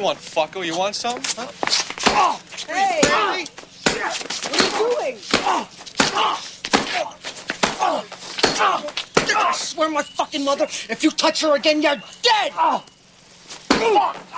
you want, fucker? You want some? Huh? Hey! What are you doing? I swear my fucking mother, if you touch her again, you're dead! Ah! Hej,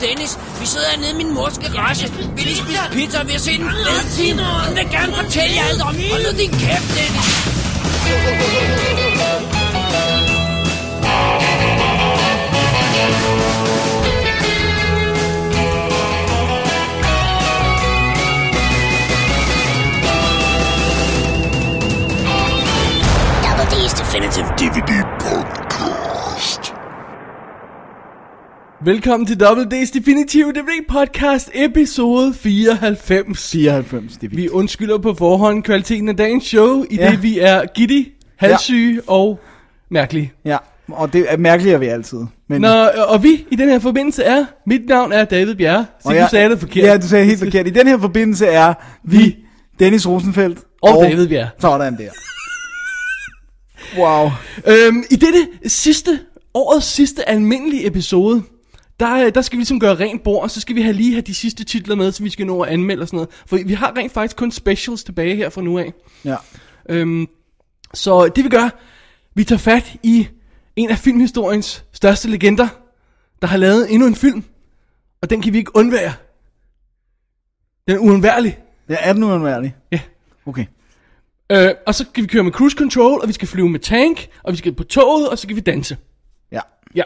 Dennis. Vi sidder hernede i min mors garage. Vi lige spise pizza, og vi har set en fed film. Hun vil gerne fortælle jer alt om. Hold nu din kæft, Dennis. Double D's Definitive DVD Podcast. Velkommen til Double D's Definitive DVD Podcast, episode 94. 94, det er Vi undskylder på forhånd kvaliteten af dagens show, i det Ja. vi er giddy, halssyge og mærkelige. Ja, og det er mærkeligt, at vi altid. Men, Nå, og vi i den her forbindelse er, mit navn er David Bjerre, så og du sagde det forkert. Ja, du sagde helt forkert. I den her forbindelse er vi, Dennis Rosenfeldt Og David Bjerre. Sådan der. Wow. Øhm, I dette sidste, årets sidste almindelige episode, der, der skal vi ligesom gøre rent bord, og så skal vi have lige have de sidste titler med, så vi skal nå at anmelde og sådan noget. For vi har rent faktisk kun specials tilbage her fra nu af. Ja. Øhm, så det vi gør, vi tager fat i en af filmhistoriens største legender, der har lavet endnu en film, og den kan vi ikke undvære. Den er uundværlig. Ja, er den uundværlig? Ja. Okay. Øh, og så skal vi køre med cruise control, og vi skal flyve med tank, og vi skal på toget, og så skal vi danse. Ja, Ja,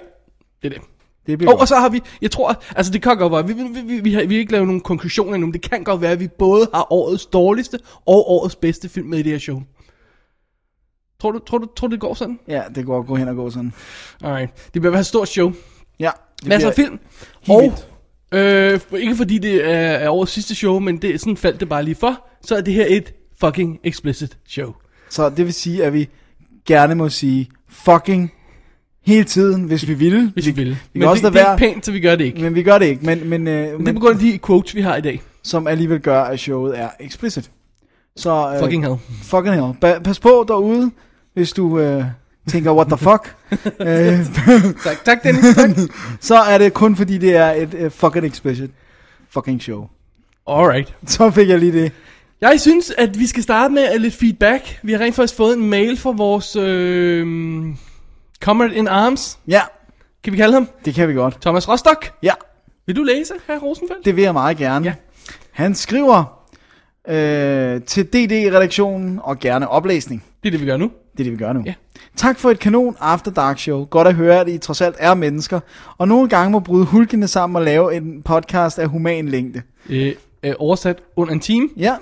det er det. Det bliver Og, godt. og så har vi, jeg tror, altså det kan godt være, vi, vi, vi, vi, har, vi har ikke lavet nogen konklusioner endnu, men det kan godt være, at vi både har årets dårligste og årets bedste film med i det her show. Tror du, tror du, tror du det går sådan? Ja, det går gå hen og gå sådan. Alright. Det bliver være et stort show. Ja. Masser af film. Og, øh, ikke fordi det er, er årets sidste show, men det, sådan faldt det bare lige for, så er det her et fucking explicit show. Så det vil sige, at vi gerne må sige fucking hele tiden, hvis vi vil. Hvis vi vil. Vi men også det, det er være, pænt, så vi gør det ikke. men vi gør det ikke. Men, men, øh, Men det er men på grund af de quotes, vi har i dag. som alligevel gør, at showet er explicit. Så, øh, Fucking hell. Fucking hell. Ba- pas på derude, hvis du øh, tænker, what the fuck. øh, Tak, tak Dennis. Tak. så er det kun fordi, det er et øh, fucking explicit fucking show. Alright. Så fik jeg lige det. Jeg synes, at vi skal starte med lidt feedback. Vi har rent faktisk fået en mail fra vores øh, comrade in arms. Ja, Kan vi kalde ham? det kan vi godt. Thomas Rostock. Ja, Vil du læse, herr Rosenfeldt? det vil jeg meget gerne. Ja. Han skriver øh, til DD-redaktionen og gerne oplæsning. Det er det, vi gør nu. Det er det, vi gør nu. Ja. Tak for et kanon After Dark show. Godt at høre, at I trods alt er mennesker, og nogle gange må bryde hulkende sammen og lave en podcast af human længde. Øh, øh, oversat under en time. Ja.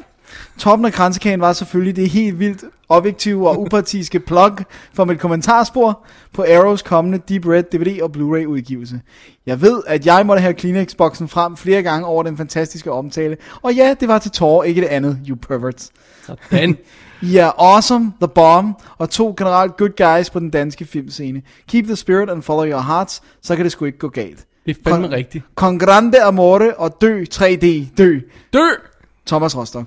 Toppen af kransekagen var selvfølgelig det helt vildt objektive og upartiske plug for mit kommentarspor på Arrows kommende Deep Red DVD og Blu-ray udgivelse. Jeg ved, at jeg måtte have Kleenex-boksen frem flere gange over den fantastiske omtale, og ja, det var til tårer, ikke det andet, you perverts. Sådan. I er awesome, the bomb, og to generelt good guys på den danske filmscene. Keep the spirit and follow your hearts, så kan det sgu ikke gå galt. Det er fandme Kon- rigtigt. Con grande amore og dø 3D, dø. Dø! Thomas Rostock.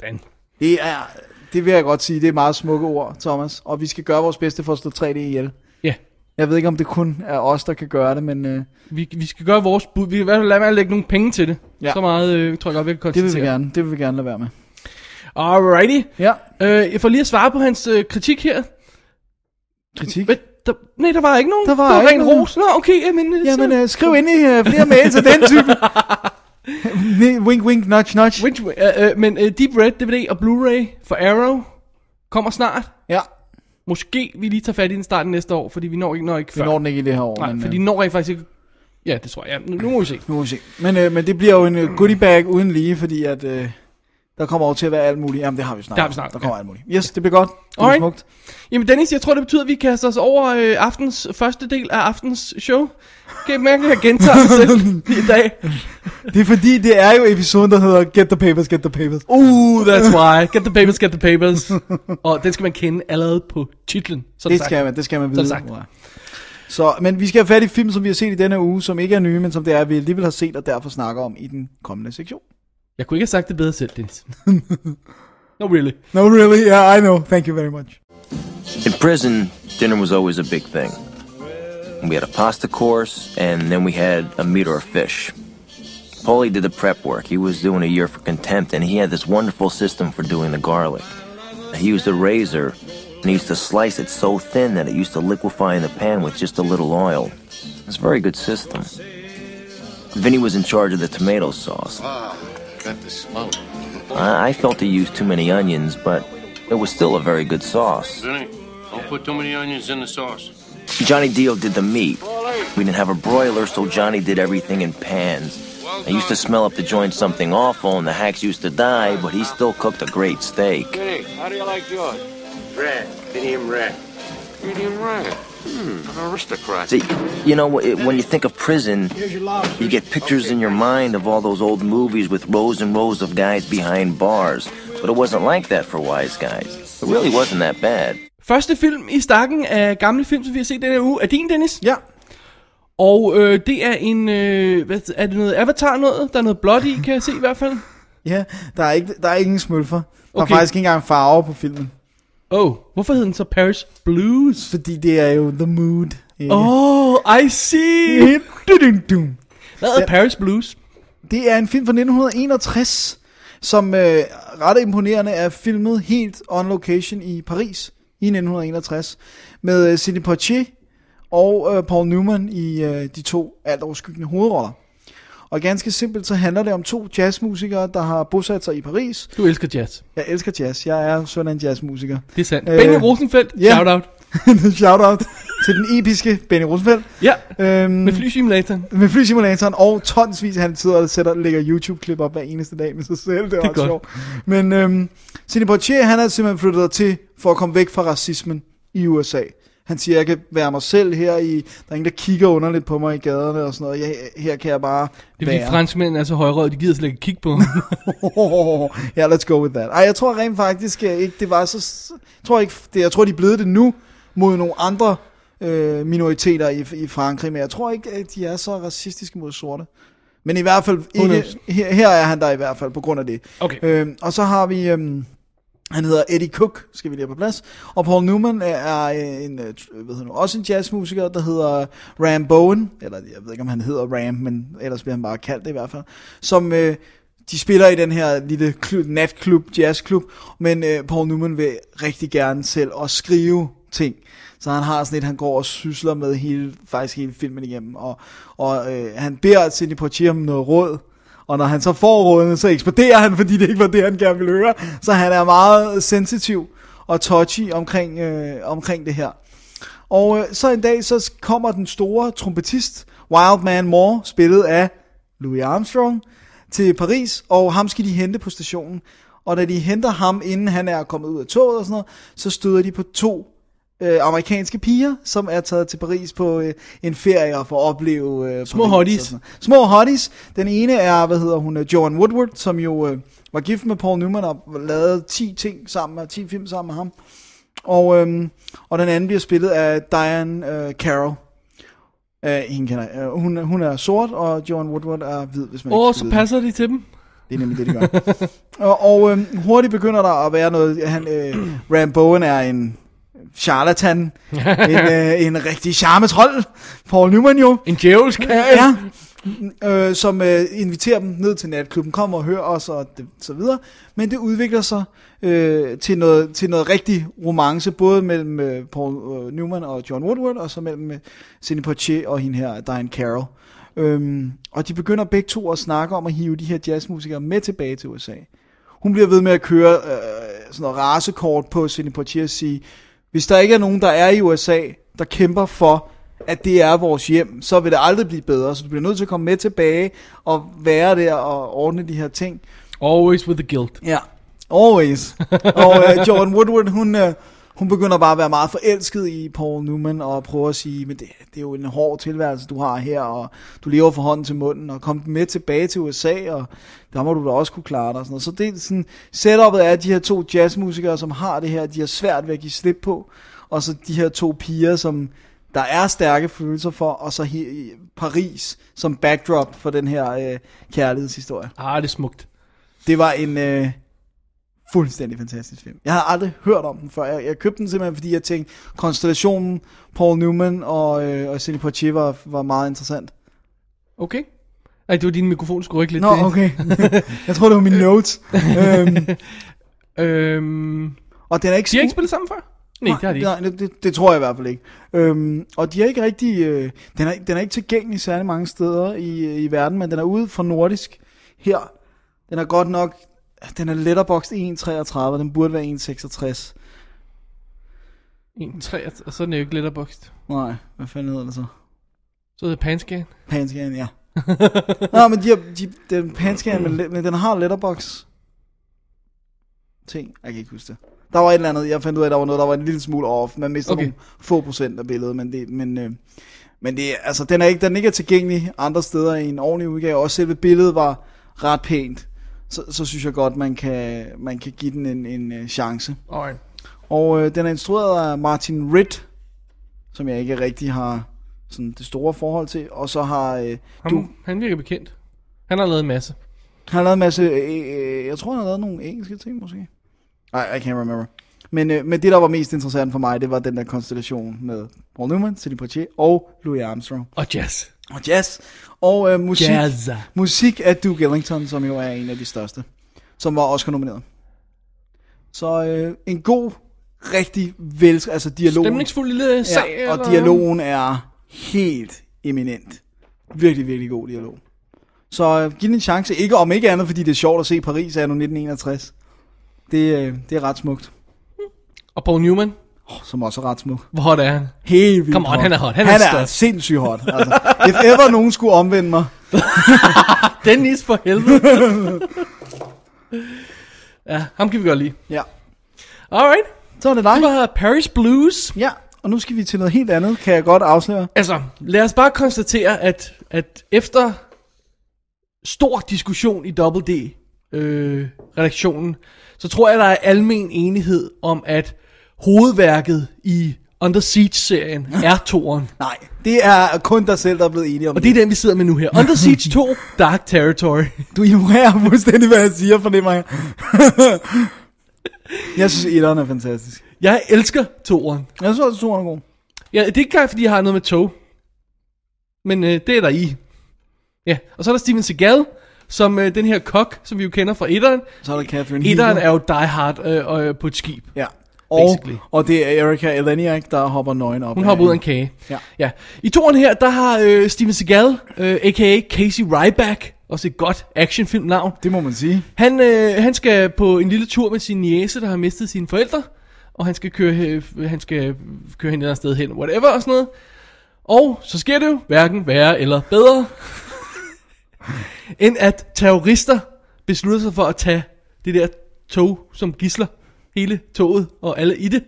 Sådan. Det er, det vil jeg godt sige, det er meget smukke ord, Thomas. Og vi skal gøre vores bedste for at slå 3D ihjel. Ja. Jeg ved ikke, om det kun er os, der kan gøre det, men øh, Vi, vi skal gøre vores bud. Vi kan i hvert fald lade være at lægge nogle penge til det. Ja. Så meget øh, tror jeg godt, vi kan det vil vi konstatere. gerne, det vil vi gerne lade være med. Alrighty. Ja, Øh, jeg får lige at svare på hans øh, kritik her. kritik. Men, der, nej, der var ikke nogen. Der var det var ikke ren nogen. ros. Nå, okay. Jamen, Jamen, så, øh, skriv ind i øh, flere mails af den type. wink, wink, nudge, nudge. Which, uh, uh, men uh, Deep Red DVD og Blu-ray for Arrow kommer snart. Ja, Måske vi lige tager fat i den starten næste år, fordi vi når ikke, når ikke vi før. når den ikke i det her år. Nej, men, fordi øh, når rent faktisk ikke... Ja, det tror jeg. Ja, nu, nu må vi se. nu må vi se. Men, øh, men det bliver jo en øh, goodie bag uden lige, fordi at... Øh, Der kommer over til at være alt muligt. Jamen, det har vi snart. Det har vi snart, Der kommer ja. alt muligt. Yes, det bliver godt. Det bliver smukt. Jamen Dennis, jeg tror det betyder, at vi kaster os over øh, aftens første del af aftens show. Kan I mærke, at jeg gentager mig selv i dag? Det er fordi, det er jo episoden, der hedder Get the Papers, Get the Papers. Uh, that's why. Get the papers, get the papers. Og den skal man kende allerede på titlen. Så Det skal man, det skal man vide. sagt. Ja. Så, men vi skal have fat i film, som vi har set i denne uge, som ikke er nye, men som det er, vi alligevel har set, og derfor snakker om i den kommende sektion. Jeg kunne ikke have sagt det bedre selv, Dennis. no, really. No, really? Yeah, I know. Thank you very much. In prison, dinner was always a big thing. We had a pasta course, and then we had a meat or a fish. Paulie did the prep work. He was doing a year for contempt, and he had this wonderful system for doing the garlic. He used a razor, and he used to slice it so thin that it used to liquefy in the pan with just a little oil. It's a very good system. Vinny was in charge of the tomato sauce. Got the smoke. I, I felt he used too many onions, but it was still a very good sauce. Vinny, don't put too many onions in the sauce. Johnny Deal did the meat. We didn't have a broiler, so Johnny did everything in pans. I used to smell up the joint something awful, and the hacks used to die, but he still cooked a great steak. Vinny, how do you like yours? Red. Medium red. Medium red. Hmm, an aristocrat. See, you know, it, when you think of prison, you get pictures in your mind of all those old movies with rows and rows of guys behind bars. But it wasn't like that for Wise Guys. It really wasn't that bad. Første film i stakken af gamle film, som vi har set denne uge, er din, Dennis. Ja. Og øh, det er en, øh, hvad, er det noget Avatar noget? Der er noget blot i, kan jeg se i hvert fald. Ja, der er, ikke, der er ingen smølfer. Der Okay. er faktisk ikke engang farver på filmen. Oh, hvorfor hedder den så Paris Blues? Fordi det er jo The Mood. ikke? Oh, I see. Hvad er Paris Blues? Det er en film fra 1961, som øh, ret imponerende er filmet helt on location i Paris i 1961, med øh, Sidney Poitier og øh, Paul Newman i øh, de to alt overskyggende hovedroller. Og ganske simpelt så handler det om to jazzmusikere, der har bosat sig i Paris. Du elsker jazz. Jeg elsker jazz. Jeg er af en jazzmusiker. Det er sandt. Øh, Benny Rosenfeldt, ja. shout out. Shout out til den episke Benny Rosenfeldt. Ja, Øhm, med flysimulatoren. med flysimulatoren, og tonsvis, han sidder og sætter, lægger YouTube-klip op hver eneste dag med sig selv, det er, er ret godt. sjovt. Men øhm, Sidney Poitier, han er simpelthen flyttet til for at komme væk fra racismen i USA. Han siger, jeg kan være mig selv her i, der er ingen, der kigger underligt på mig i gaderne og sådan noget. Jeg, her kan jeg bare Det er fordi være. franskmænd er så højrøde, de gider slet ikke kigge på ham. ja, let's go with that. Ej, jeg tror rent faktisk øh, ikke, det var så... Jeg tror, ikke, det, jeg tror, de er blevet det nu mod nogle andre øh, minoriteter i, i Frankrig, men jeg tror ikke, at de er så racistiske mod sorte. Men i hvert fald, ikke, knows? her, her er han der i hvert fald, på grund af det. Okay. Øhm, og så har vi, øhm, han hedder Eddie Cook, skal vi lige have på plads. Og Paul Newman er, en, øh, øh, ved hvad nu, også en jazzmusiker, der hedder Ram Bowen, eller jeg ved ikke, om han hedder Ram, men ellers bliver han bare kaldt det i hvert fald, som... Øh, de spiller i den her lille klub, natklub, jazzklub, men øh, Paul Newman vil rigtig gerne selv også skrive ting. Så han har sådan et, han går og sysler med hele, faktisk hele filmen igennem, og, og øh, han beder Sidney Poitier om noget råd, og når han så får rådene, så eksploderer han, fordi det ikke var det, han gerne ville høre. Så han er meget sensitiv og touchy omkring, øh, omkring det her. Og øh, så en dag, så kommer den store trompetist, Wild Man Moore, spillet af Louis Armstrong, til Paris, og ham skal de hente på stationen. Og da de henter ham, inden han er kommet ud af toget og sådan noget, så støder de på to øh, amerikanske piger, som er taget til Paris på øh, en ferie og for at opleve øh, Små Paris hotties. Små hotties. Den ene er, hvad hedder hun, øh, Joan Woodward, som jo øh, var gift med Paul Newman og lavede 10 ting sammen, med 10 film sammen med ham. Og, øhm, og den anden bliver spillet af Diane øh, Carroll. Øh, hende kender jeg. Øh, hun, hun er sort, og Joan Woodward er hvid, hvis man Åh, oh, så vide det. passer de til dem. Det er nemlig det, de gør. og og øhm, hurtigt begynder der at være noget... Han, øh, Ram Bowen er en charlatan. en, øh, en rigtig charmetrol. Paul Newman jo. En djævelsk. Ja. Øh, som øh, inviterer dem ned til natklubben, kommer og hører os og det, så videre. Men det udvikler sig øh, til, noget, til noget rigtig romance, både mellem øh, Paul øh, Newman og John Woodward, og så mellem øh, Sidney Poitier og hende her, Diane Carroll. Øhm, og de begynder begge to at snakke om at hive de her jazzmusikere med tilbage til USA. Hun bliver ved med at køre øh, sådan noget racekort på Sidney Poitier og sige, hvis der ikke er nogen, der er i USA, der kæmper for, at det er vores hjem, så vil det aldrig blive bedre. Så du bliver nødt til at komme med tilbage og være der og ordne de her ting. Always with the guilt. Ja, always. og uh, Jordan Woodward, hun, uh, hun begynder bare at være meget forelsket i Paul Newman, og prøver at sige, men det, det er jo en hård tilværelse, du har her, og du lever fra hånden til munden, og kom med tilbage til USA, og der må du da også kunne klare dig. Og sådan noget. Så det er sådan, setupet er de her to jazzmusikere, som har det her, de har svært ved at give slip på, og så de her to piger, som der er stærke følelser for, og så her i Paris som backdrop for den her øh, kærlighedshistorie. Ah, det er smukt. Det var en øh, fuldstændig fantastisk film. Jeg havde aldrig hørt om den før. Jeg, jeg købte den simpelthen, fordi jeg tænkte, konstellationen Paul Newman og, øh, og Sidney Poitier var, var meget interessant. Okay. Nej, det var din mikrofon, skulle ikke lidt. Nå, det. okay. jeg tror, det var mine notes. øhm, Øhm, og den er ikke de har ikke spillet sammen før? Nej, det har de ikke. Nej, det, det, det tror jeg i hvert fald ikke. Øhm, og de er ikke rigtig... Øh, den, er, den er ikke tilgængelig særlig mange steder i, i verden, men den er ude fra nordisk her. Den er godt nok... Den er letterboxd 1.33, den burde være 1.66. 1, 3, og så er den jo ikke letterboxd. Nej, hvad fanden hedder det så? Så er det Panscan. Panscan, ja. Nå, men de har, de, den Panscan, men, men den har letterbox ting. Jeg kan ikke huske det. Der var et eller andet, jeg fandt ud af, at der var noget, der var en lille smule off. Man mister Okay. nogle få procent af billedet, men det, men, øh, men det, er- altså, den er ikke, den er ikke tilgængelig andre steder i en ordentlig udgave. Også selve billedet var ret pænt. Så, så synes jeg godt, man kan, man kan give den en, en øh, chance. Alright. Og øh, den er instrueret af Martin Ritt, som jeg ikke rigtig har sådan det store forhold til. Og så har øh, Han, du, han virker bekendt. Han har lavet en masse. han har lavet en masse, øh, øh, jeg tror han har lavet nogle engelske ting måske. Nej, I can't remember. Men, øh, men det der var mest interessant for mig, det var den der konstellation med Paul Newman, Sidney Poitier og Louis Armstrong. Og jazz. Og jazz. Og øh, musik, Jazz. musik af Duke Ellington, som jo er en af de største. Som var også nomineret. Så øh, en god, rigtig vel, altså dialogen. Stemningsfuld lille sag. Ja, og eller? dialogen er helt eminent. Virkelig, virkelig god dialog. Så øh, giv den en chance. Ikke om ikke andet, fordi det er sjovt at se Paris anno 1961. Det, øh, det er ret smukt. Og Paul Newman. Oh, som også er ret smukt. Hvor hot er han? Helt vildt Come on, han er hot. Han Han, er er sindssygt hot. Altså, if ever nogen skulle omvende mig. Dennis for helvede. ja, ham kan vi godt lide. Ja. Alright. Så er det dig. Det var Paris Blues. Ja, og nu skal vi til noget helt andet, kan jeg godt afsløre. Altså, lad os bare konstatere, at, at efter stor diskussion i D øh, redaktionen, så tror jeg, der er almen enighed om, at hovedværket i Under Siege-serien er toren. Nej, det er kun dig selv, der er blevet enige om Og det er den, vi sidder med nu her. Under Siege 2, Dark Territory. Du ignorerer fuldstændig, hvad jeg siger, fornemmer jeg. jeg synes, etteren er fantastisk. Jeg elsker toren. Jeg synes også, toeren er god. Ja, det er ikke engang, fordi jeg har noget med tog. Men øh, det er der i. Ja, og så er der Steven Seagal, som øh, den her kok, som vi jo kender fra etteren. Så er der Catherine Etteren Hegel. er jo Die Hard øh, øh, på et skib. Ja. Og, Basically. og det er Erika Eleniak, der hopper nøgen op. Hun hopper ud af en kage. Ja. ja. I toren her, der har øh, Steven Seagal, øh, a.k.a. Casey Ryback, også et godt actionfilmnavn. Det må man sige. Han, øh, han skal på en lille tur med sin niece, der har mistet sine forældre. Og han skal køre, øh, han skal køre hende et andet sted hen, whatever og sådan noget. Og så sker det jo hverken værre eller bedre, end at terrorister beslutter sig for at tage det der tog som gisler. Hele toget og alle i det.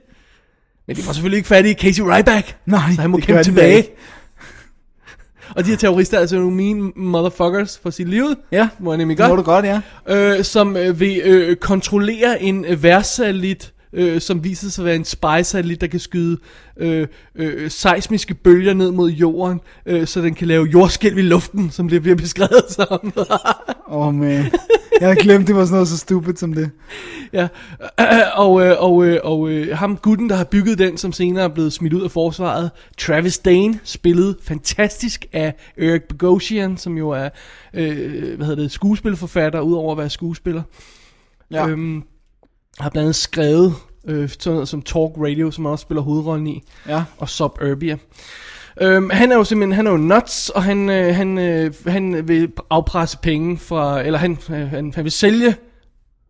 Men de får selvfølgelig ikke fat i Casey Ryback. Nej, så han må det kæmpe tilbage. Og de her terrorister er altså nogle mean motherfuckers for sit liv. Ja, må jeg nemlig det godt må du godt, ja. øh, som øh, vil øh, kontrollere en øh, værsatellit, øh, som viser sig at være en spy-satellit, der kan skyde øh, øh, seismiske bølger ned mod jorden, øh, så den kan lave jordskælv i luften, som det bliver beskrevet som. Åh, oh, man. Jeg havde glemt, det var sådan noget så stupid som det. ja. og øh, og, øh, og øh, ham gutten, der har bygget den, som senere er blevet smidt ud af forsvaret, Travis Dane, spillet fantastisk af Eric Bogosian, som jo er øh, hvad hedder det, skuespilforfatter, udover at være skuespiller. Ja. Øhm, har blandt andet skrevet øh, sådan noget som Talk Radio, som han også spiller hovedrollen i, Ja. og Suburbia. Øhm, han er jo simpelthen, han er jo nuts, og han, øh, han, øh, han vil afpresse penge fra, eller han, øh, han, han vil sælge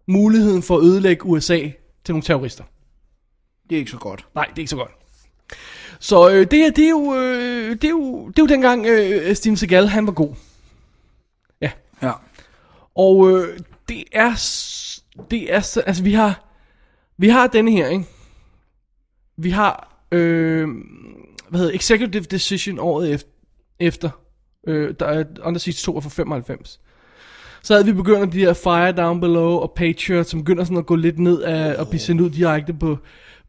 muligheden for at ødelægge USA til nogle terrorister. Det er ikke så godt. Nej, det er ikke så godt. Så øh, det, her, det, er jo, øh, det, er jo, det er jo dengang øh, Steven Seagal, han var god. Ja. Ja. Og øh, det er, det er, så- altså vi har, vi har denne her, ikke? Vi har, øh, hvad hedder Executive Decision året efter, efter øh, der er Under Siege 2 er fra 95. Så havde vi begyndt de der Fire Down Below og Patriot, som begynder sådan at gå lidt ned af, og blive sendt ud direkte på,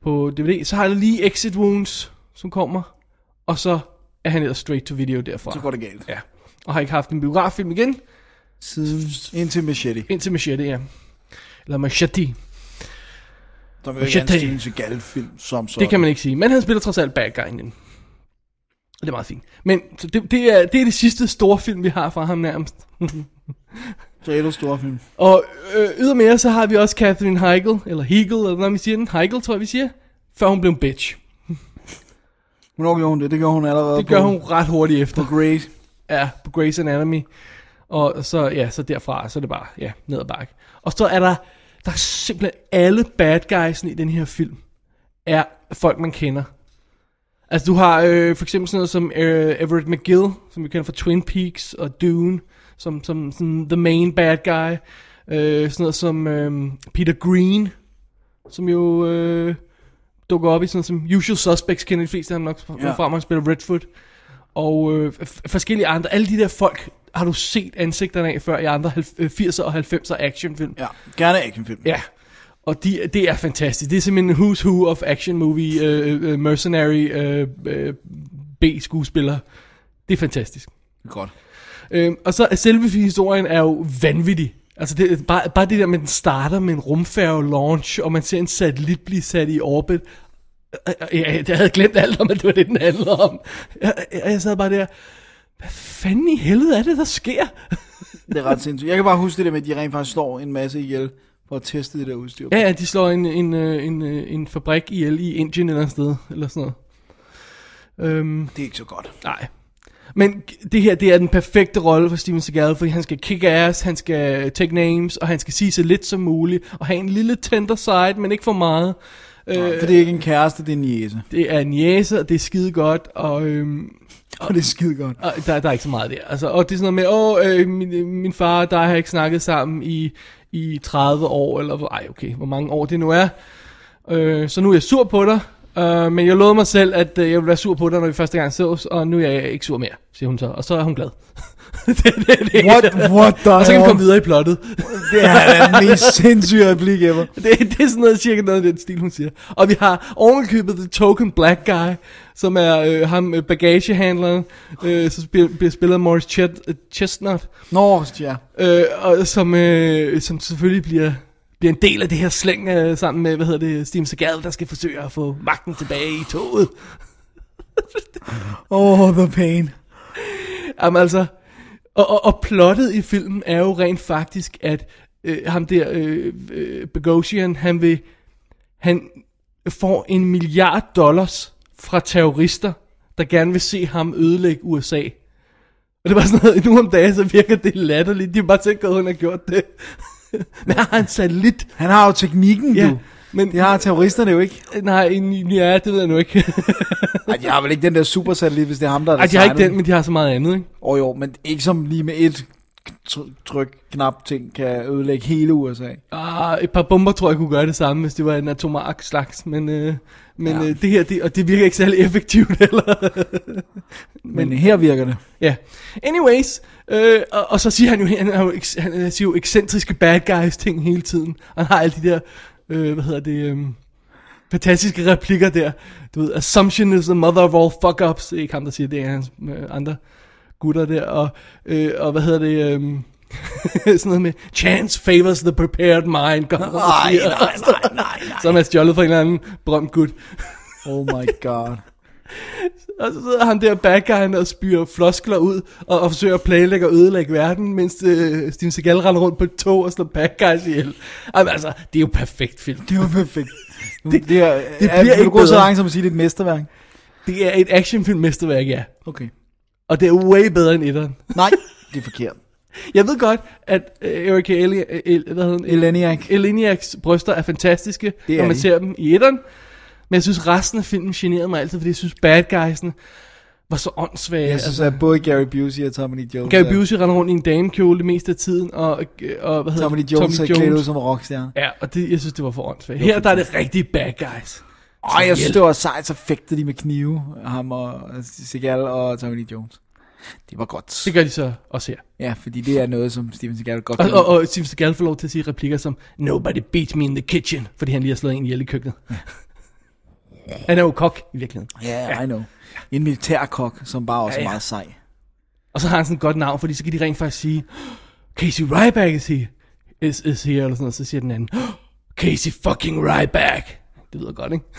på DVD. Så har jeg lige Exit Wounds, som kommer, og så er han ellers straight to video derfra. Så går det galt. Ja, og har ikke haft en biograffilm igen, Siden indtil Machete. indtil Machete, ja. Eller Machete, Som jo ikke er en Seagal-film, som så. det kan man ikke sige. Men han spiller trods alt bad guy den. Og det er meget fint. Men så det, det, er, det er det sidste store film, vi har fra ham nærmest. Så er du stor film. Og øh, ydermere så har vi også Catherine Heigl, eller Hegel, eller hvordan vi siger den. Heigl, tror jeg, vi siger. Før hun blev en bitch. Hvornår gjorde hun det? Det gjorde hun allerede Det på, gør hun ret hurtigt efter. på Grace. Ja, på Grey's Anatomy. Og så, ja, så derfra, så er det bare, ja, ned ad bakke. Og så er der, der er simpelthen alle bad guys i den her film, er folk, man kender. Altså, du har øh, for eksempel sådan noget som øh, Everett McGill, som vi kender fra Twin Peaks og Dune, som, som sådan the main bad guy. Øh, sådan noget som øh, Peter Green, som jo øh, dukker op i sådan som Usual Suspects, kender de fleste af dem nok ja. fra, man spiller Redfoot. Og øh, forskellige andre, alle de der folk, har du set ansigterne af før i andre halv- øh, 80'er og 90'er actionfilm. Ja, gerne actionfilm. Ja, og de, det er fantastisk. Det er simpelthen en who's who of action movie, uh, uh, mercenary uh, uh, B-skuespiller. Det er fantastisk. Godt. Uh, og så selve historien er jo vanvittig. Altså det, bare, bare det der med, at den starter med en rumfærge launch, og man ser en satellit blive sat i orbit. Øh, øh, Jeg, jeg havde glemt alt om, at det var det, den handlede om. Jeg, jeg, jeg sad bare der, hvad fanden i helvede er det, der sker? Det er ret sindssygt. Jeg kan bare huske det der med, at de rent faktisk slår en masse ihjel for at teste det der udstyr. Ja, ja, de slår en, en, øh, en, øh, en fabrik ihjel i Indien eller et sted, eller sådan noget. Øhm, Det er ikke så godt. nej. Men det her, det er den perfekte rolle for Steven Seagal, fordi han skal kick ass, han skal take names, og han skal sige så lidt som muligt, og have en lille tender side, men ikke for meget. Øh, for det er ikke en kæreste, det er en jæse. Det er en jæse, og det er skide godt, og, øhm, Og det er skide godt. og der, der er ikke så meget der. Altså, og det er sådan noget med, åh, øh, min, øh, min far og dig har ikke snakket sammen i, i 30 år, eller ej, okay, hvor mange år det nu er. Øh, så nu er jeg sur på dig, øh, men jeg lovede mig selv, at øh, jeg vil være sur på dig, når vi første gang sås, og nu er jeg ikke sur mere, siger hun så. Og så er hun glad. det, det, det, What, what the og så kan vi komme videre i plottet. Det er den mest sindssyge replik ever. det, det er sådan noget, cirka noget af den stil, hun siger. Og vi har ovenkøbet The Token Black Guy, som er øh, ham øh, bagagehandleren, øh, som bliver, bliver spillet af Morris Chet, øh, Chestnut, Nå, ja. øh, og som, øh, som selvfølgelig bliver, bliver en del af det her slæng øh, sammen med, hvad hedder det, Steven Seagal, der skal forsøge at få magten tilbage i toget. Oh, the pain. Jamen altså, og, og, og plottet i filmen er jo rent faktisk, at øh, ham der, øh, øh, Bogosian, han vil, han får en milliard dollars fra terrorister, der gerne vil se ham ødelægge USA. Og det var sådan noget, nu om dagen, så virker det latterligt. De har bare tænkt, at hun har gjort det. Men han har en satellit. Han har jo teknikken, Ja, du. Men Det har terroristerne jo ikke. nej, en, ja, det ved jeg nu ikke. Ej, de har vel ikke den der supersatellit, hvis det er ham, der har Ej, de har ikke den, men de har så meget andet, ikke? Åh oh, jo, men ikke som lige med et tr- tryk knap ting kan ødelægge hele USA. Ah, et par bomber tror jeg kunne gøre det samme, hvis det var en atomark slags, men, øh, men Ja. øh, det her, det, og det virker ikke særlig effektivt heller. Men her virker det. ja. Anyways, øh, og, og, så siger han jo, han, er jo, eks- han siger jo ekscentriske bad guys ting hele tiden. Han har alle de der, øh, hvad hedder det, øh, fantastiske replikker der. Du ved, assumption is the mother of all fuck-ups. Det er ikke ham, der siger det, er hans øh, andre gutter der. Og, øh, og hvad hedder det, øh, sådan noget med, chance favors the prepared mind. Nej, Nej, nej, nej, nej, nej. Som er stjålet fra en eller anden berømt gut. Oh my god. Og så sidder han der bad guyen og spyrer floskler ud, og, og forsøger at planlægge og ødelægge verden, mens øh, Steven Seagal render rundt på et tog og slår bad guys ihjel. Jamen, altså, det er jo perfekt film. Det var perfekt. Det, det, er, det bliver er, ikke gå så bedre. langt som at sige, det er et mesterværk? Det er et actionfilm mesterværk, ja. Okay. Og det er way bedre end etteren. Nej, det er forkert. Jeg ved godt, at øh, Erika Eli, El, hvad hedder? Eleniak. Eleniaks bryster er fantastiske, Det er når man de. ser dem i etteren. Men jeg synes, resten af filmen generede mig altid, fordi jeg synes, bad guysen var så åndssvage. Jeg synes, at både Gary Busey og Tommy Lee Jones... Gary er- Busey render rundt i en damekjole det meste af tiden, og, og hvad hedder Tommy Lee? Jones er klædt ud som rockstjerne. Ja, og det, jeg synes, det var for åndssvagt. Her der er det rigtige bad guys. Og jeg synes, det var sejt, så fægtede de med knive, ham og Seagal og Tommy Lee Jones. Det var godt. Det gør de så også her. Ja, fordi det er noget, som Steven Seagal godt Og, kan og, og Steve Seagal får lov til at sige replikker som, Nobody beats me in the kitchen, fordi han lige har slået en ihjel i køkkenet. han er jo kok i virkeligheden. Ja, yeah, I know. En militærkok, som bare også Ja, er ja. meget sej. Og så har han sådan et godt navn, fordi så kan de rent faktisk sige, Casey Ryback is here, is, is here eller sådan noget. Så siger den anden, Casey fucking Ryback. Det lyder godt, ikke?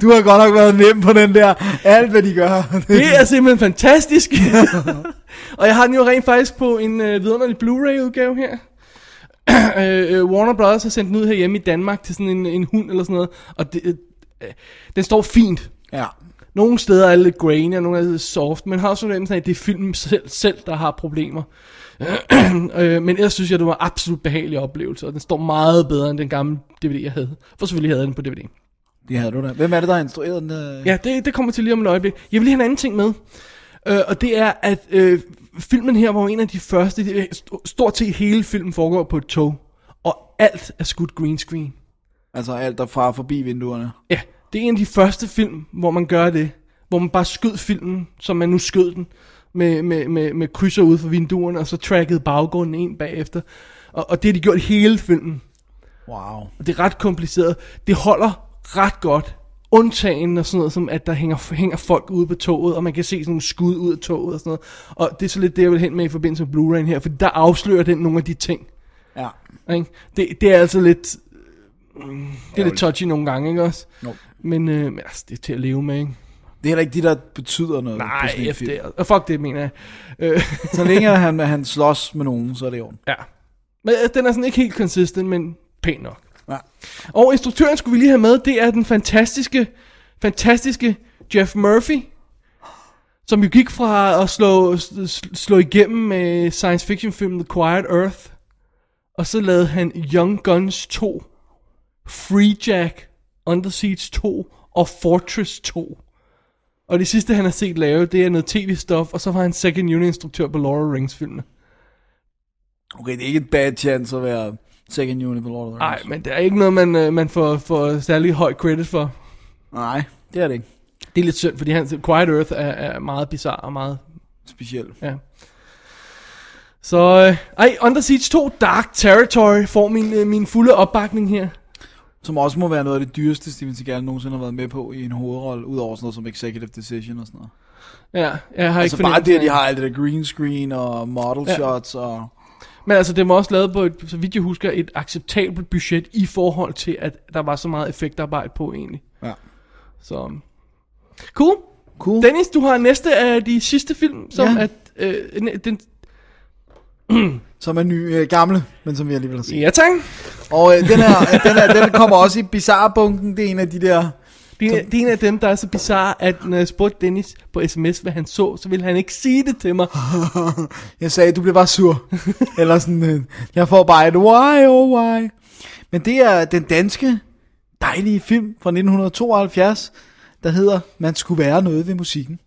Du har godt nok været nem på den der. Alt, hvad de gør. Det er simpelthen fantastisk. og jeg har den jo rent faktisk på en øh, vidunderlig Blu-ray udgave her. øh, øh, Warner Brothers har sendt den ud herhjemme i Danmark til sådan en, en hund eller sådan noget. Og det, øh, øh, den står fint. ja. Nogle steder er lidt grainy, og nogle er lidt soft, men har også fornemmelsen af, at det er filmen selv, selv der har problemer. øh, men ellers synes jeg, det var en absolut behagelig oplevelse, og den står meget bedre end den gamle DVD, jeg havde. For selvfølgelig havde jeg den på DVD. Det havde du da. Hvem er det, der har instrueret den? øh? Ja, det, det kommer til lige om et øjeblik. Jeg vil lige have en anden ting med. Øh, og det er, at øh, filmen her var jo en af de første. St- stort set hele filmen foregår på et tog. Og alt er skudt green screen. Altså alt der fra forbi vinduerne. Ja, det er en af de første film, hvor man gør det. Hvor man bare skød filmen, som man nu skød den. Med, med, med, med krydser ud for vinduerne, og så trackede baggrunden ind bagefter. Og, og det har de gjort hele filmen. Wow. Og det er ret kompliceret. Det holder ret godt. Undtagen og sådan noget, som at der hænger, hænger folk ude på toget, og man kan se sådan nogle skud ud af toget og sådan noget. Og det er så lidt det, jeg vil hen med i forbindelse med Blu-ray her, for der afslører den nogle af de ting. Ja. Ikke? Det, det er altså lidt... Det er lidt touchy nogle gange, ikke også? Jo. Men, øh, men altså, det er til at leve med, ikke? Det er heller ikke de, der betyder noget på Nej, efter film. det. Og fuck det, mener jeg. Øh, Så længe han, han slås med nogen, så er det orden. ja. Men øh, den er sådan ikke helt consistent, men pæn nok. Ja. Og instruktøren skulle vi lige have med, det er den fantastiske, fantastiske Jeff Murphy, som jo gik fra at slå, slå igennem med science fiction filmen The Quiet Earth, og så lavede han Young Guns 2, Free Jack, Under Siege 2 og Fortress 2. Og det sidste, han har set lave, det er noget tv-stof, og så var han second unit instruktør på Lord of the Rings filmene. Okay, det er ikke en bad chance at være second unit på Lord of the Nej, Rings. men det er ikke noget, man, øh, man får, får særlig høj credit for. Nej, det er det ikke. Det er lidt synd, fordi han, Quiet Earth er, er meget bizarre og meget, Specielt. ja. Så, øh, ej, Under Siege 2 Dark Territory får min, øh, min fulde opbakning her. Som også må være noget af det dyreste, Steven Seagal nogensinde har været med på i en hovedrolle, udover sådan noget som Executive Decision og sådan noget. Ja, jeg har Altså ikke bare det, at de har alt det der green screen og model Ja. shots og... Men altså, det var også lavet på, et, så vidt jeg husker, et acceptabelt budget i forhold til, at der var så meget effektarbejde på egentlig. Ja. Så, cool. Cool. Dennis, du har næste af de sidste film, som Ja. at, øh, den, Som er ny, øh, gamle, men som vi alligevel har set. ja tak. Og øh, den, her, den, her, den kommer også i Bizarre-bunken. Det er en af de der... Det er, det er en af dem, der er så bizarre, at når jeg spurgte Dennis på sms, hvad han så, så ville han ikke sige det til mig. Jeg sagde, du bliver bare sur. Eller sådan, øh, jeg får bare et why, oh why. Men det er den danske, dejlige film fra 1972, der hedder Man skulle være noget ved musikken.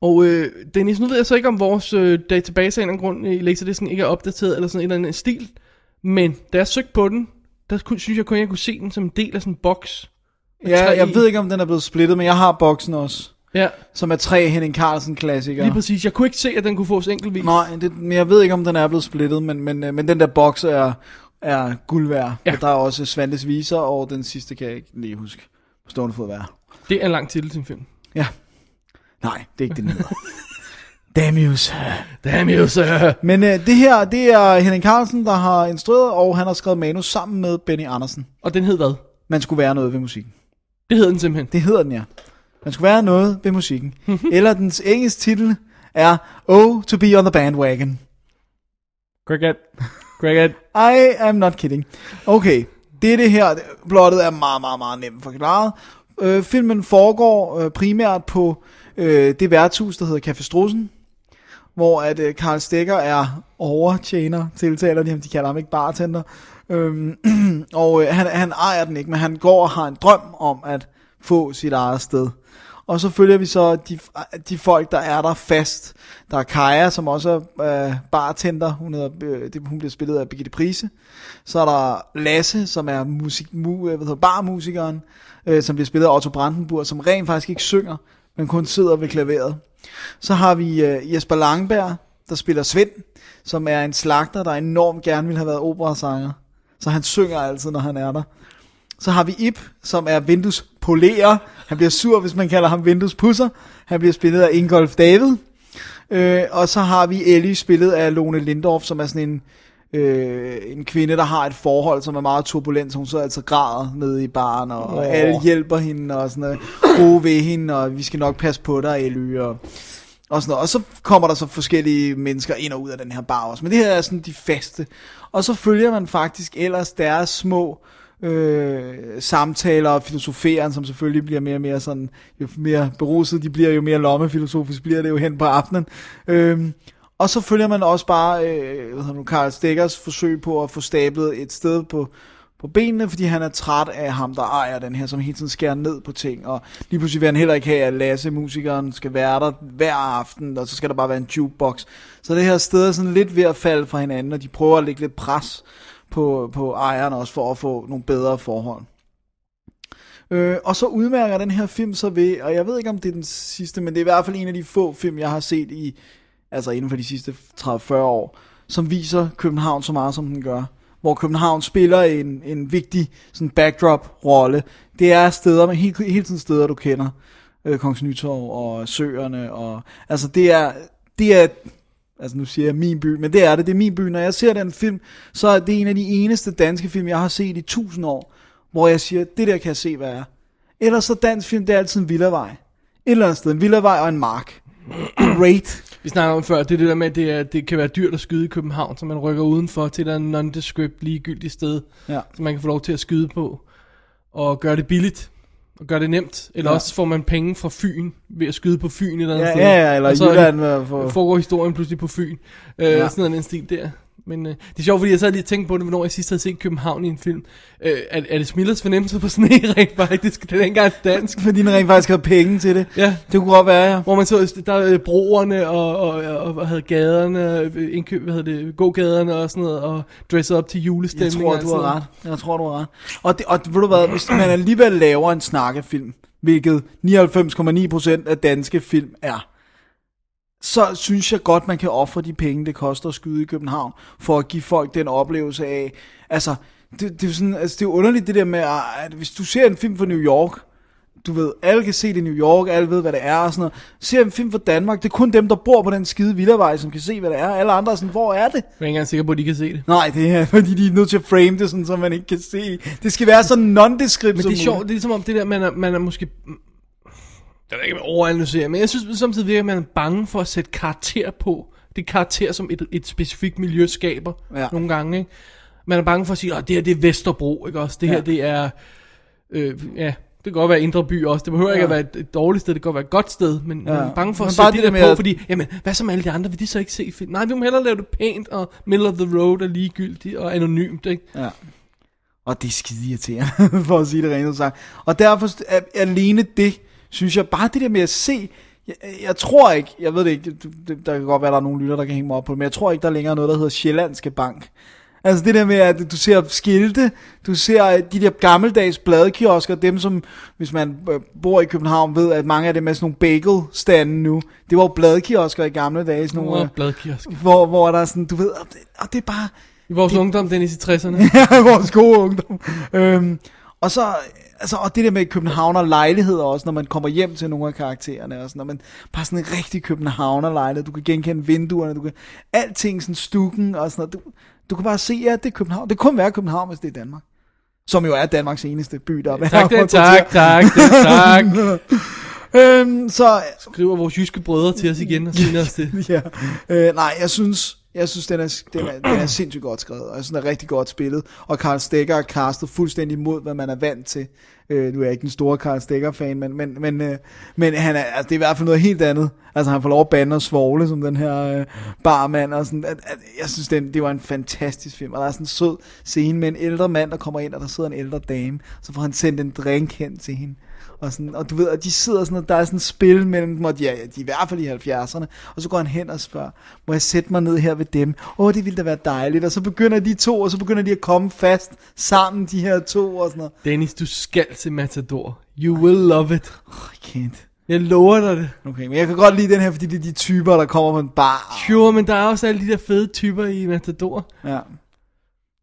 Og øh, Dennis, nu ved jeg så ikke, om vores øh, database af en eller anden grund i Laserdisken ikke er opdateret, eller sådan en eller anden stil. Men da jeg søgte på den, der kunne, synes jeg kun, jeg kunne se den som en del af sådan en boks. Ja, jeg ved ikke, om den er blevet splittet, men jeg har boksen også. Ja, Som er tre Henning Carlsen klassikere. lige præcis. Jeg kunne ikke se, at den kunne fås enkeltvis. Nej, det, men jeg ved ikke, om den er blevet splittet, men, men, øh, men den der boks er, er guld værd. Ja. Ja. Der er også Svantes Viser, og den sidste kan jeg ikke lige huske. På stående fod være. Det er en lang titel til en film. Ja. Nej, det er ikke det, den hedder. Damn you, sir. Damn you, sir. Men øh, det her, det er Henning Carlsen, der har instrueret, og han har skrevet manus sammen med Benny Andersen. Og den hed hvad? Man skulle være noget ved musikken. Det hed den simpelthen. Det hedder den, ja. Man skulle være noget ved musikken. Eller dens engelske titel er Oh, to be on the bandwagon. Cricket. Cricket. I am not kidding. Okay, det er det her. Plottet er meget, meget, meget nemt forklaret. Øh, filmen foregår øh, primært på øh, det værtshus, der hedder Café Strussen, hvor at øh, Karl Stikker er overtjener, tiltaler de ham, de kalder ham ikke bartender. Øhm, og øh, han, han ejer den ikke, men han går og har en drøm om at få sit eget sted. Og så følger vi så de, de folk, der er der fast. Der er Kaja, som også er øh, bartender. Hun, hedder, øh, hun bliver spillet af Birgitte Prise. Så er der Lasse, som er musik, mu, øh, hvad hedder, barmusikeren, øh, som bliver spillet af Otto Brandenburg, som rent faktisk ikke synger, men kun sidder ved klaveret. Så har vi øh, Jesper Langberg, der spiller Svend, som er en slagter, der enormt gerne vil have været operasanger. Så han synger altid, når han er der. Så har vi Ip, som er Windows polerer. Han bliver sur, hvis man kalder ham Windows pusser. Han bliver spillet af Ingolf David. Øh, og så har vi Ellie spillet af Lone Lindorf, som er sådan en, øh, en kvinde, der har et forhold, som er meget turbulent. Så hun så altså græder nede i baren, og, oh. og alle hjælper hende, og sådan noget, gode ved hende, og vi skal nok passe på dig, Ellie, og, og sådan noget. Og så kommer der så forskellige mennesker ind og ud af den her bar også. Men det her er sådan de faste. Og så følger man faktisk ellers deres små øh, samtaler og filosoferen, som selvfølgelig bliver mere og mere sådan, jo mere beruset de bliver, jo mere lommefilosofisk bliver det jo hen på aftenen. Øh, og så følger man også bare øh, hvad hedder nu, Karl Stikkers forsøg på at få stablet et sted på, på benene, fordi han er træt af ham, der ejer den her, som hele tiden skærer ned på ting, og lige pludselig vil han heller ikke have, at Lasse, musikeren, skal være der hver aften, og så skal der bare være en jukebox. Så det her sted er sådan lidt ved at falde fra hinanden, og de prøver at lægge lidt pres på, på ejeren også, for at få nogle bedre forhold. Øh, og så udmærker den her film så ved, og jeg ved ikke om det er den sidste, men det er i hvert fald en af de få film, jeg har set i, altså inden for de sidste 30-40 år, som viser København så meget, som den gør. Hvor København spiller en, en vigtig sådan backdrop-rolle. Det er steder, men hele, hele tiden steder, du kender. Øh, Kongens Nytorv og Søerne. Og, altså det er, det er Altså nu siger jeg min by, men det er det, det er min by. Når jeg ser den film, så er det en af de eneste danske film, jeg har set i tusind år, hvor jeg siger, det der kan jeg se, hvad er. Ellers så dansk film, det er altid en villavej. Et eller andet sted, en villavej og en mark. Great. Vi snakker om før, det er det der med, at det, er, det kan være dyrt at skyde i København, så man rykker udenfor til et nondescript ligegyldigt sted, Ja. så man kan få lov til at skyde på, og gøre det billigt, og gøre det nemt. Eller Ja. også får man penge fra Fyn, ved at skyde på Fyn et eller andet Ja, sted. ja, ja, eller og så Jylland at få- foregår historien pludselig på Fyn. Øh, ja. Sådan en stil der. Men øh, det er sjovt, fordi jeg sad lige og tænkte på det, hvornår jeg sidst havde set København i en film. Øh, er, er det Smillers fornemmelse for sne rent faktisk? Det er ikke engang dansk. Fordi den rent faktisk havde penge til det. Ja. Det kunne godt være, ja. Hvor man så, der er broerne og, og, og, og havde gaderne, øh, indkøb, hvad hedder det, gågaderne og sådan noget, og dresset op til Jeg julestemning. tror, og du har ret. Jeg tror, du har ret. Og, det, og ved du hvad, hvis man alligevel laver en snakkefilm, hvilket 99,9% af danske film er, så synes jeg godt, man kan ofre de penge, det koster at skyde i København, for at give folk den oplevelse af, altså, det, det, er, sådan, altså, det er underligt det der med, at hvis du ser en film fra New York, du ved, alle kan se det i New York, alle ved, hvad det er og sådan noget. Ser en film fra Danmark, det er kun dem, der bor på den skide villavej, som kan se, hvad det er. Alle andre er sådan, hvor er det? Jeg er ikke engang sikker på, at de kan se det. Nej, det er fordi, de er nødt til at frame det, sådan, så man ikke kan se. Det skal være så non-descript Men det er sjovt, det er som om det der, man er, man er måske... Jeg ved ikke, om jeg overanalyserer, men jeg synes samtidig virker, at man er bange for at sætte karakter på. Det er karakter, som et, et specifikt miljø skaber Ja. nogle gange. Ikke? Man er bange for at sige, at det her det er Vesterbro, ikke også? Det her Ja. det er... Øh, ja, det kan godt være Indre By også. Det behøver ikke Ja. at være et, et dårligt sted, det kan godt være et godt sted, men ja. Man er bange for Men at sætte det det, der med på, at- fordi, jamen, hvad så med alle de andre? Vil de så ikke se film? Nej, vi må hellere lave det pænt, og middle of the road er ligegyldigt og anonymt, ikke? Ja. Og det er skide irriterende, for at sige det rent ud sagt. Og derfor er, alene det, synes jeg, bare det der med at se, jeg, jeg tror ikke, jeg ved det ikke, det, det, der kan godt være, der er nogle lytter, der kan hænge mig op på det, men jeg tror ikke, der er længere noget, der hedder Sjællandske Bank. Altså det der med, at du ser skilte, du ser de der gammeldags bladkiosker, dem som, hvis man øh, bor i København, ved, at mange af dem er sådan nogle bagel-stande nu. Det var jo bladkiosker i gamle dage, sådan nogle, øh, bladkiosk. hvor, hvor der er sådan, du ved, og det, og det er bare, I vores ungdom, Dennis, i 60'erne. ja, vores gode ungdom. Øhm, og så, altså, og det der med københavner lejligheder også, når man kommer hjem til nogle af karaktererne, og sådan, når man bare sådan en rigtig københavner lejlighed, du kan genkende vinduerne, du kan, alting sådan stukken og sådan noget, du, du kan bare se, ja, det er København. Det kan kun være København, hvis det er Danmark. Som jo er Danmarks eneste by, der er tak, det, tak, tak, det, tak. øhm, så, Skriver vores jyske brødre til os igen og siger os det. ja. Øh, nej, jeg synes, jeg synes den, er, den, er, den er sindssygt godt skrevet, og jeg synes, den er rigtig godt spillet. Og Karl Stegger er castet fuldstændig mod, hvad man er vant til. Øh, nu er jeg ikke en stor Karl Stegger-fan, men, men, men, øh, men han er, altså, det er i hvert fald noget helt andet. Altså han får lov at bande og svogle som den her øh, barmand og sådan. At, at, jeg synes, det, det var en fantastisk film. Og der er sådan en sød scene med en ældre mand, der kommer ind, og der sidder en ældre dame. Så får han sendt en drink hen til hende. Og, sådan, og du ved, at de sidder sådan, og der er sådan et spil mellem dem, og de er, de er i hvert fald i 70'erne. Og så går han hen og spørger, må jeg sætte mig ned her ved dem? Åh, oh, det ville da være dejligt. Og så begynder de to, og så begynder de at komme fast sammen, de her to og sådan noget. Dennis, du skal til Matador. You will love it. I can't. Jeg lover dig det. Okay, men jeg kan godt lide den her, fordi det er de typer, der kommer på en bar. Sure, men der er også alle de der fede typer i Matador. Ja.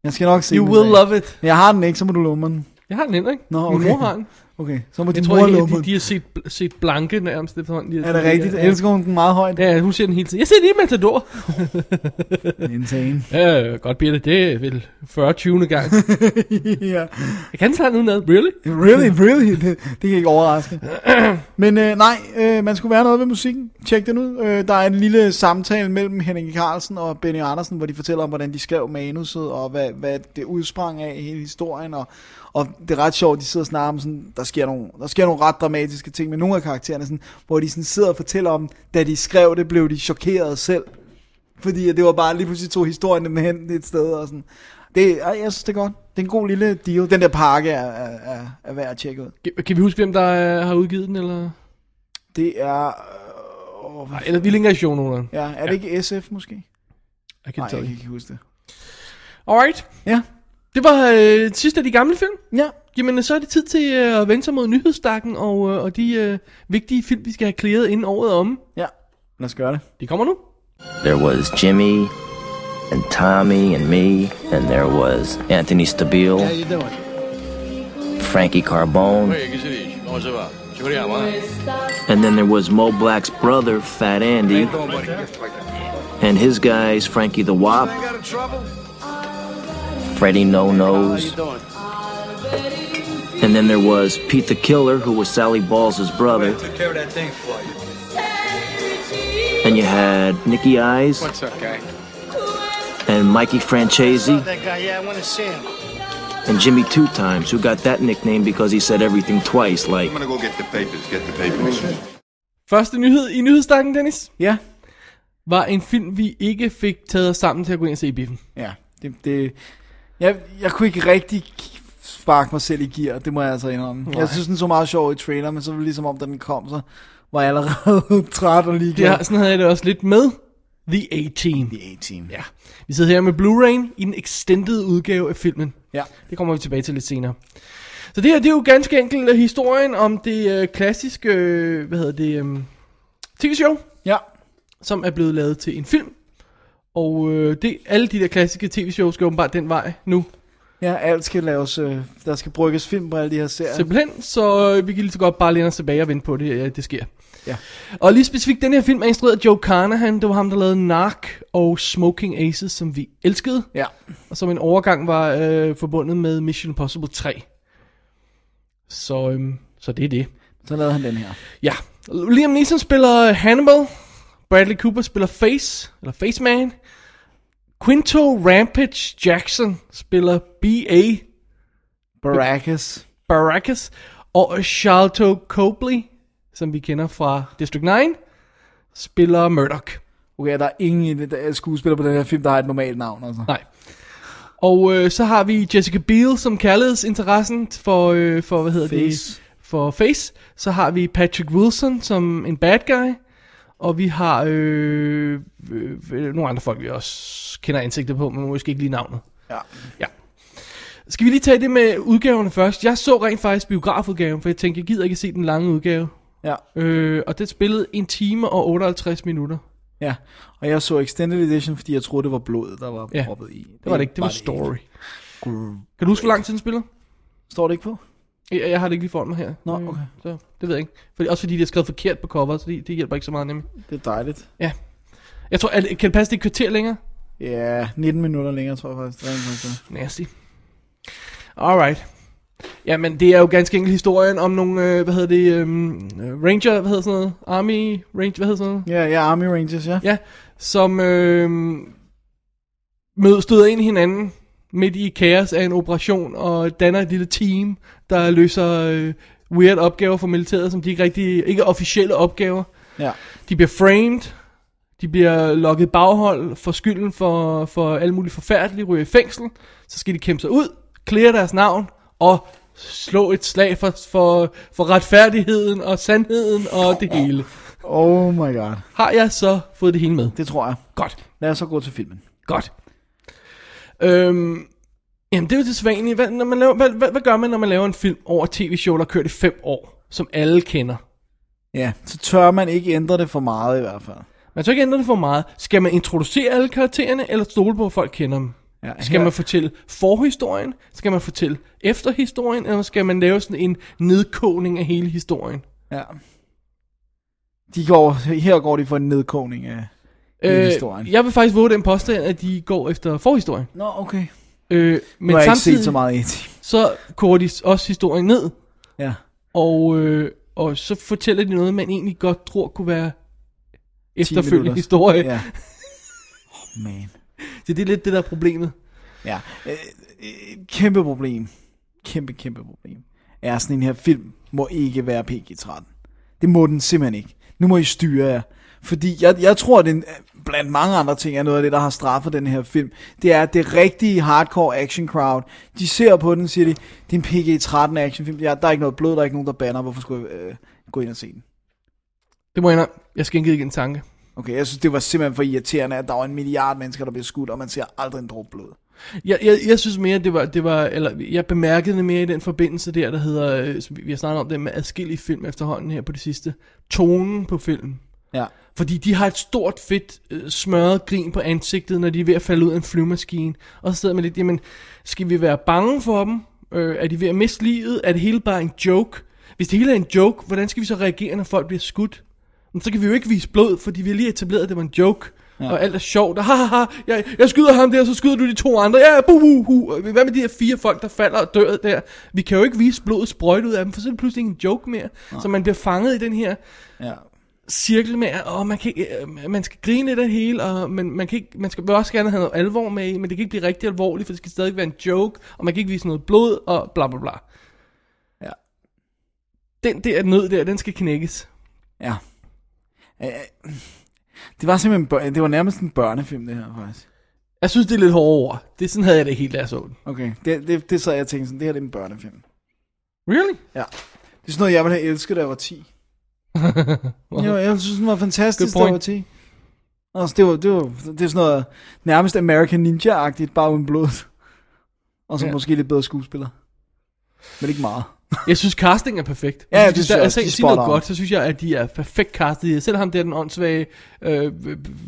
Jeg skal nok se You will dag. love it. Men Jeg har den ikke, så må du lumme den. Jeg har den ikke? Nå, Min okay. mor har den. Okay, så må Jeg din tror mor lumme de, de har set, set blanke nærmest efterhånden. De Er det rigtigt? Ja, Elsker hun den meget højt? Ja, hun ser den hele tiden. Jeg ser lige Matador. Insane. Ja, godt bliver det. Det er vel 40 20. gang. ja. Jeg kan snart uden ad. Really? Really, really? Det, det kan ikke overraske. Men øh, nej, øh, man skulle være noget ved musikken. Tjek den ud. Øh, der er en lille samtale mellem Henning Carlsen og Benny Andersen, hvor de fortæller om, hvordan de skrev manuset, og hvad, hvad det udsprang af i hele historien. Og, og det er ret sjovt, de sidder og snakker om, sådan, der, sker nogle, der sker nogle ret dramatiske ting med nogle af karaktererne, sådan, hvor de sådan sidder og fortæller om, da de skrev det, blev de chokeret selv. Fordi det var bare lige pludselig to historierne med hen et sted og sådan. Det, ej, jeg synes, det er godt. Det er en god lille deal. Den der pakke er, er, er, er værd at tjekke ud. Kan- Kan vi huske, hvem der øh, har udgivet den? Eller, Det er... Øh, hvad- Nej, eller vi linker i shownoterne. ja, er det ikke SF måske? Jeg kan Nej, jeg kan ikke huske det. Alright. Ja. Det var øh, sidste af de gamle film. Ja. Jamen, så er det tid til øh, at vende sig mod nyhedsstakken og, øh, og de øh, vigtige film, vi skal have klaret inden året om. Ja. Lad os gøre det. De kommer nu. There was Jimmy and Tommy and me, and there was Anthony Stabile, Frankie Carbone? Come si va? Ci vediamo, eh? and then there was Mo Black's brother, Fat Andy, and his guys, Frankie the Wop, Freddie No Nose, and then there was Pete the Killer, who was Sally Balls' brother, Took care of that thing for you. and you had Nicky Eyes What's up, guy? and Mikey Francese. That guy, yeah, I want to see him. and Jimmy Two Times, who got that nickname because he said everything twice, like, I'm gonna go get the papers. Get the papers. Første nyhed i nyhedsstakken, Dennis, Ja. var en film, vi ikke fik taget os sammen til at gå ind og se i biffen. Ja. Det, det, jeg, jeg kunne ikke rigtig sparke mig selv i gear, det må jeg altså indrømme. Jeg synes, den så meget sjov i trailer, men så ligesom om, da den kom, så var jeg allerede træt og ligeglad. har, sådan havde jeg det også lidt med The A-Team. The A-Team. Ja. Vi sidder her med Blu-ray i den extended udgave af filmen. Ja. Det kommer vi tilbage til lidt senere. Så det her, det er jo ganske enkelt øh, historien om det øh, klassiske, øh, hvad hedder det, øh, tv-show, Ja. som er blevet lavet til en film. Og øh, det, alle de der klassiske tv-shows går åbenbart den vej nu. Ja, alt skal laves, øh, der skal brygges film på alle de her serier. Simpelthen, så øh, vi kan lige så godt bare læne os tilbage og vente på det, ja, det sker. Ja. Og lige specifikt, den her film er instrueret af Joe Carnahan. Det var ham, der lavede Narc og Smoking Aces, som vi elskede. Ja. Og som en overgang var øh, forbundet med Mission Impossible 3. Så, øhm, så det er det. Så lavede han den her. Ja. Liam Neeson spiller Hannibal. Bradley Cooper spiller Face, eller Faceman. Quinto Rampage Jackson spiller B.A. Baracus. Baracus. Og Charlton Copley, som vi kender fra District 9, spiller Murdoch. Okay, der er ingen der er skuespiller på den her film, der har et normalt navn, altså. Nej. Og øh, så har vi Jessica Biel som kærlighedsinteressen for, øh, for hvad hedder Face. det? For Face. Så har vi Patrick Wilson som en bad guy. Og vi har øh, øh, øh, nogle andre folk, vi også kender ansigtet på, men måske ikke lige navnet. Ja. Ja. Skal vi lige tage det med udgaverne først? Jeg så rent faktisk biografudgaven, for jeg tænkte, jeg gider ikke se den lange udgave. Ja. Øh, og det spillede en time og 58 minutter. Ja, og jeg så Extended Edition, fordi jeg troede, det var blod, der var Ja. proppet i. Det var det ikke, det var story. Kan du huske, hvor lang tid den spiller? Står det ikke på? Jeg, jeg har det ikke lige foran mig her. Nå, Øh, okay. Så det ved jeg ikke. Fordi, også fordi det er skrevet forkert på coveret, så det, det hjælper ikke så meget nemlig. Det er dejligt. Ja. Jeg tror, at, kan det passe, det er et kvarter længere? Ja, 19 minutter længere, tror jeg faktisk. Det er rent faktisk. Nasty. Alright. Jamen, det er jo ganske enkelt historien om nogle, øh, hvad hedder det, um, ranger, hvad hedder sådan noget? Army, range, hvad hedder sådan noget? Ja, ja, Army Rangers, ja. Ja, som øh, møder støder ind i hinanden midt i kaos af en operation, og danner et lille team, der løser øh, weird opgaver for militæret, som de ikke rigtig, ikke officielle opgaver, Ja. De bliver framed, de bliver lukket baghold for skylden for, for alle mulige forfærdelige, ryger i fængsel, så skal de kæmpe sig ud, clear deres navn, og slå et slag for, for, for retfærdigheden og sandheden og det hele. Oh my god. Har jeg så fået det hele med? Det tror jeg. Godt. Lad os så gå til filmen. Godt. Øhm, jamen, det er jo det svanlige. Hvad, når man laver, hvad, hvad, hvad gør man, når man laver en film over tv-show, der kørt i fem år, som alle kender? Ja, så tør man ikke ændre det for meget i hvert fald. Man skal ikke ændre det for meget. Skal man introducere alle karaktererne, eller stole på, at folk kender dem? Ja, Skal her- man fortælle forhistorien? Skal man fortælle efterhistorien? Eller skal man lave sådan en nedkogning af hele historien? Ja. De går, her går de for en nedkogning af øh, historien. jeg vil faktisk våge den påstand, at de går efter forhistorien. Nå, okay. Øh, Men nu har jeg ikke samtidig, set så meget det. så koger de også historien ned. Ja. Og, øh, og så fortæller de noget, man egentlig godt tror kunne være efterfølgende historie. Ja. Oh, man. Så det er lidt det, der er problemet. Ja. Øh, øh, kæmpe problem. Kæmpe, kæmpe problem. Er sådan en her film må ikke være PG-13. Det må den simpelthen ikke. Nu må I styre jer. Fordi jeg, jeg tror, at den, blandt mange andre ting, er noget af det, der har straffet den her film. Det er, at det rigtige hardcore action crowd, de ser på den og siger, de, det er en PG-13 actionfilm. Ja, der er ikke noget blod, der er ikke nogen, der banner. Hvorfor skulle jeg øh, gå ind og se den? Det må jeg indrømme. Jeg skænkede ikke en tanke. Okay, jeg synes, det var simpelthen for irriterende, at der var en milliard mennesker, der blev skudt, og man ser aldrig en dråbe blod. Jeg, jeg, jeg synes mere, det var, det var, eller jeg bemærkede det mere i den forbindelse der, der hedder, øh, som vi vi har snakket om det med adskillige film efterhånden her på det sidste, tonen på filmen. Ja. Fordi de har et stort, fedt, øh, smørret grin på ansigtet, når de er ved at falde ud af en flyvemaskine. Og så sidder man lidt, jamen, skal vi være bange for dem? Øh, er de ved at miste livet? Er det hele bare en joke? Hvis det hele er en joke, hvordan skal vi så reagere, når folk bliver skudt? Men så kan vi jo ikke vise blod, fordi vi har lige etableret, at det var en joke. Ja. Og alt er sjovt. Og, ha, ha, ha, jeg, jeg skyder ham der, så skyder du de to andre. Ja, bu, bu, bu. Hvad med de her fire folk, der falder og dør der? Vi kan jo ikke vise blodet sprøjt ud af dem, for så er det pludselig ikke en joke mere. Ja. Så man bliver fanget i den her Ja. Cirkel med, og man, kan, ikke- øh, man skal grine lidt af det hele, og man, man, kan ikke, man skal også gerne have noget alvor med i, men det kan ikke blive rigtig alvorligt, for det skal stadig være en joke, og man kan ikke vise noget blod, og bla bla bla. Ja. Den der nød der, den skal knækkes. Ja. Det var simpelthen, det var nærmest en børnefilm, det her, faktisk. Jeg synes, det er lidt hårde ord. Det sådan havde jeg det helt, da jeg så den. Okay, det, det, det så jeg tænkte sådan, det her det er en børnefilm. Really? Ja. Det er sådan noget, jeg ville have elsket, da jeg var 10. jo, jeg synes, den var fantastisk, jeg point. var 10. Altså, det var, det var, det er sådan noget nærmest American Ninja-agtigt, bare uden blod. Og så Ja. måske lidt bedre skuespiller. Men ikke meget. Jeg synes, casting er perfekt. Ja, Hvis det synes der jeg er også, de er sige noget godt, så synes jeg, at de er perfekt castet. Selv ham der, den åndssvage øh,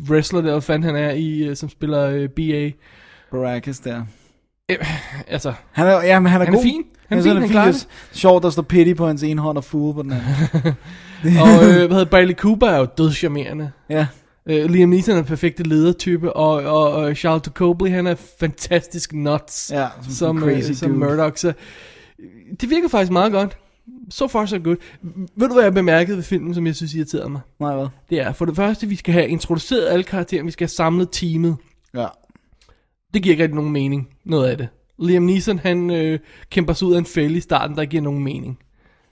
wrestler, der hvad fanden han er i, øh, som spiller øh, BA. Baracus der. Altså, Han er, ja, men han er, Han er god. fin. Han er fin, han klarer Det er Sjovt, der står pity på hans ene hånd og fool på den anden. og øh, hvad hedder Bradley Cooper er jo dødcharmerende. ja. Øh, Liam Neeson er den perfekte ledertype, og, og, og Charlotte Copley, han er fantastisk nuts, Ja, som, som, crazy øh, som dude. Murdoch. Så, øh, det virker faktisk meget godt. So far so good. Ved du, hvad jeg bemærkede ved filmen, som jeg synes irriterede mig? Nej, hvad? Det er, for det første, vi skal have introduceret alle karaktererne, vi skal have samlet teamet. Det giver ikke rigtig nogen mening, noget af det. Liam Neeson, han øh, kæmper sig ud af en fælde i starten, der giver nogen mening.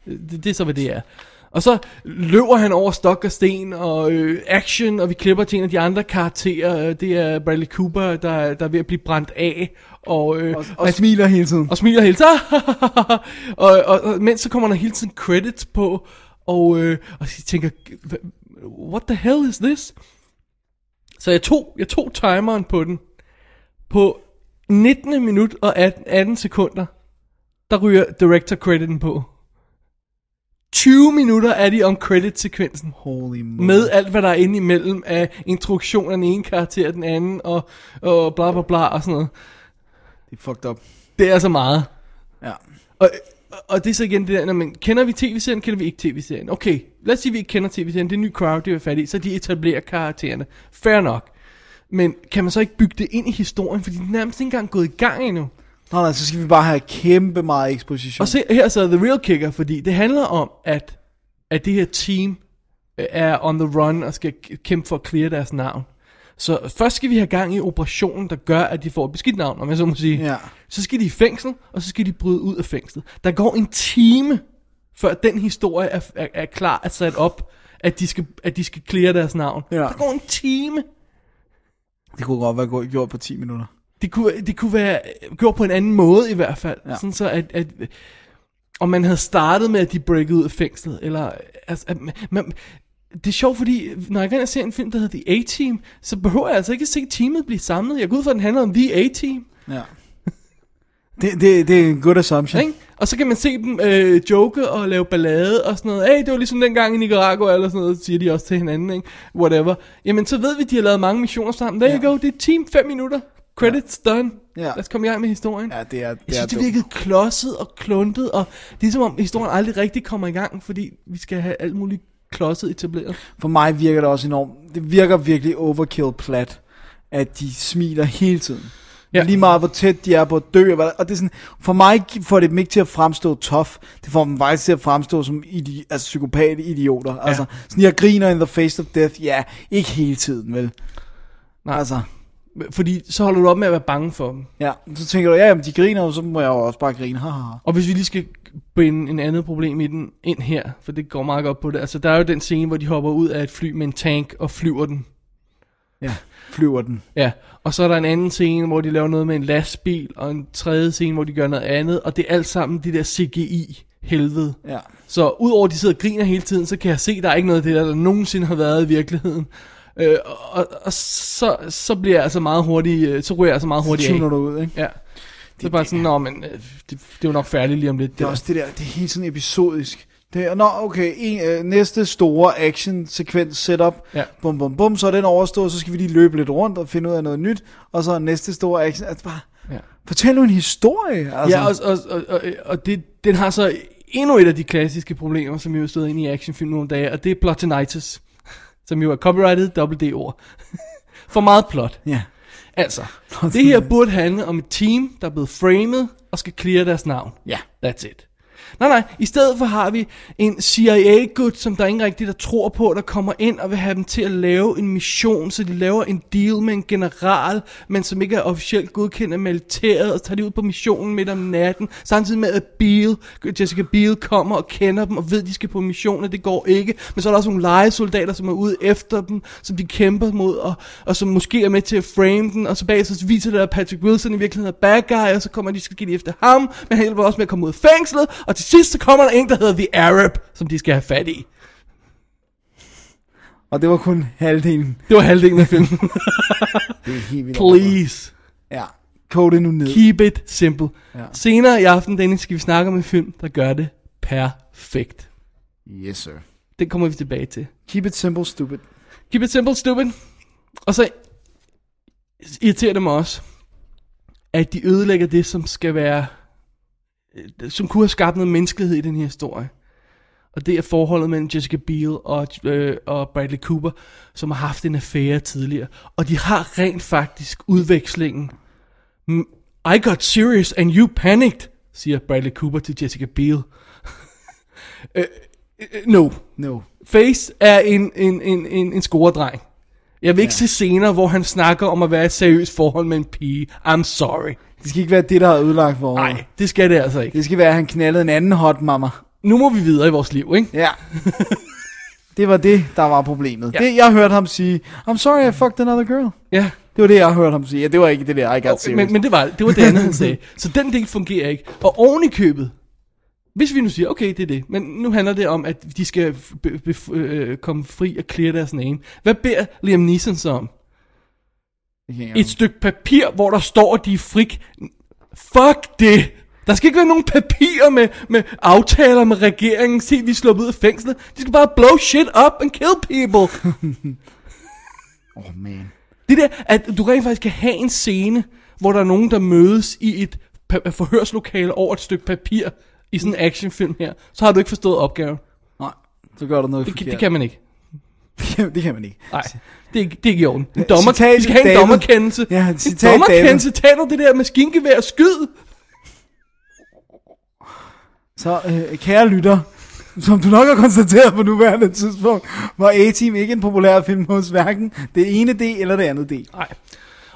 Det, det er så, hvad det er. Og så løber han over stok og sten og øh, action, og vi klipper til en af de andre karakterer. Øh, Det er Bradley Cooper, der, der er ved at blive brændt af. Og, øh, Og, og smiler hele tiden. og smiler hele tiden. og, og, og mens så kommer der hele tiden credits på, og, øh, og jeg tænker, what the hell is this? Så jeg tog, jeg tog timeren på den. På 19. minut og 18, 18 sekunder, der ryger director crediten på. 20 minutter er de om credit sekvensen. Holy moly. Med alt, hvad der er inde imellem af introduktion af den ene karakter og den anden, og, og bla bla bla og sådan noget. Det er fucked up. Det er så meget. Ja. Og, og det er så igen det der, når man kender vi tv-serien, kender vi ikke tv-serien. Okay, lad os sige, at vi ikke kender tv-serien, det er en ny crowd, det er fat i, så de etablerer karaktererne. Fair nok. Men kan man så ikke bygge det ind i historien, fordi den er nærmest ikke engang gået i gang endnu. Nå, nej, så skal vi bare have kæmpe meget eksposition. Og se, her så er the real kicker, fordi det handler om, at, at det her team øh, er on the run og skal kæmpe for at clear deres navn. Så først skal vi have gang i operationen, der gør, at de får et beskidt navn, om jeg så må sige. Ja. Så skal de i fængsel, og så skal de bryde ud af fængslet. Der går en time, før den historie er, er, er klar at sat op at de skal, at de skal clear deres navn. Ja. Der går en time. Det kunne godt være gjort på 10 minutter. Det kunne, det kunne være gjort på en anden måde i hvert fald. Ja. Sådan så, at, at om man havde startet med, at de breakede ud af fængslet, eller, altså, at, man, det er sjovt, fordi når jeg og ser en film, der hedder The A-Team, så behøver jeg altså ikke at se teamet blive samlet. Jeg går ud fra, at den handler om The A-Team. Ja. Det, det, det er en good assumption. Ikke? Og så kan man se dem øh, joke og lave ballade og sådan noget. Hey, det var ligesom dengang i Nicaragua eller sådan noget, siger de også til hinanden, ikke? Whatever. Jamen, så ved vi, at de har lavet mange missioner sammen. There you go, det er team 5 minutter. Credits done. Ja. Lad os komme i gang med historien. Ja, det er, det Jeg er synes, det virkede klodset og kluntet, og det er som om historien aldrig rigtig kommer i gang, fordi vi skal have alt muligt klodset etableret. For mig virker det også enormt. Det virker virkelig overkill plat, at de smiler hele tiden. Ja. Lige meget hvor tæt de er på at dø. og Og det er sådan, for mig får det dem ikke til at fremstå tough. Det får dem faktisk til at fremstå som idi- altså psykopat-idioter. Ja. Altså, sådan jeg griner in the face of death. Ja, ikke hele tiden, vel? Nej. Altså, Fordi så holder du op med at være bange for dem. ja. Så tænker du, ja, jamen, de griner så må jeg jo også bare grine. Haha. Og hvis vi lige skal binde en andet problem i den ind her, for det går meget godt på det. Altså, der er jo den scene, hvor de hopper ud af et fly med en tank og flyver den. Ja, flyver den. Ja, og så er der en anden scene, hvor de laver noget med en lastbil, og en tredje scene, hvor de gør noget andet, og det er alt sammen det der CGI helvede. Ja. Så udover at de sidder og griner hele tiden, så kan jeg se, at der er ikke noget af det der, der nogensinde har været i virkeligheden. Øh, og, og så, så bliver jeg altså meget hurtigt, øh, så ryger jeg altså meget hurtigt af. Du ud, ikke? Ja. Det er bare sådan, nå, men øh, det, det er jo nok færdigt lige om lidt. Det er også det der, det er helt sådan episodisk. Det nå, okay, en, øh, næste store action-sekvens setup, Ja. bum, bum, bum, så er den overstået, så skal vi lige løbe lidt rundt og finde ud af noget nyt, og så næste store action, altså bare, Ja. fortæl nu en historie, altså. Ja, og, og, og, og, og det, den har så endnu et af de klassiske problemer, som vi har stået ind i actionfilm nogle dage, og det er plottinitis, som jo er copyrighted dobbelt D-ord. For meget plot. ja. Altså, det her burde handle om et team, der er blevet framed og skal clear deres navn. Ja. That's it. Nej, nej, i stedet for har vi en CIA-gut, som der er ingen rigtig, der tror på, der kommer ind og vil have dem til at lave en mission, så de laver en deal med en general, men som ikke er officielt godkendt af militæret, og tager de ud på missionen midt om natten, samtidig med at Biel, Jessica Biel kommer og kender dem, og ved, at de skal på mission, det går ikke. Men så er der også nogle legesoldater, som er ude efter dem, som de kæmper mod, og, og som måske er med til at frame den, og så bag så viser det, at Patrick Wilson i virkeligheden er bad guy, og så kommer de, skal de efter ham, men han hjælper også med at komme ud af fængslet, og til sidst så kommer der en, der hedder The Arab, som de skal have fat i. Og det var kun halvdelen. Det var halvdelen af filmen. Det er helt vildt. Please, Ja, kog det nu ned. keep it simple. Ja. Senere i aften, Dennis, skal vi snakke om en film, der gør det perfekt. Yes, sir. Den kommer vi tilbage til. Keep it simple, stupid. Keep it simple, stupid. Og så irriterer det mig også, at de ødelægger det, som skal være, som kunne have skabt noget menneskelighed i den her historie. Og det er forholdet mellem Jessica Biel og, øh, og Bradley Cooper, som har haft en affære tidligere. Og de har rent faktisk udvekslingen. "Mm, I got serious and you panicked, siger Bradley Cooper til Jessica Biel. øh, øh, no. No. Face er en, en, en, en, en scoredreng. Jeg vil ikke ja. se scener, hvor han snakker om at være et seriøst forhold med en pige. I'm sorry. Det skal ikke være det, der har ødelagt for Nej, det skal det altså ikke. Det skal være, at han knaldede en anden hot mamma. Nu må vi videre i vores liv, ikke? Ja. det var det, der var problemet. Ja. Ja. Det, jeg hørte ham sige, I'm sorry, I fucked another girl. Ja. Det var det, jeg hørte ham sige. Ja, det var ikke det der, I got serious. Men, men det var det, var det andet, han sagde. Så den del fungerer ikke. Og oven i købet, hvis vi nu siger, okay, det er det, men nu handler det om, at de skal be, be, øh, komme fri og clear deres name. Hvad beder Liam Neeson så om? Jeg Et stykke papir, hvor der står, at de er frik. Fuck det! Der skal ikke være nogen papirer med, med aftaler med regeringen. Se, vi sluppet ud af fængslet. De skal bare blow shit up and kill people. Oh, man. Det der, at du rent faktisk kan have en scene, hvor der er nogen, der mødes i et forhørslokale over et stykke papir i sådan en actionfilm her, så har du ikke forstået opgaven. Nej, så gør der noget Det, forkert. det kan man ikke. Det, kan, man ikke. Nej, det er, det er ikke i orden. En dommer, Citat vi skal have en David. dommerkendelse. Ja, en citat dommerkendelse. Tager du det der maskingevær og skyd? Så øh, kære lytter, som du nok har konstateret på nuværende tidspunkt, var A-Team ikke en populær film hos hverken det ene D eller det andet D. Nej.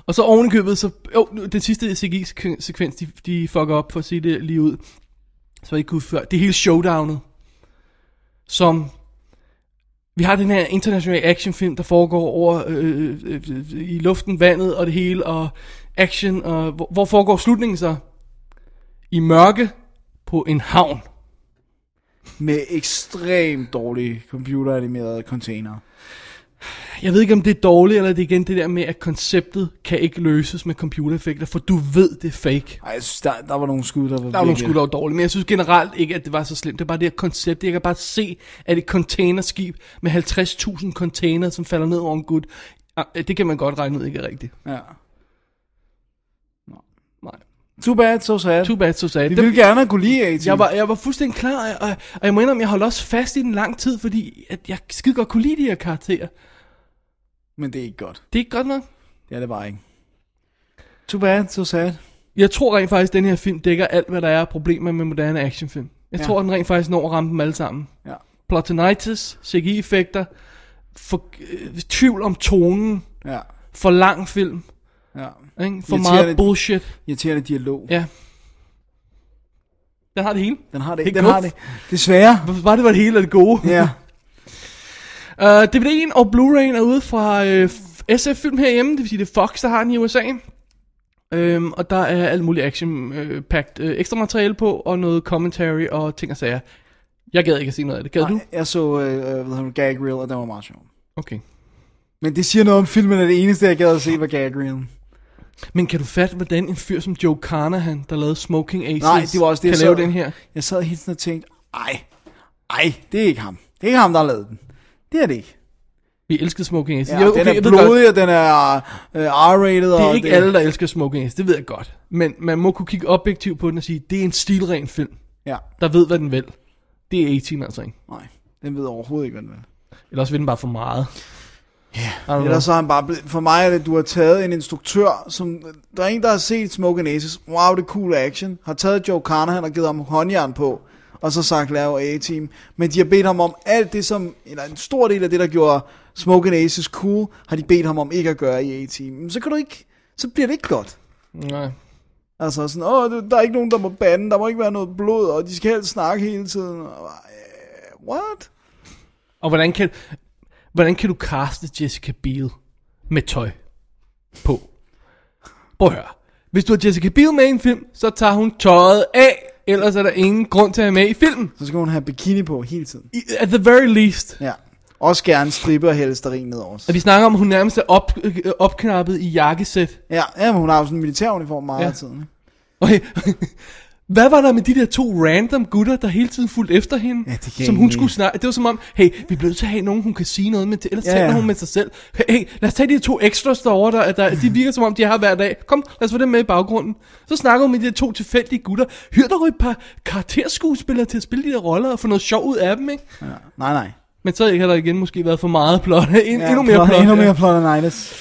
Og så ovenikøbet, så, jo, den sidste CGI-sekvens, de, de fucker op for at sige det lige ud, så jeg ikke kunne før. Det hele showdownet, som vi har den her internationale actionfilm, der foregår over øh, øh, øh, i luften, vandet og det hele, og action, og hvor, hvor foregår slutningen så? I mørke på en havn. Med ekstremt dårlige computeranimerede container. Jeg ved ikke, om det er dårligt, eller det er igen det der med, at konceptet kan ikke løses med computereffekter, for du ved, det er fake. Ej, jeg synes, der, der var nogle skud, der var Der var nogle skud, der var dårlige, men jeg synes generelt ikke, at det var så slemt. Det er bare det her koncept. Jeg kan bare se, at et containerskib med 50.000 container, som falder ned over en gud, ah, det kan man godt regne ud ikke er rigtigt. Ja. Too bad, so sad. Too bad, so sad. Vi Det- ville gerne kunne lide A-Team. Jeg var, jeg var fuldstændig klar, og, og jeg må indrømme, jeg holdt også fast i den lang tid, fordi at jeg skide godt kunne lide de her karakterer. Men det er ikke godt. Det er ikke godt nok. Det er det bare ikke. Too bad, so sad. Jeg tror rent faktisk, at den her film dækker alt, hvad der er problemer med moderne actionfilm. Jeg Ja. tror, at den rent faktisk når at ramme dem alle sammen. Ja. Plotinitis, CGI-effekter, for, øh, tvivl om tonen, Ja. for lang film, Ja. ikke? for meget bullshit. Irriterende dialog. Ja. Den har det hele. Den har det. Det Den har det. Desværre. Bare det var det hele af det gode? Ja. Uh, DVD'en og Blu-ray'en er ude fra uh, SF-film herhjemme, det vil sige, det er Fox, der har den i USA. Um, og der er alt muligt action-packed uh, ekstra materiale på, og noget commentary og ting og sager. Jeg gad ikke at se noget af det. Gad du? Nej, jeg så øh, øh, Gag Reel, og den var meget sjov. Okay. Men det siger noget om filmen, at det eneste, jeg gad at se, var Gag Reel. Men kan du fatte, hvordan en fyr som Joe Carnahan, der lavede Smoking Aces, Nej, det var også det, kan jeg lave sad- den her? Jeg sad hele tiden og tænkte, ej, ej, det er ikke ham. Det er ikke ham, der har lavet den. Det er det ikke. Vi elsker Smoking Aces. Ja, Jo, den er blodig, og den er øh, R-rated. Det er og ikke alle, der elsker Smoking Aces, det ved jeg godt. Men man må kunne kigge objektivt på den og sige, det er en stilren film, Ja, der ved, hvad den vil. Det er 18 altså ikke. nej, den ved overhovedet ikke, hvad den vil. Eller også vil den bare for meget. Ja. Ellers så er han bare blevet, for mig er det, du har taget en instruktør, som, der er en, der har set Smoke Aces, wow, det er cool action, har taget Joe Carnahan og givet ham håndjern på, og så sagt, lav A-Team. Men de har bedt ham om alt det, som, eller en stor del af det, der gjorde Smoke Aces cool, har de bedt ham om ikke at gøre i A-Team. Så kan du ikke, så bliver det ikke godt. Nej. Altså sådan, åh, der er ikke nogen, der må bande, der må ikke være noget blod, og de skal helst snakke hele tiden. Og, øh, What? Og hvordan kan, hvordan kan du caste Jessica Biel med tøj på? Prøv at høre. Hvis du har Jessica Biel med i en film, så tager hun tøjet af, ellers er der ingen grund til at have med i filmen. Så skal hun have bikini på hele tiden. I, at the very least. Ja. Også gerne stribe og helsterin ned over. Og vi snakker om, at hun nærmest er op, øh, opknappet i jakkesæt. Ja, ja, men hun har jo sådan en militæruniform meget Ja. af tiden. Okay. Hvad var der med de der to random gutter, der hele tiden fulgte efter hende? Ja, det som hun skulle snakke. Det var som om, hey, vi bliver nødt til at have nogen, hun kan sige noget med, til, ellers Ja, ja, taler ja. hun med sig selv. Hey, lad os tage de to extras derovre, der, der, de virker som om, de har hver dag. Kom, lad os få dem med i baggrunden. Så snakker hun med de der to tilfældige gutter. Hyr der et par karakterskuespillere til at spille de der roller og få noget sjov ud af dem, ikke? Ja. Nej, nej. Men så har der igen måske været for meget plot. En, Ja, endnu mere plot- plot. Endnu ja. mere plotinitis.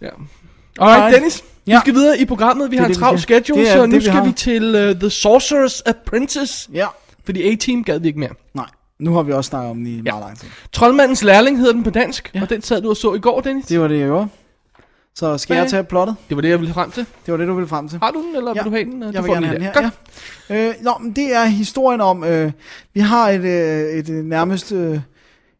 Ja. Alright, Alright. Dennis. Vi Ja. skal videre i programmet. Vi Det har en det, vi travl schedule, Det så det, nu vi skal har. vi til uh, The Sorcerer's Apprentice. Ja. Fordi A-Team gad vi ikke mere. Nej, nu har vi også snakket om den i ja. meget lang tid. Troldmandens lærling hedder den på dansk, ja. og den sad du og så i går, Dennis. Det var det, jeg gjorde. Så skal Hvad? jeg tage plottet? Det var det, jeg ville frem til. Det var det, du ville frem til. Har du den, eller Ja. vil du have den? Jeg vil gerne have den her. Ja. Øh, nå, men det er historien om, øh, vi har et, øh, et nærmest øh,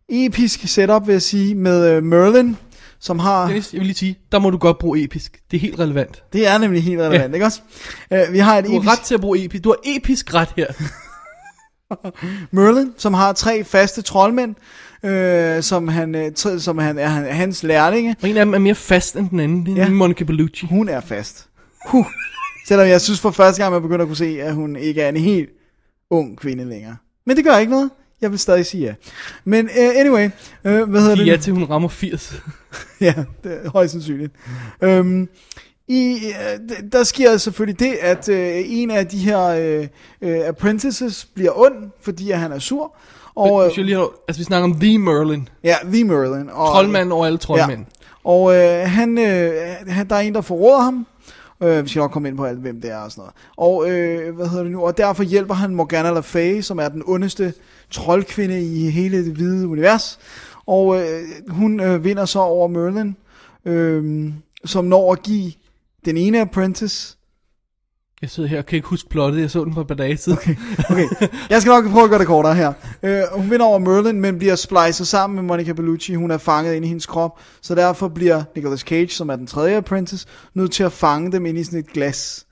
episk setup, vil jeg sige, med øh, Merlin, som har... Dennis, jeg vil lige sige, der må du godt bruge episk. Det er helt relevant. Det er nemlig helt relevant, Ja. ikke også? Øh, vi har et Du episk... har ret til at bruge episk. Du har episk ret her. Merlin, som har tre faste troldmænd, øh, som, han, øh, som han, er han, hans lærlinge. Og en af dem er mere fast end den anden. Det er ja. Monica Bellucci. Hun er fast. Huh. Selvom jeg synes for første gang, man begynder at kunne se, at hun ikke er en helt ung kvinde længere. Men det gør ikke noget. Jeg vil stadig sige ja. Men uh, anyway, uh, hvad hedder det? Ja, til hun rammer 80. ja, det er højst sandsynligt. Um, i, uh, der sker selvfølgelig det, at uh, en af de her uh, uh, apprentices bliver ond, fordi at han er sur. Og, Hvis jeg lige har, altså, vi snakker om The Merlin. ja, The Merlin. Og, Troldmand over alle troldmænd. Ja. Og øh, han, øh, han, der er en, der forråder ham. Øh, vi skal nok komme ind på alt, hvem det er og sådan noget. Og, øh, hvad hedder det nu? og derfor hjælper han Morgana Le Fay, som er den ondeste troldkvinde i hele det hvide univers. Og øh, hun øh, vinder så over Merlin, øh, som når at give den ene apprentice jeg sidder her og kan ikke huske plottet, jeg så den for et par dage siden. Okay. Okay, jeg skal nok prøve at gøre det kortere her. Uh, hun vinder over Merlin, men bliver splicet sammen med Monica Bellucci. Hun er fanget ind i hendes krop, så derfor bliver Nicolas Cage, som er den tredje apprentice, nødt til at fange dem ind i sådan et glas.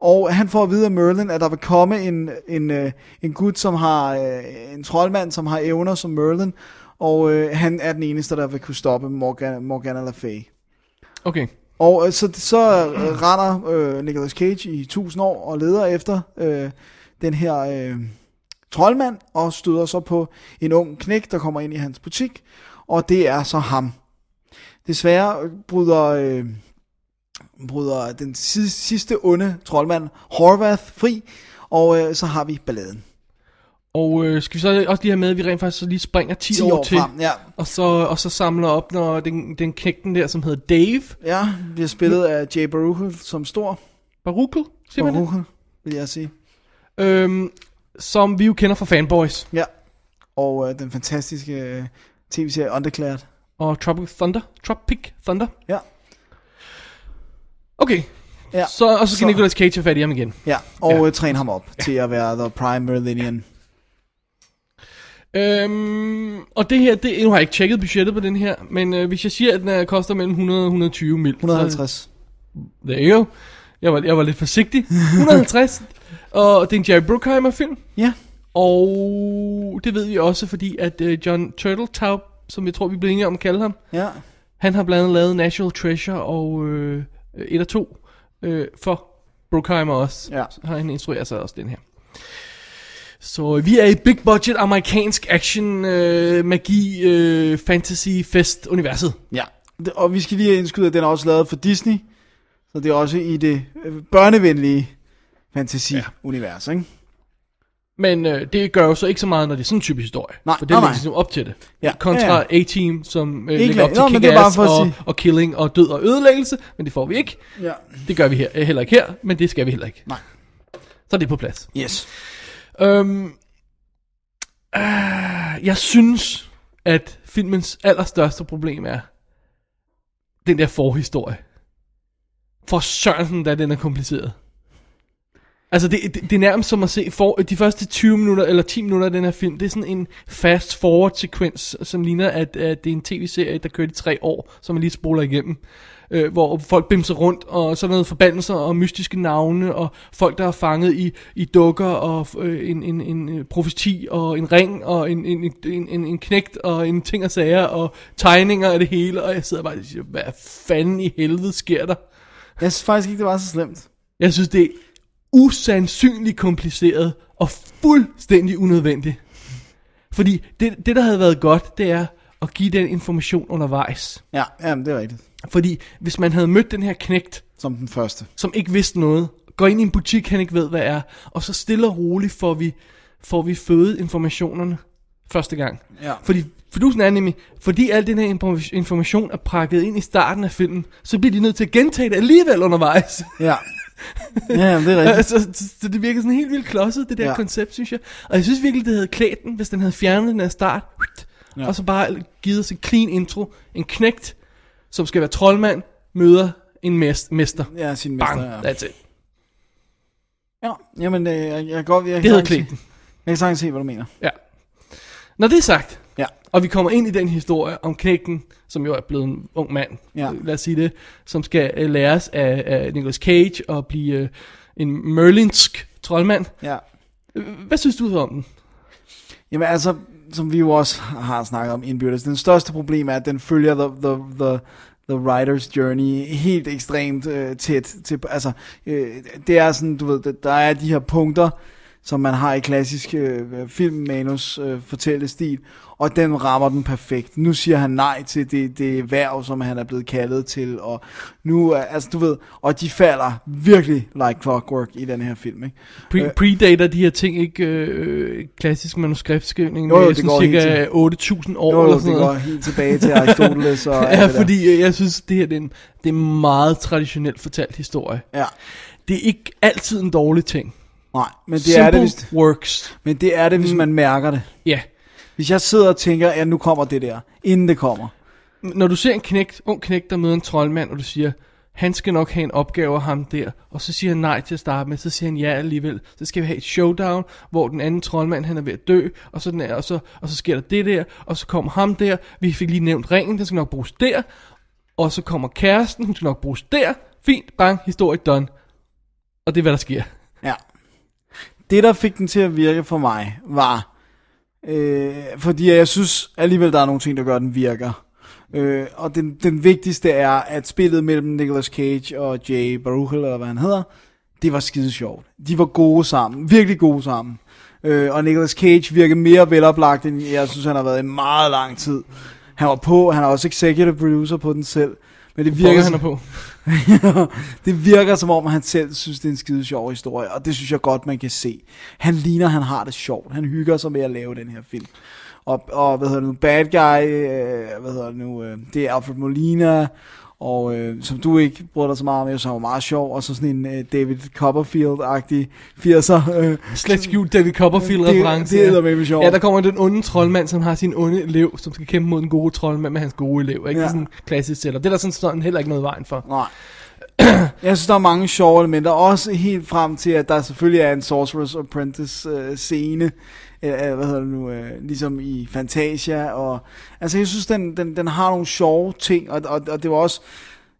Og han får at vide af Merlin, at der vil komme en, en, uh, en gut, som har uh, en troldmand, som har evner som Merlin, og uh, han er den eneste, der vil kunne stoppe Morgana, Morgana Le Fay. Okay. Og øh, så, så øh, render øh, Nicolas Cage i 1000 år og leder efter øh, den her øh, troldmand, og støder så på en ung knæk, der kommer ind i hans butik, og det er så ham. Desværre øh, bryder, øh, bryder den sidste onde troldmand Horvath fri, og øh, så har vi balladen. Og øh, skal vi så også lige have med, at vi rent faktisk så lige springer 10, 10 år, år til, frem, ja. og, så, og så samler op, når den, den knægten der, som hedder Dave, Ja, bliver spillet af Jay Baruchel som stor. Baruchel, siger man? Baruchel, vil jeg sige. Øhm, som vi jo kender fra Fanboys Ja. Og øh, den fantastiske øh, tv-serie Underclared. og Tropic Thunder. Tropic Thunder. Ja. Okay, Ja. så, og så skal Så- Nicolas Cage have fat i ham igen. Ja, og Ja. ja. træne ham op ja. til at være The Prime Merlinian. Øhm, og det her, det, nu har jeg ikke tjekket budgettet på den her, men øh, hvis jeg siger, at den øh, koster mellem 100 og 120 mil. 150. Så, there you go. Jeg var, jeg var lidt forsigtig. 150. og det er en Jerry Bruckheimer film. Ja. Og det ved vi også, fordi at øh, John Turteltaub, som jeg tror, vi blev enige om at kalde ham, Ja. han har blandt andet lavet National Treasure og øh, 1 og 2 øh, for Bruckheimer også. Ja. Så har han instrueret sig også den her. Så øh, vi er i big budget amerikansk action, øh, magi, øh, fantasy, fest universet. Ja. Og vi skal lige indskyde, at den er også lavet for Disney. Så det er også i det øh, børnevenlige fantasi-univers, ikke? Men øh, det gør jo så ikke så meget, når det er sådan en type historie. Nej, for det nej, lægger nej. ligesom op til det. Ja, Kontra ja, ja. A-Team, som øh, Ikke lægger op til Nå, men det er bare kick-ass for at og, sige- og killing og død og ødelæggelse. Men det får vi ikke. Ja. Det gør vi her, øh, heller ikke her, men det skal vi heller ikke. Nej. Så er det på plads. Yes. Øhm, øh, jeg synes, at filmens allerstørste problem er den der forhistorie. For Sørensen, da den er kompliceret. Altså, det, det, det er nærmest som at se for, de første 20 minutter, eller 10 minutter af den her film, det er sådan en fast forward sekvens, som ligner, at, at det er en tv-serie, der kører i tre år, som man lige spoler igennem. Øh, hvor folk bimser rundt, og sådan noget forbandelser og mystiske navne, og folk, der er fanget i, i dukker, og øh, en, en, en øh, profeti, og en ring, og en, en, en, en, en knægt, og en ting og sager, og tegninger af det hele, og jeg sidder bare og siger, hvad fanden i helvede sker der? Jeg synes faktisk ikke, det var så slemt. Jeg synes, det er usandsynligt kompliceret og fuldstændig unødvendigt. Fordi det, det, der havde været godt, det er at give den information undervejs. Ja, jamen, det er rigtigt. Fordi hvis man havde mødt den her knægt, Som den første. som ikke vidste noget, går ind i en butik, han ikke ved, hvad er, og så stille og roligt får vi, får vi fødet informationerne første gang. Ja. Fordi Fidusen nemlig, fordi al den her inform- information er prakket ind i starten af filmen, så bliver de nødt til at gentage det alligevel undervejs. Ja. Ja, det er rigtigt. Altså, så, så det virker sådan helt vildt klodset, det der ja. Koncept, synes jeg. Og jeg synes virkelig, det havde klædt den, hvis den havde fjernet den af start. Ja. Og så bare givet os en clean intro. En knægt, som skal være troldmand, møder en mest- mester. Ja, sin mester, Bang, ja. that's it. Ja, jamen, øh, jeg, jeg, går, jeg, Det sagtens se- jeg kan sagtens se, hvad du mener. Ja. Når det er sagt, Ja. og vi kommer ind i den historie om knægten, som jo er blevet en ung mand, Ja. lad os sige det, som skal øh, læres af, af Nicolas Cage og blive øh, en merlinsk troldmand. Ja. Øh, Hvad synes du om den? Jamen altså, som vi jo også har snakket om indbyrdes, den største problem er, at den følger the, the, the, the writer's journey helt ekstremt øh, tæt. Til, altså, øh, det er sådan, du ved, der er de her punkter, som man har i klassisk øh, filmmanus øh, fortællestil, og den rammer den perfekt. Nu siger han nej til det, det værv, som han er blevet kaldet til, og nu, er- altså du ved, og de falder virkelig like clockwork i den her film, ikke? Pre- Øh. predater de her ting ikke øh, klassisk manuskriptskrivning Jo, jo, med sådan cirka til- 8.000 år Jo, eller jo, sådan det går noget? helt tilbage til Aristoteles og Ja, fordi øh, jeg synes, det her det er, en, det er en meget traditionelt fortalt historie. Ja. Det er ikke altid en dårlig ting. Nej, men det Simple er det, hvis, works. men det er det, hvis Mm. man mærker det. Ja. Hvis jeg sidder og tænker, ja, nu kommer det der, inden det kommer. Når du ser en knægt, ung knægt, der møder en troldmand, og du siger, han skal nok have en opgave af ham der, og så siger han nej til at starte med, så siger han ja alligevel, så skal vi have et showdown, hvor den anden troldmand, han er ved at dø, og så, er, og så, og så sker der det der, og så kommer ham der, vi fik lige nævnt ringen, den skal nok bruges der, og så kommer kæresten, hun skal nok bruges der, fint, bang, historie done, og det er hvad der sker. Ja. Det, der fik den til at virke for mig, var, øh, fordi jeg synes alligevel, der er nogle ting, der gør, at den virker. Øh, og den, den vigtigste er, at spillet mellem Nicolas Cage og Jay Baruchel, eller hvad han hedder, det var skide sjovt. De var gode sammen, virkelig gode sammen. Øh, og Nicolas Cage virker mere veloplagt, end jeg synes, han har været i meget lang tid. Han var på, han er også executive producer på den selv. Men det virker, han er på. det virker som om, han selv synes, det er en skide sjov historie, og det synes jeg godt, man kan se. Han ligner, han har det sjovt. Han hygger sig med at lave den her film. Og, og hvad hedder det nu, Bad Guy, øh, hvad hedder det nu, øh, det er Alfred Molina, og øh, som du ikke bryder dig så meget om, som var meget sjov, og så sådan en øh, David Copperfield-agtig 80'er. Øh, Slet skjult David Copperfield Det- reference. det er eddermame sjovt. Ja, der kommer den onde troldmand, som har sin onde elev, som skal kæmpe mod den gode troldmand med hans gode elev. Ikke? Ja. Det er sådan en klassisk setup. Det er der sådan, sådan heller ikke noget vejen for. Nej. Jeg synes, der er mange sjove elementer. Også helt frem til, at der selvfølgelig er en Sorcerer's Apprentice øh, scene. Øh, hvad hedder det nu? Øh, ligesom i Fantasia. Og, altså, jeg synes, den, den, den har nogle sjove ting. Og, og, og det var også...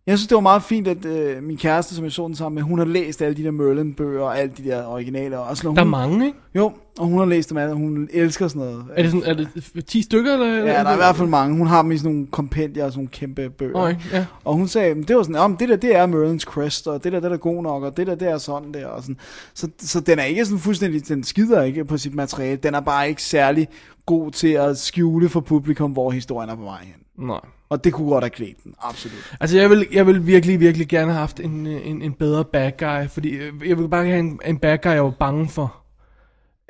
Jeg synes, det var meget fint, at øh, min kæreste, som jeg så den sammen med, hun har læst alle de der Merlin-bøger og alle de der originaler. Og sådan, Der er mange, ikke? Jo, og hun har læst dem alle. Hun elsker sådan noget. Er det, sådan, er det 10 stykker? Eller, Ja, der er i hvert fald mange. Hun har dem i sådan nogle kompendier og sådan nogle kæmpe bøger. Okay, ja. Og hun sagde, "Men det var sådan, om det der, det er Merlin's Crest, og det der, det er god nok, og det der, det er sådan der, og sådan. Så, så den er ikke sådan fuldstændig, den skider ikke på sit materiale, den er bare ikke særlig god til at skjule for publikum, hvor historien er på vej hen. Nej. Og det kunne godt have klædt den, absolut. Altså, jeg vil, jeg vil virkelig, virkelig gerne have haft en, en, en bedre bad guy, fordi øh, jeg vil bare have en, en bad guy, jeg var bange for.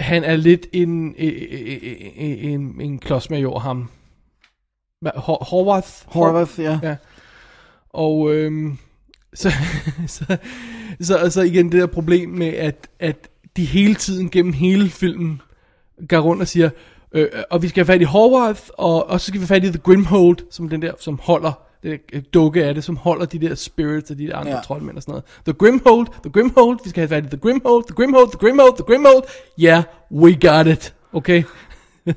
Han er lidt en, en, en, en klodsmajor, ham. Hor- Horvath? Horvath, ja. ja. Og øhm, så, så, så, så igen det der problem med, at, at de hele tiden gennem hele filmen går rundt og siger, øh, og vi skal have fat i Horvath, og, og så skal vi have fat i The Grimhold, som den der, som holder, det der dukke af det, som holder de der spirits og de der andre Ja. troldmænd og sådan noget. The Grimhold, The Grimhold, vi skal have fat i The Grimhold, The Grimhold, The Grimhold, The Grimhold. Yeah, we got it. Okay?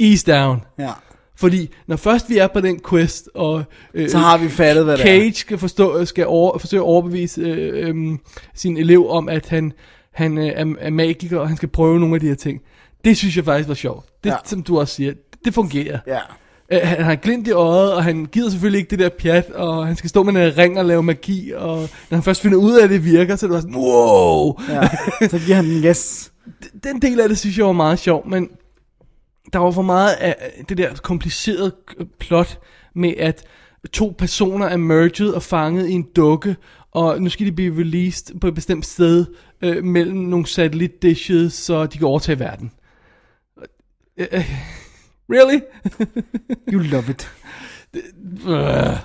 Ease down. Ja. Fordi når først vi er på den quest, og øh, Så har vi fattet, hvad det er. Cage skal, forstå, skal over, forsøge at overbevise øh, øh, sin elev om, at han, han øh, er, er magiker, og han skal prøve nogle af de her ting. Det synes jeg faktisk var sjovt. Det, Ja. som du også siger, det fungerer. Ja. Øh, Han har glimt i øjet, og han gider selvfølgelig ikke det der pjat, og han skal stå med en ring og lave magi, og når han først finder ud af, at det virker, så er det bare sådan, wow! ja. Så giver han den yes. den del af det synes jeg var meget sjov, men der var for meget af det der komplicerede plot med, at to personer er merged og fanget i en dukke, og nu skal de blive released på et bestemt sted øh, mellem nogle satellite dishes, så de kan overtage verden. Really? You love it.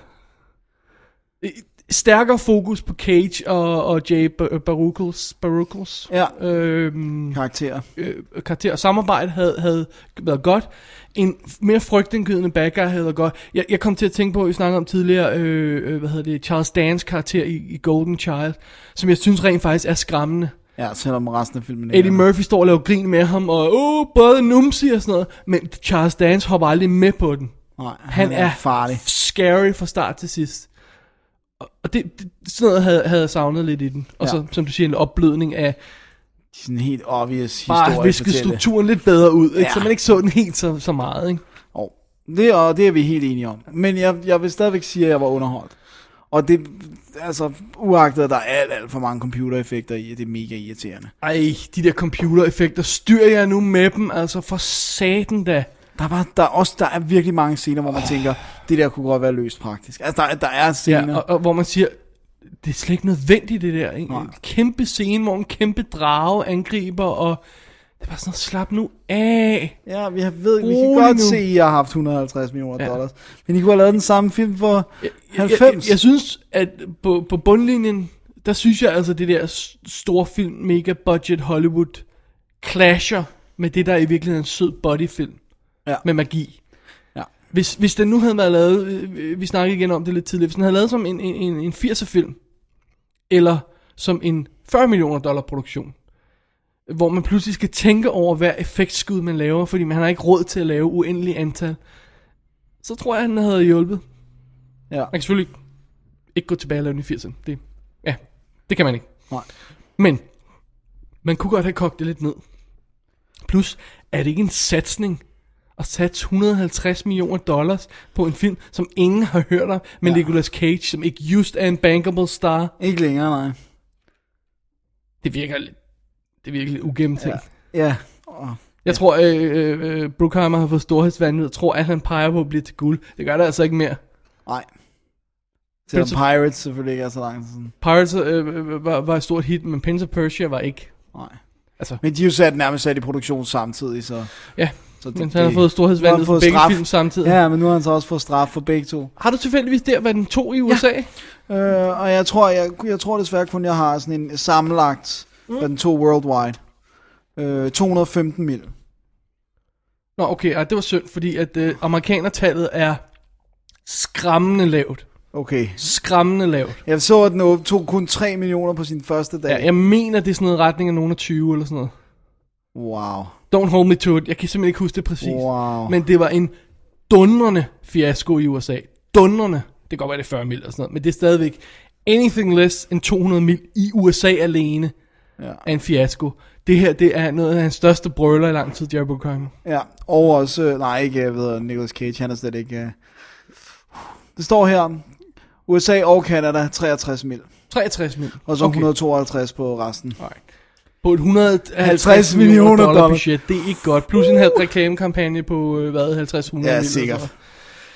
Stærkere fokus på Cage og, og Jay Bar- Baruchels, Baruchels Ja. øhm, Karakter. øh, karakter og samarbejde havde, havde været godt. En mere frygtindgydende bad guy havde været godt. Jeg, jeg kom til at tænke på, vi snakkede om tidligere, øh, øh, hvad hedder det, Charles Dance karakter i, i Golden Child, som jeg synes rent faktisk er skræmmende. Ja, selvom resten af filmen Eddie. Murphy står og laver grin med ham, og åh, både numsi og sådan noget, men Charles Dance hopper aldrig med på den. Nej, Han, han er er farlig. scary fra start til sidst. Og- det, det sådan noget havde, havde jeg savnet lidt i den. Og Ja. så, som du siger, en opblødning af Sådan en helt obvious bare historie viske strukturen lidt bedre ud, ikke? Ja. så man ikke så den helt så, så meget. Ikke? Og det, og det er vi helt enige om. Men jeg, jeg vil stadigvæk sige, at jeg var underholdt. Og det, altså, uagtet at der er alt, alt for mange computereffekter i, det er mega irriterende. Ej, de der computereffekter, styr jeg nu med dem, altså for satan da. Der er, bare, der er også der er virkelig mange scener, hvor man tænker, det der kunne godt være løst praktisk. Altså, der, der er scener. Ja, og, og, hvor man siger, det er slet ikke nødvendigt det der. En kæmpe scene, hvor en kæmpe drage angriber, og det bare sådan, slap nu af. Ja, vi, har, ved, vi kan Rolig godt nu. se, at I har haft 150 millioner Ja. dollars. Men I kunne have lavet den samme film for Jeg, 90. jeg, jeg synes, at på, på bundlinjen, der synes jeg altså, det der store film, mega budget Hollywood, clasher med det, der er i virkeligheden en sød bodyfilm. Ja. Med magi. Ja. hvis, hvis den nu havde været lavet, øh, vi snakkede igen om det lidt tidligere, hvis den havde lavet som en, en, en, en 80'er film, eller som en 40 millioner dollar produktion, hvor man pludselig skal tænke over hver effektskud man laver, fordi man har ikke råd til at lave uendelig antal, så tror jeg, den havde hjulpet. Ja. Man kan selvfølgelig ikke gå tilbage og lave den i 80'erne. Det, ja, det kan man ikke. Nej. Men, man kunne godt have kogt det lidt ned. Plus, er det ikke en satsning at satse 150 millioner dollars på en film, som ingen har hørt om, med ja. Nicolas Cage, som ikke just er en bankable star? Ikke længere, nej. Det virker lidt, det virker lidt ugennemtænkt. Ja. Ja. Og, Jeg tror, øh, øh, øh, Bruckheimer har fået storhedsvandet. Jeg tror, at han peger på at blive til guld. Det gør det altså ikke mere. nej. Selvom Prince Pirates selvfølgelig ikke er så lang tid siden. Pirates øh, øh, var, var et stort hit, men Prince of Persia var ikke. Nej. Altså, Men de er jo sat nærmest sat i produktion samtidig, så... ja, så men han har fået storhedsvandet for begge straf. film samtidig. Ja, men nu har han så også fået straf for begge to. Har du tilfældigvis der, hvad den tog i USA? Øh, og jeg tror, jeg, jeg tror desværre kun, jeg har sådan en sammenlagt, mm. den tog worldwide. Øh, 215 mil. Nå, okay, ej, det var synd, fordi at øh, amerikanertallet er skræmmende lavt. Okay. Skræmmende lavt. Jeg så, at den tog kun 3 millioner på sin første dag. Ja, jeg mener, det er sådan noget retning af nogen af 20 eller sådan noget. Wow. Don't hold me to it. Jeg kan simpelthen ikke huske det præcis. Wow. Men det var en dundrende fiasko i USA. Dundrende. Det kan godt være, det er 40 mil og sådan noget, men det er stadigvæk anything less end 200 mil i USA alene Ja. er en fiasko. Det her, det er noget af hans største brøler i lang tid, Jerry Bruckheimer. Ja, og også, øh, nej ikke, jeg ved, Nicolas Cage, han er slet ikke... Øh. Det står her, USA og Canada, 63 mil. 63 mil. Og så okay. 152 på resten. Alright. På et 150 50 millioner dollar dollar. budget. Det er ikke godt. Plus en halv reklamekampagne på, øh, hvad, 50 100 Ja, sikkert.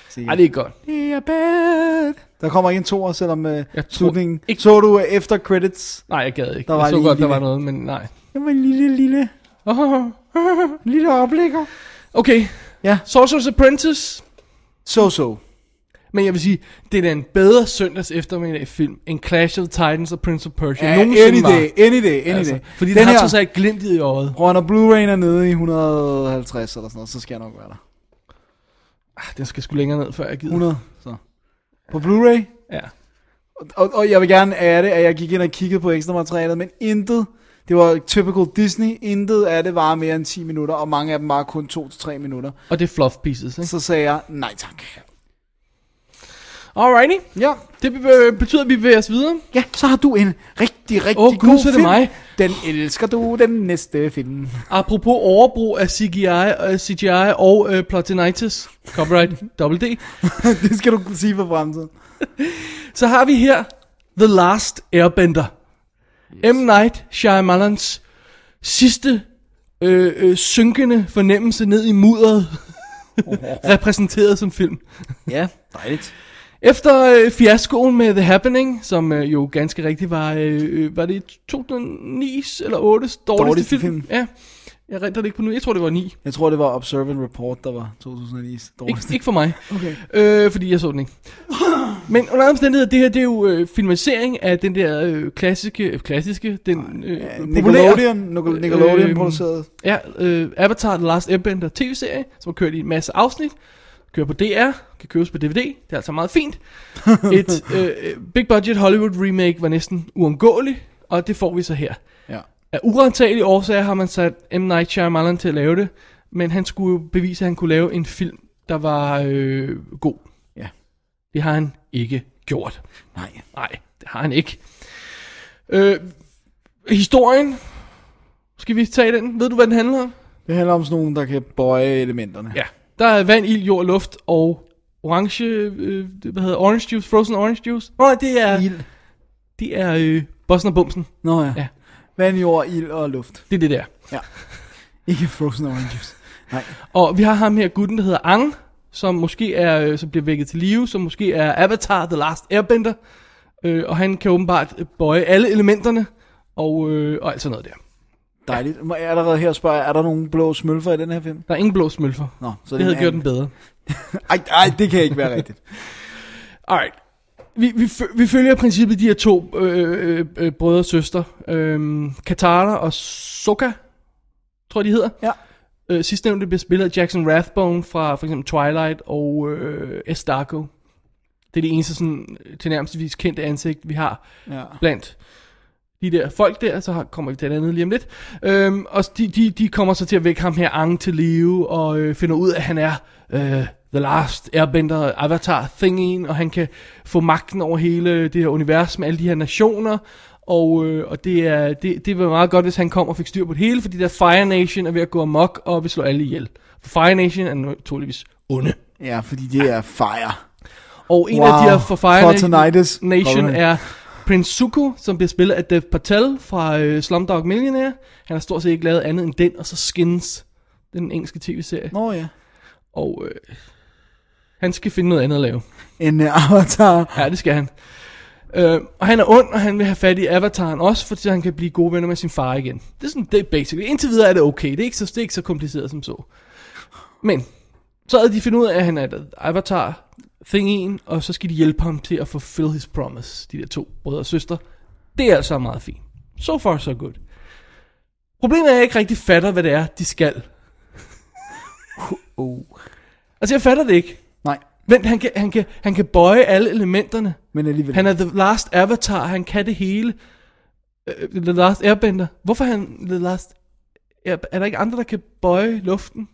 Sikkert. Ej, det er ikke godt. Det er bad. Der kommer ikke en toer, selvom øh, Jeg tror slutningen... ikke- Så du øh, efter credits? Nej, jeg gad ikke. Der var jeg så lige godt, der lille- var noget, men nej. Det var en lille, lille, lille oplægger. Okay. Ja. Sorcerer's Apprentice. So so. Men jeg vil sige, det er en bedre søndags eftermiddag film end Clash of Titans og Prince of Persia Ja, nogensinde any var. day, any day, any Altså, day. fordi Den den har her- trods alt glimt i øjet. Prøv når Blu-ray er nede i 150 eller sådan noget, så skal jeg nok være der. Ah, Den skal sgu længere ned, før jeg gider. 100, så. På Blu-ray? Ja. Og, og jeg vil gerne af det, at jeg gik ind og kiggede på ekstra materialet, men intet, det var typical Disney, intet af det var mere end 10 minutter, og mange af dem var kun 2-3 minutter. Og det er fluff pieces, ikke? Så sagde jeg, nej tak. Alrighty. Ja, Det be- betyder, at vi bevæger os videre. ja så har du en rigtig, rigtig Gud, god så er det film. mig. Den elsker du, den næste film. Apropos overbrug af CGI, uh, CGI og uh, Plotinitis, copyright double D, det skal du sige for fremtiden. så har vi her The Last Airbender. Yes. M. Night Shyamalans sidste øh, øh, synkende fornemmelse ned i mudderet, repræsenteret som film. Ja, dejligt. Efter øh, fiaskoen med The Happening, som øh, jo ganske rigtigt var, øh, øh, var det 2009 eller 8 dårligste, Dårligste film? film. Ja, jeg renter det ikke på nu. Jeg tror, det var 9. Jeg tror, det var Observe and Report, der var 2009's Ikke, dårligste. ikke for mig, Okay. øh, fordi jeg så den ikke. Men under andre omstændigheder, det her det er jo øh, filmatisering af den der øh, klassiske, øh, klassiske, den øh, populære, Nickelodeon, Nickel- Nickelodeon Øh, produceret. ja, øh, Avatar The Last Airbender tv-serie, som har kørt i en masse afsnit, kører på DR, kan købes på DVD, det er altså meget fint. Et øh, øh, big budget Hollywood remake var næsten uundgåeligt, og det får vi så her. Ja. Af urensagelige årsager har man sat M. Night Shyamalan til at lave det, men han skulle jo bevise, at han kunne lave en film, der var øh, god. Ja. Det har han ikke gjort. Nej. Nej, det har han ikke. Øh, historien, skal vi tage den? Ved du, hvad den handler om? Det handler om sådan nogen, der kan bøje elementerne. Ja. Der er vand, ild, jord, luft og orange, øh, hvad hedder orange juice, frozen orange juice. Nej, det er, Ild. det er øh, bossen og bumsen. Nå ja. Ja. Vand, jord, ild og luft. Det er det der. Ikke frozen oranges. Nej. Og vi har ham her, gutten, der hedder Ang, som måske er, øh, som bliver vækket til live, som måske er Avatar The Last Airbender. Øh, og han kan åbenbart bøje alle elementerne, og, øh, og alt sådan noget der. Dejligt. Må jeg allerede her spørge, er der nogen blå smølfer i den her film? Der er ingen blå smølfer. Nå, så Det havde er gjort en den bedre. Ej, ej, det kan ikke være rigtigt. Alright. Vi, vi, vi følger i princippet de her to øh, øh, øh, brødre og søstre. Øh, Katara og Sokka, tror jeg de hedder. Ja. Øh, sidstnævnte bliver spillet af Jackson Rathbone fra for eksempel Twilight og øh, Estargo. Det er det eneste sådan, tilnærmelsesvis kendte ansigt, vi har Ja. blandt de der folk der, så har- kommer vi til et andet lige om lidt. Øhm, og de, de, de kommer så til at vække ham her Ang til live, og øh, finder ud af, at han er øh, The Last Airbender Avatar Thing'en, og han kan få magten over hele det her univers med alle de her nationer, og, øh, og det, er, det, det var meget godt, hvis han kom og fik styr på det hele, fordi der Fire Nation er ved at gå amok og vil slå alle ihjel. For Fire Nation er naturligvis onde. Ja, fordi det er fire. Og en Wow. af de her for Fire Fortunitis. Nation er Prince Zuko, som bliver spillet af Dev Patel fra øh, Slumdog Millionaire. Han har stort set ikke lavet andet end den, og så Skins, den engelske tv-serie. Nå ja. Og øh, han skal finde noget andet at lave. En uh, avatar. Ja, det skal han. Øh, og han er ond, og han vil have fat i Avataren også, fordi han kan blive gode venner med sin far igen. Det er sådan, det er basically. Indtil videre er det okay. Det er ikke så, det er ikke så kompliceret som så. Men, så havde de fundet ud af, at han er et Avatar thing en, og så skal de hjælpe ham til at fulfill his promise, de der to brødre og søstre. Det er altså meget fint. So far, so good. Problemet er, at jeg ikke rigtig fatter, hvad det er, de skal. Oh. Altså, jeg fatter det ikke. Nej, Vent, han kan, han kan, han kan bøje alle elementerne. men alligevel. Han er the last avatar, han kan det hele. Uh, the last airbender. Hvorfor han the last... Er der ikke andre, der kan bøje luften?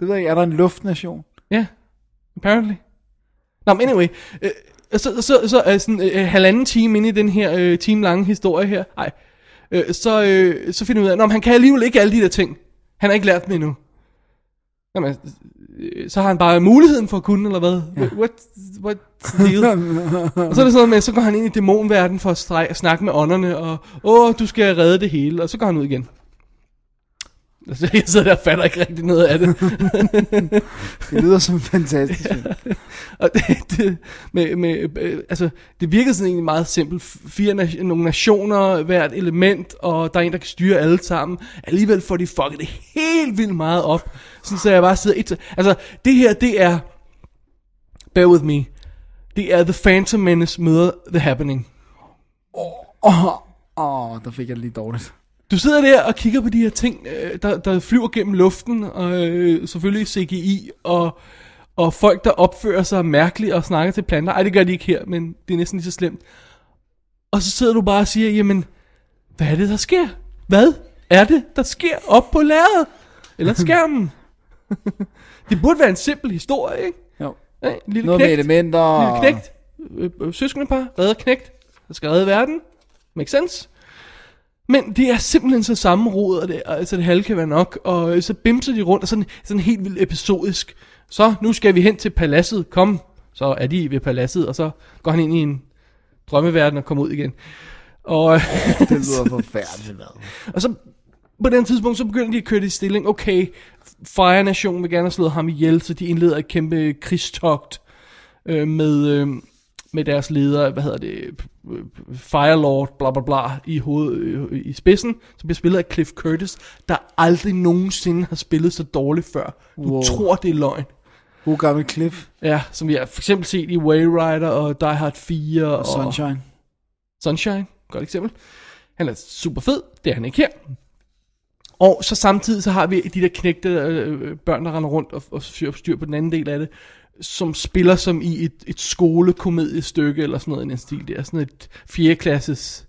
Det ved jeg er der en luftnation? Ja, yeah, apparently. Nå, men anyway. Uh, så, så, så er sådan uh, halvanden time inde i den her uh, time lange historie her. Ej. Uh, så, uh, så finder vi ud af, at han kan alligevel ikke alle de der ting. Han har ikke lært dem endnu. Jamen, øh, så har han bare muligheden for at kunne, eller hvad? Ja. What, what's the deal? Og så er det sådan med, så går han ind i dæmonverdenen for at stræk, snakke med ånderne, og åh, du skal redde det hele, og så går han ud igen. Altså, jeg sidder der og fatter ikke rigtig noget af det. Det lyder som fantastisk film. og det, det, med, med, øh, altså, det virker sådan egentlig meget simpelt. Fire na- nogle nationer, hvert element, og der er en, der kan styre alle sammen. Alligevel får de fucket det helt vildt meget op. Sådan så jeg bare sidder et... Altså, det her, det er... Bear with me. Det er The Phantom Menace møder The Happening. Åh, oh, oh, der fik jeg det lige dårligt. Du sidder der og kigger på de her ting, øh, der, der flyver gennem luften, og øh, selvfølgelig CGI, og, og folk, der opfører sig mærkeligt og snakker til planter. Ej, det gør de ikke her, men det er næsten lige så slemt. Og så sidder du bare og siger, jamen, hvad er det, der sker? Hvad er det, der sker op på lærredet? Eller skærmen? det burde være en simpel historie, ikke? Jo. Ja, lille Noget med knægt. elementer. Lille knægt. Øh, øh, søskendepar. Redder knægt. Der skal redde verden. Make sense? Men det er simpelthen så sammenrodet, og det, altså det halve kan være nok, og øh, så bimser de rundt, og sådan, sådan helt vildt episodisk. Så, nu skal vi hen til paladset, kom. Så er de ved paladset, og så går han ind i en drømmeverden og kommer ud igen. Og, Det lyder forfærdeligt, og så på den tidspunkt, så begynder de at køre det i stilling. Okay, Fire Nation vil gerne have slået ham ihjel, så de indleder et kæmpe krigstogt øh, med, øh, med deres leder, hvad hedder det, øh, Firelord, bla bla bla, i, hoved, øh, i spidsen, som bliver spillet af Cliff Curtis, der aldrig nogensinde har spillet så dårligt før. Du Wow. tror, det er løgn. God gammel Cliff Ja, som vi har for eksempel set i Wave Rider og Die Hard 4 og, og Sunshine. Sunshine, godt eksempel. Han er super fed, det er han ikke her. Og så samtidig så har vi de der knægte øh, børn, der render rundt og, og styr på den anden del af det, som spiller som i et, et skolekomediestykke eller sådan noget i den stil der. Sådan et fjerdeklasses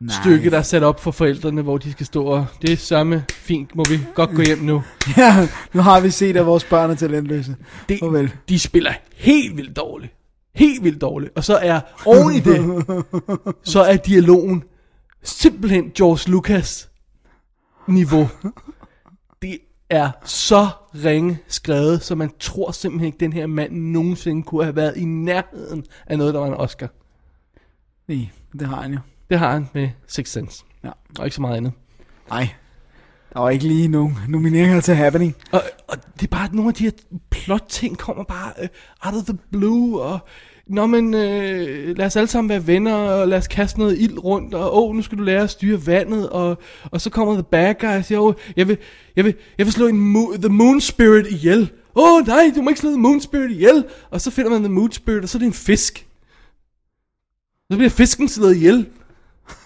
Nej. stykke, der er sat op for forældrene, hvor de skal stå og, det er samme fint, må vi godt gå hjem nu. Ja, nu har vi set, at vores børn er talentløse. Det, Farvel. de spiller helt vildt dårligt. Helt vildt dårligt. Og så er oven i det, så er dialogen simpelthen George Lucas niveau. Det er så ringe skrevet, så man tror simpelthen ikke, den her mand nogensinde kunne have været i nærheden af noget, der var en Oscar. Nej, det har han jo. Det har han med Six Sense. Ja. Og ikke så meget andet. Nej, der var ikke lige nogen nomineringer til Happening. Og, og det er bare, at nogle af de her plot-ting kommer bare uh, out of the blue, og Nå, men øh, lad os alle sammen være venner, og lad os kaste noget ild rundt, og åh, nu skal du lære at styre vandet, og, og så kommer the bad guy og siger, åh, jeg vil, jeg vil, jeg vil slå en mo- the moon spirit ihjel. Åh, nej, du må ikke slå the moon spirit ihjel. Og så finder man the moon spirit, og så er det en fisk. Så bliver fisken slået ihjel.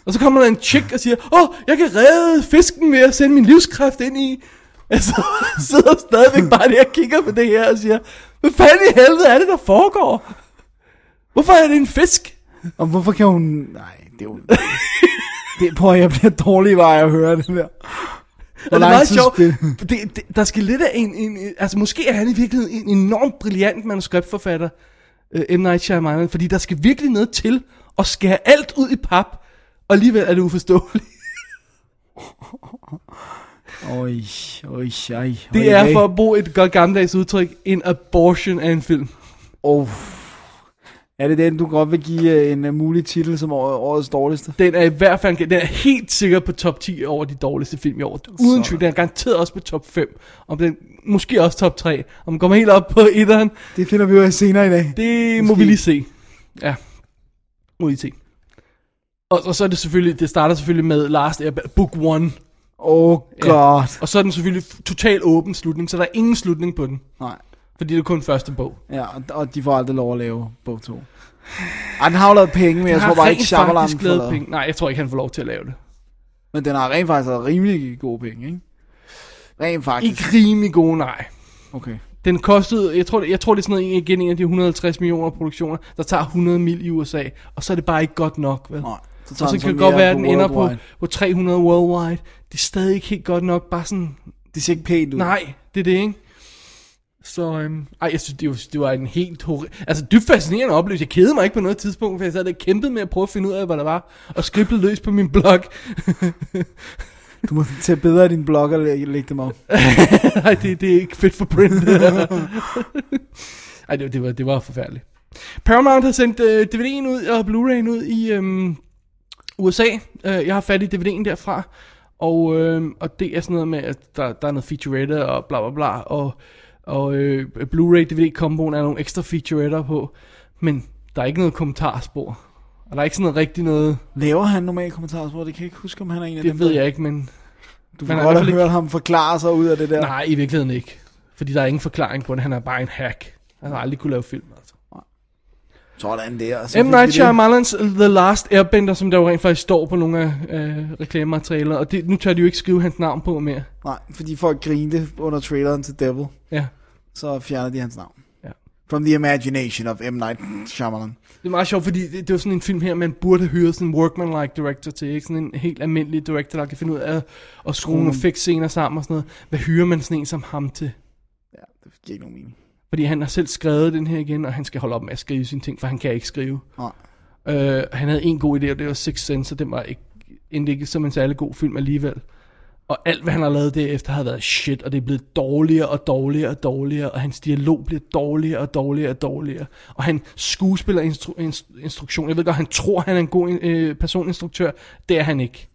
Og så kommer der en chick og siger, åh, jeg kan redde fisken ved at sende min livskraft ind i. Altså, sidder stadigvæk bare der og kigger på det her og siger, hvad fanden i helvede er det, der foregår? Hvorfor er det en fisk? Og hvorfor kan hun... Nej, det er jo... det, prøv at jeg bliver dårlig vej at høre det der. Hvor det er meget sjovt. Det, det, der skal lidt af en, en, en... Altså, måske er han i virkeligheden en enormt brilliant manuskriptforfatter, uh, M. Night Shyamalan, fordi der skal virkelig noget til at skære alt ud i pap, og alligevel er det uforståeligt. Oj, oj, oj. Det er for at bruge et godt gammeldags udtryk, en abortion af en film. Oh. Er det den, du godt vil give øh, en uh, mulig titel som år, årets dårligste? Den er i hvert fald, den er helt sikkert på top 10 over de dårligste film i år. Uden tvivl, den er garanteret også på top 5. Om den, måske også top 3. Om den kommer helt op på etteren, Det finder vi jo af senere i dag. det må Måske. vi lige se. Ja, må vi se. Og, og så er det selvfølgelig, det starter selvfølgelig med Last Airbender, Book 1. Oh Ja. god. Og så er den selvfølgelig totalt åben slutning, så der er ingen slutning på den. Nej. Fordi det er kun første bog. Ja, og, og de får aldrig lov at lave bog 2. Ej, den har jo lavet penge, men jeg Den tror har bare ikke Shyamalan får lavet penge. Nej, jeg tror ikke, han får lov til at lave det. Men den har rent faktisk lavet rimelig gode penge, ikke? Rent faktisk. Ikke rimelig gode, nej. Okay. Den kostede, jeg tror, jeg tror det er sådan noget, igen en af de 150 millioner produktioner, der tager 100 mil i USA, og så er det bare ikke godt nok, vel? Nej. og tager så den kan det godt være, at den ender på, på 300 worldwide. Det er stadig ikke helt godt nok, bare sådan, Det ser ikke pænt ud. nej, det er det, ikke? Så, øhm, ej, jeg synes, det var, det var en helt horri- Altså, dybt fascinerende oplevelse. Jeg kedede mig ikke på noget tidspunkt, for jeg sad og kæmpede med at prøve at finde ud af, hvad der var, og skrible løs på min blog. Du må tage bedre af din blog og læ- lægge dem op. Nej, det, det er ikke fedt for print. Ej, det, det, var, det var forfærdeligt. Paramount har sendt øh, DVD'en ud og Blu-ray'en ud i øhm, USA. Øh, jeg har fat i DVD'en derfra. Og, øh, og det er sådan noget med, at der, der er noget featurette og bla bla bla. Og, og øh, Blu-ray DVD-komboen er nogle ekstra featuretter på. Men der er ikke noget kommentarspor. Og der er ikke sådan noget rigtig noget, Laver han normalt kommentarspor? Det kan jeg ikke huske, om han er en af det dem. ved der- jeg ikke, men Du i godt have hørt ham forklare sig ud af det der. Nej, i virkeligheden ikke. Fordi der er ingen forklaring på det. Han er bare en hack. Han har aldrig kunne lave film. Sådan der. og så M. Night. Shyamalans The Last Airbender, som der jo rent faktisk står på nogle af øh, reklamematerialer. Og det, nu tør de jo ikke skrive hans navn på mere. Nej, fordi folk grinte under traileren til Devil. Ja. Så fjerner de hans navn. Ja. From the imagination of M. Night Shyamalan. Det er meget sjovt, fordi det, det er jo sådan en film her, man burde hyre sådan en workman-like director til. Ikke sådan en helt almindelig director, der kan finde ud af at, at skrue nogle fix scener sammen og sådan noget. Hvad hyrer man sådan en som ham til? Ja, det giver ikke nogen mening. Fordi han har selv skrevet den her igen, og han skal holde op med at skrive sine ting, for han kan ikke skrive. Nej. Øh, han havde en god idé, og det var Six Sense, og den var ikke, endte ikke som en særlig god film alligevel. Og alt, hvad han har lavet derefter, har været shit, og det er blevet dårligere og dårligere og dårligere, og hans dialog bliver dårligere og dårligere og dårligere. Og han skuespiller instru- inst- instruktion. Jeg ved godt, han tror, han er en god øh, personinstruktør. Det er han ikke.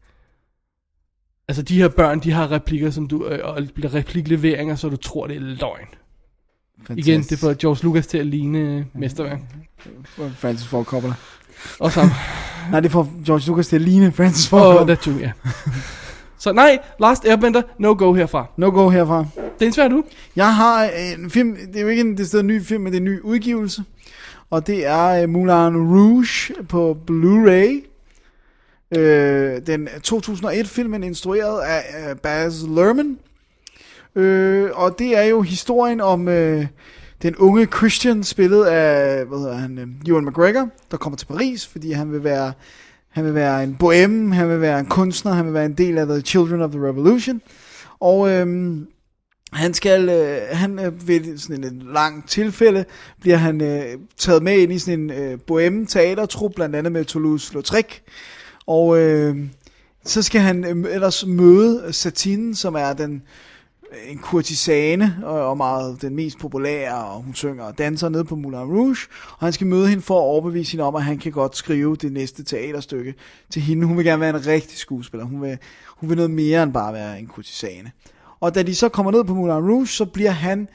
Altså, de her børn, de har replikker, som du, øh, og replikleveringer, så du tror, det er løgn. Fantastisk. Igen, det får George Lucas til at ligne øh, mesterværk. Francis Ford Coppola. Og sammen. Nej, det får George Lucas til at ligne Francis Ford Coppola. that too, ja. Så nej, Last Airbender, no go herfra. No go herfra. Det er svært du. Jeg har en film, det er jo ikke en, det er en ny film, men det er en ny udgivelse. Og det er uh, Moulin Rouge på Blu-ray. Øh, den 2001-filmen instrueret af uh, Baz Luhrmann. Øh, og det er jo historien om øh, den unge Christian, spillet af, hvad hedder han, øh, Ewan McGregor, der kommer til Paris, fordi han vil være, han vil være en bohème, han vil være en kunstner, han vil være en del af The Children of the Revolution. Og øh, han skal, øh, han øh, ved sådan en, en lang tilfælde, bliver han øh, taget med ind i sådan en øh, bohème teatertrup, blandt andet med Toulouse-Lautrec. Og øh, så skal han øh, ellers møde Satine, som er den en kurtisane, og, og meget den mest populære, og hun synger og danser nede på Moulin Rouge, og han skal møde hende for at overbevise hende om, at han kan godt skrive det næste teaterstykke til hende. Hun vil gerne være en rigtig skuespiller. Hun vil, hun vil noget mere end bare være en kurtisane. Og da de så kommer ned på Moulin Rouge, så bliver han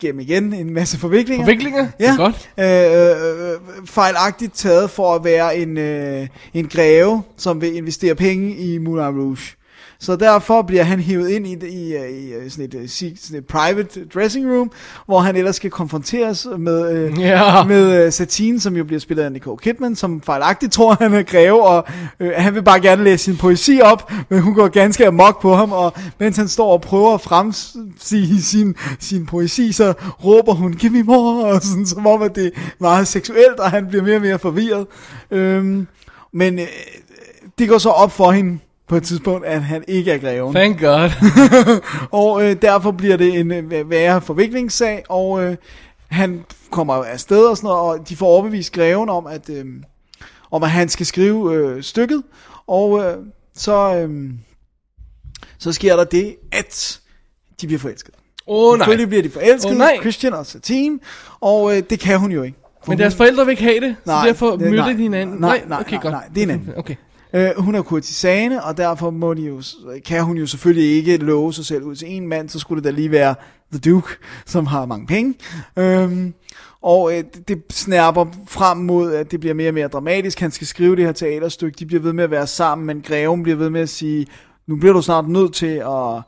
gennem igen en masse forviklinger. Forviklinger? Ja. godt. Øh, øh, fejlagtigt taget for at være en, øh, en greve, som vil investere penge i Moulin Rouge. Så derfor bliver han hævet ind i, i, i, i sådan, et, øh, sådan et private dressing room, hvor han ellers skal konfronteres med, øh, Ja. med øh, Satine, som jo bliver spillet af Nicole Kidman, som fejlagtigt tror, han er greve, og øh, han vil bare gerne læse sin poesi op, men hun går ganske amok på ham, og mens han står og prøver at fremsige sin, sin poesi, så råber hun, give me more, og sådan, som om, at det er meget seksuelt, og han bliver mere og mere forvirret. Øhm, men øh, det går så op for hende på et tidspunkt, at han ikke er greven. Thank God. Og øh, derfor bliver det en øh, værre forviklingssag, og øh, han kommer afsted og sådan noget, og de får overbevist greven om, at, øh, om at han skal skrive øh, stykket, og øh, så, øh, så sker der det, at de bliver forelsket. Åh oh, nej. Selvfølgelig bliver de forelsket, Åh, nej. Christian og Satine, og øh, det kan hun jo ikke. For Men hun- deres forældre vil ikke have det, så Nej, derfor det- mødte nej, de hinanden. nej, nej, okay, nej, godt. nej, det er en anden. Okay. Øh, hun er kurtisane, og derfor må de jo, kan hun jo selvfølgelig ikke love sig selv ud til en mand, så skulle det da lige være The Duke, som har mange penge. Øhm, og øh, det- snærper frem mod, at det bliver mere og mere dramatisk. Han skal skrive det her teaterstykke, de bliver ved med at være sammen, men greven bliver ved med at sige, nu bliver du snart nødt til at,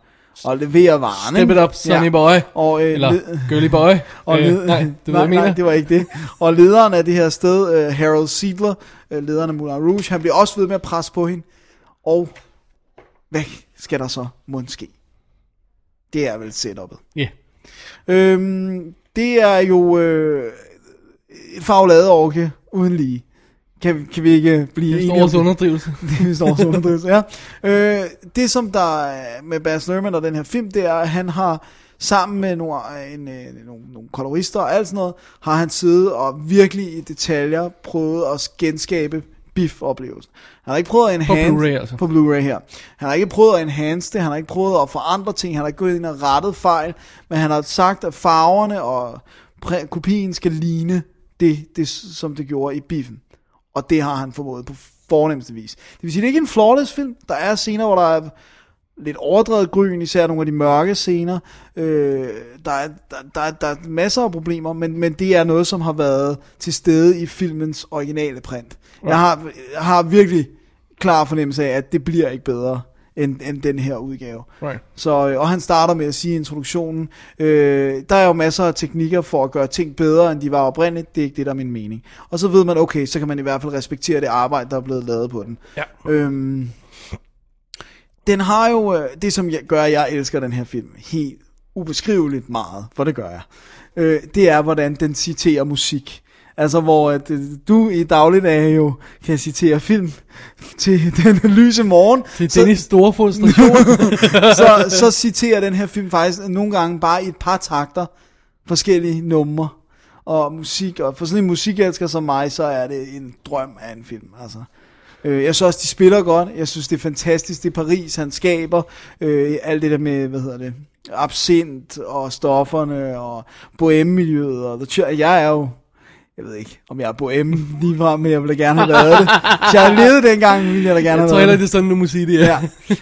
at levere varen. Step it up, sonny boy. Og, øh, Eller led- girly boy. og Øh, nej, du ved, nej, jeg mener. nej, det var ikke det. Og lederen af det her sted, uh, Harold Siedler, uh, lederen af Moulin Rouge, han bliver også ved med at presse på hende. Og hvad skal der så måske ske? Det er vel setup'et. Ja. Øhm, det er jo øh, et farveladeorke uden lige. Kan, kan vi ikke blive Det enige om års underdrivelse. det er vist års underdrivelse, ja. Øh, det som der er med Baz Luhrmann og den her film, det er, at han har sammen med nogle, en, øh, nogle, nogle kolorister og alt sådan noget, har han siddet og virkelig i detaljer prøvet at genskabe Biff-oplevelsen. Han har ikke prøvet at enhance... Blu-ray, altså. På Blu-ray her. Han har ikke prøvet at enhance det, han har ikke prøvet at forandre ting, han har ikke gået ind og rettet fejl, men han har sagt, at farverne og kopien skal ligne det, det, som det gjorde i Biffen. Og det har han formået på fornemmeste vis. Det vil sige, det er ikke en flawless film. Der er scener, hvor der er lidt overdrevet gryn, især nogle af de mørke scener. Øh, der, er, der, der, der er masser af problemer, men, men det er noget, som har været til stede i filmens originale print. Jeg, har, jeg har virkelig klar fornemmelse af, at det bliver ikke bedre end, end den her udgave. Right. Så, øh, og han starter med at sige i introduktionen, øh, der er jo masser af teknikker for at gøre ting bedre, end de var oprindeligt. Det er ikke det, der er min mening. Og så ved man, okay, så kan man i hvert fald respektere det arbejde, der er blevet lavet på den. Ja. Øhm, den har jo øh, det, som jeg, gør, at jeg elsker den her film helt ubeskriveligt meget, for det gør jeg. Øh, det er, hvordan den citerer musik. Altså, hvor at, øh, du i dagligdag jo kan citere film til den lyse morgen. Er Dennis store frustration. så, så citerer den her film faktisk nogle gange bare i et par takter forskellige numre og musik. Og for sådan en musikelsker som mig, så er det en drøm af en film. Altså. Øh, jeg synes også, de spiller godt. Jeg synes, det er fantastisk. Det er Paris, han skaber. Øh, alt det der med, hvad hedder det, absint og stofferne og bohemme-miljøet. Og the jeg er jo jeg ved ikke, om jeg er bohemme lige frem, men jeg ville gerne have været det. Hvis jeg havde levet dengang, ville jeg da gerne Jeg have tror været heller, det. det er sådan, du må sige det. Ja.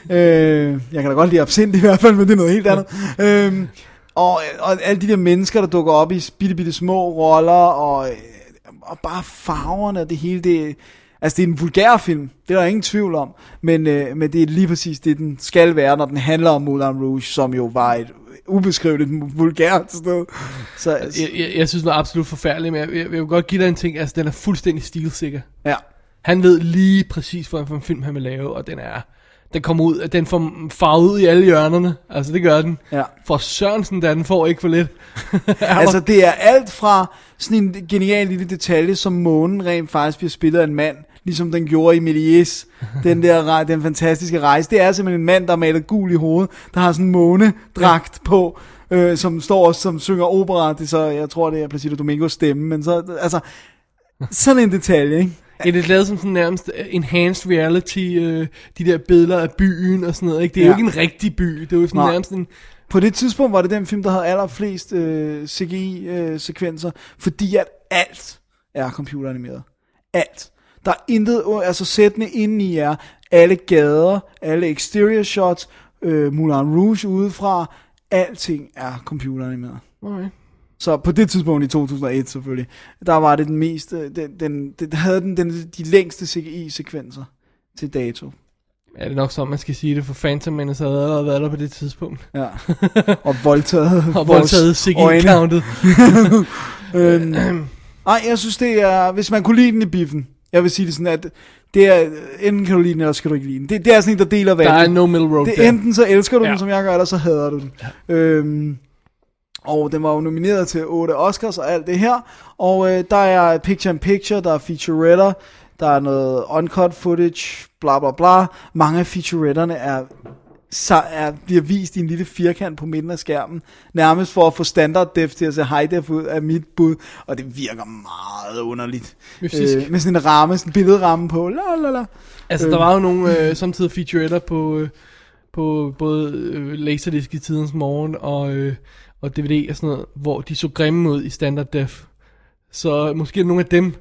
Ja. øh, jeg kan da godt lide absint i hvert fald, men det er noget helt andet. øh, og, og alle de der mennesker, der dukker op i bitte, bitte små roller, og, øh, og bare farverne og det hele, det, altså det er en vulgær film, det er der ingen tvivl om, men, øh, men det er lige præcis det, den skal være, når den handler om Moulin Rouge, som jo var et ubeskriveligt vulgært sted. Så, Jeg, jeg, jeg synes, den er absolut forfærdelig, men jeg, jeg, jeg vil godt give dig en ting. Altså, den er fuldstændig stilsikker. ja. Han ved lige præcis, hvad for en film han vil lave, og den er... Den kommer ud, den får farvet ud i alle hjørnerne. Altså, det gør den. Ja. For Sørensen, der den får ikke for lidt. Altså det er alt fra sådan en genial lille detalje, som månen rent faktisk bliver spillet af en mand, ligesom den gjorde i Méliès, den der den fantastiske rejse. Det er simpelthen en mand, der er malet gul i hovedet, der har sådan en månedragt på, øh, som står og som synger opera. Det er så, jeg tror, det er Placido Domingos stemme, men så, altså, sådan en detalje, ikke? Ja, det er lavet som sådan nærmest øh, enhanced reality, øh, de der billeder af byen og sådan noget. Ikke? Det er ja. Jo ikke en rigtig by, det er jo sådan Nej. nærmest en... På det tidspunkt var det den film, der havde allerflest øh, CGI-sekvenser, fordi at alt er computeranimeret. Alt. Der er intet, altså sættene indeni er alle gader, alle exterior shots, øh, Moulin Rouge udefra, alting er computeranimeret. Okay. Så på det tidspunkt i 2001 selvfølgelig, der var det den mest, øh, den, den, den havde den, den, de længste CGI-sekvenser til dato. Ja, det er nok sådan, man skal sige det, for Phantom Menace havde allerede været der på det tidspunkt. Ja. Og voldtaget. Og voldtaget øjne. Siggy-countet. Øhm, ej, jeg synes det er, hvis man kunne lide den i biffen, jeg vil sige det sådan, at det er, enten kan du lide den, eller skal du ikke lide den. Det, det er sådan en, der deler Der vandet. er no middle road det, der. enten så elsker du. Ja. den, som jeg gør, eller så hader du den. Ja. Øhm, og den var jo nomineret til 8 Oscars og alt det her. Og øh, der er picture in picture, der er featuretter, der er noget uncut footage, bla bla bla. Mange af featuretterne er, så er, bliver vist i en lille firkant på midten af skærmen, nærmest for at få standard def til at se high def ud af mit bud, og det virker meget underligt. Øh, med sådan en ramme, sådan en billedramme på, la la la. Altså, Øh. der var jo nogle øh, samtidig featuretter på, øh, på både øh, Laserdisc i tidens morgen og, øh, og DVD og sådan noget, hvor de så grimme ud i standard def. Så måske nogle af dem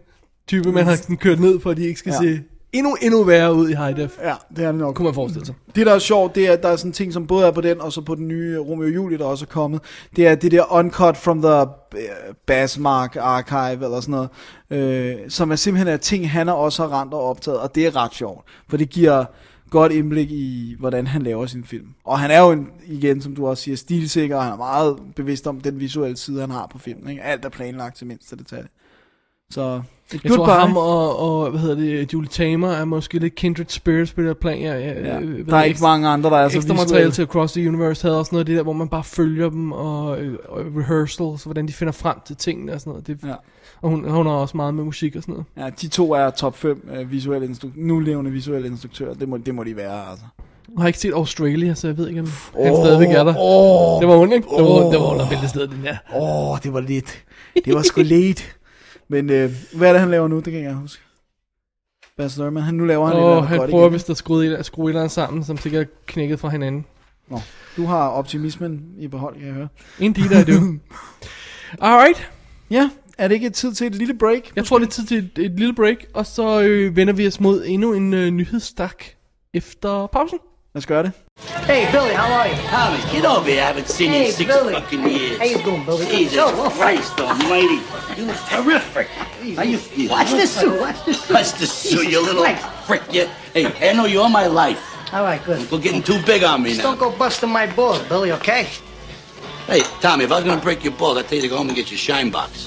type, man har sådan kørt ned, for at de ikke skal Ja. se endnu, endnu værre ud i high def. Ja, det er det nok. Kunne man forestille sig. Det, der er sjovt, det er, at der er sådan ting, som både er på den, og så på den nye Romeo Julie, der også er kommet. Det er det der uncut from the uh, Bassmark archive, eller sådan noget, øh, som er simpelthen er ting, han også har rent og optaget, og det er ret sjovt, for det giver godt indblik i, hvordan han laver sin film. Og han er jo, en, igen, som du også siger, stilsikker, og han er meget bevidst om den visuelle side, han har på filmen. Ikke? Alt er planlagt til mindste detalje. Så, et Jeg tror ham og, og, hvad hedder det, Julie Tamer er måske lidt kindred spirits på det her plan. Jeg, jeg, Ja, øh, ved der er ikke ekstra- mange andre, der er så Ekstra materiale til Across the Universe havde også noget af det der, hvor man bare følger dem, og, øh, og rehearsals, hvordan de finder frem til tingene og sådan noget. Det, Ja. Og hun, hun har også meget med musik og sådan noget. Ja, de to er top 5 uh, visuelle instru- nulevende visuelle instruktører. Det må, det må de være, altså. Jeg har ikke set Australia, så jeg ved ikke, om han stadigvæk er der. Åh, Det var hun, ikke? Det var, det var under bæltestedet, den der. åh, oh, det var lidt. Det var sgu lidt. Men øh, hvad er det, han laver nu? Det kan jeg ikke huske. Baz Luhrmann, han, nu laver han et eller Og andet han godt prøver igen. vist at skrue skrue et eller andet sammen, som sikkert er knækket fra hinanden. Nå, du har optimismen i behold, kan jeg høre. Indeed I do. Alright. Ja, er det ikke tid til et lille break? Jeg tror, det er tid til et, et lille break, og så øh, vender vi os mod endnu en øh, nyhedsstak efter pausen. Lad os gøre det. Hey, Billy, how are you? Tommy, get over here. I haven't seen you Hey, in six Billy. fucking years. How you doing, Billy? Jesus Oh, Christ almighty. You look terrific. How you feel? Watch this suit. Watch this suit. Watch the suit, you little Right. frick. You. Hey, I know you all my life. All right, good. You're getting too big on me Just now. don't go busting my balls, Billy, okay? Hey, Tommy, if I was gonna break your balls, I'd tell you to go home and get your shine box.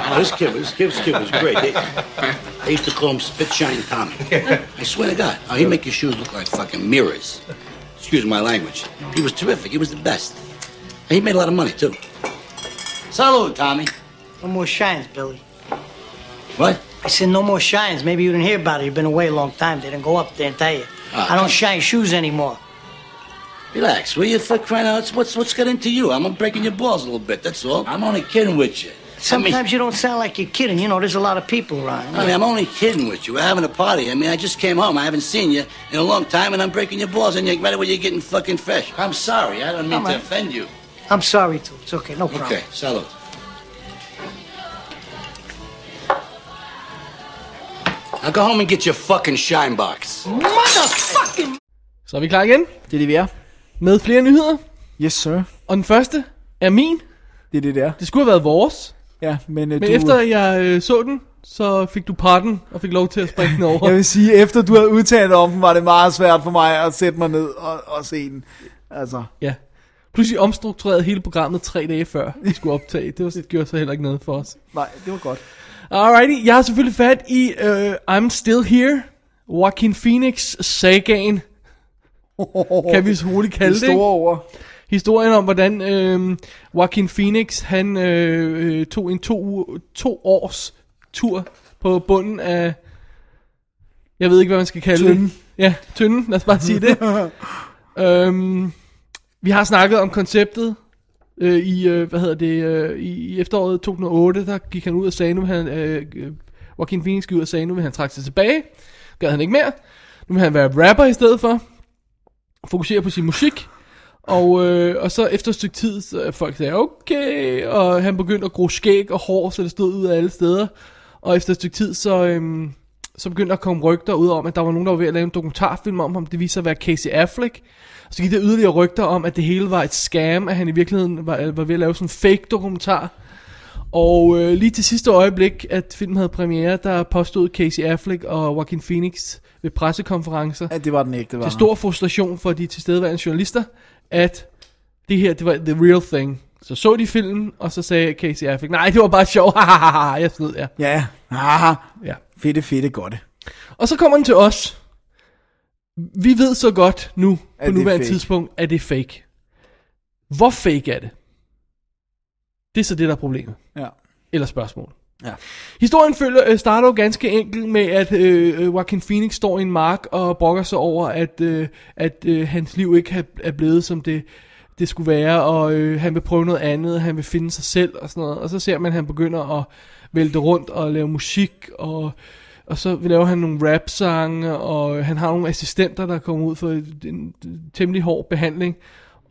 oh, this kid, this kid, this kid was great. They, they used to call him Spit Shine Tommy. I swear to God, oh, he'd make your shoes look like fucking mirrors. Excuse my language. He was terrific. He was the best. And he made a lot of money too. Salute, Tommy. No more shines, Billy. What? I said no more shines. Maybe you didn't hear about it. You've been away a long time. They didn't go up there and tell you. Ah. I don't shine shoes anymore. Relax, will you? For crying out, what's what's got into you? I'm breaking your balls a little bit. That's all. I'm only kidding with you. Sometimes you don't sound like you're kidding. You know, there's a lot of people around. I mean, I'm only kidding with you. We're having a party. I mean, I just came home. I haven't seen you in a long time, and I'm breaking your balls, and you're right away you're getting fucking fresh. I'm sorry. I don't mean Come to on. offend you. I'm sorry, too. It's okay. No problem. Okay, salute. Now go home and get your fucking shine box. Motherfucking... Så er vi klar igen Det er det, vi er. Med flere nyheder. Yes, sir. Og den første er min. Det er det, der. Det skulle have været vores. Ja, men, øh, Men du, efter jeg øh, så den, så fik du parten og fik lov til at springe den over. Jeg vil sige, efter du havde udtalt om den, var det meget svært for mig at sætte mig ned og, og se den. Altså, Ja. Pludselig omstrukturerede hele programmet tre dage før vi skulle optage. Det, var, det gjorde så heller ikke noget for os. nej, det var godt. Alrighty, jeg har selvfølgelig fat i uh, I'm Still Here. Joaquin Phoenix sagaen, kan vi så hurtigt kalde det store ord. Historien om, hvordan øh, Joaquin Phoenix, han øh, øh, tog en to, to års tur på bunden af, jeg ved ikke, hvad man skal kalde Tynden. det. Ja, tynden, lad os bare sige det. øhm, vi har snakket om konceptet øh, i, øh, hvad hedder det, øh, i, efteråret 2008, der gik han ud og sagde, nu han, øh, øh, Joaquin Phoenix gik ud og sagde, nu vil han trække sig tilbage. Gad han ikke mere. Nu vil han være rapper i stedet for fokuserer på sin musik. Og, øh, og så efter et stykke tid, så folk sagde, okay, og han begyndte at gro skæg og hår, så det stod ud af alle steder. Og efter et stykke tid, så, øh, så begyndte der at komme rygter ud om, at der var nogen, der var ved at lave en dokumentarfilm om ham. Det viste sig at være Casey Affleck. Så gik der yderligere rygter om, at det hele var et scam, at han i virkeligheden var, var ved at lave sådan en fake dokumentar. Og øh, lige til sidste øjeblik, at filmen havde premiere, der påstod Casey Affleck og Joaquin Phoenix ved pressekonferencer, Ja, det var den ikke, det var til stor frustration for de tilstedeværende journalister, at det her, det var the real thing. Så så de filmen, og så sagde Casey Affleck, nej, det var bare sjov, jeg snød jer. Ja, haha. Ja. Fedte, fedte, godt. Og så kommer den til os. Vi ved så godt nu, på er nuværende fake. tidspunkt, at det er fake. Hvor fake er det? Det er så det, der er problemet. Ja. Eller spørgsmål. Ja. Historien følger, øh, starter jo ganske enkelt med, at øh, øh, Joaquin Phoenix står i en mark og brokker sig over, at, øh, at øh, hans liv ikke har- er blevet, som det, det skulle være, og øh, han vil prøve noget andet, han vil finde sig selv og sådan noget. Og så ser man, at han begynder at vælte rundt og lave musik, og, og så laver han nogle rap-sange, og øh, han har nogle assistenter, der kommer ud for en, en temmelig hård behandling.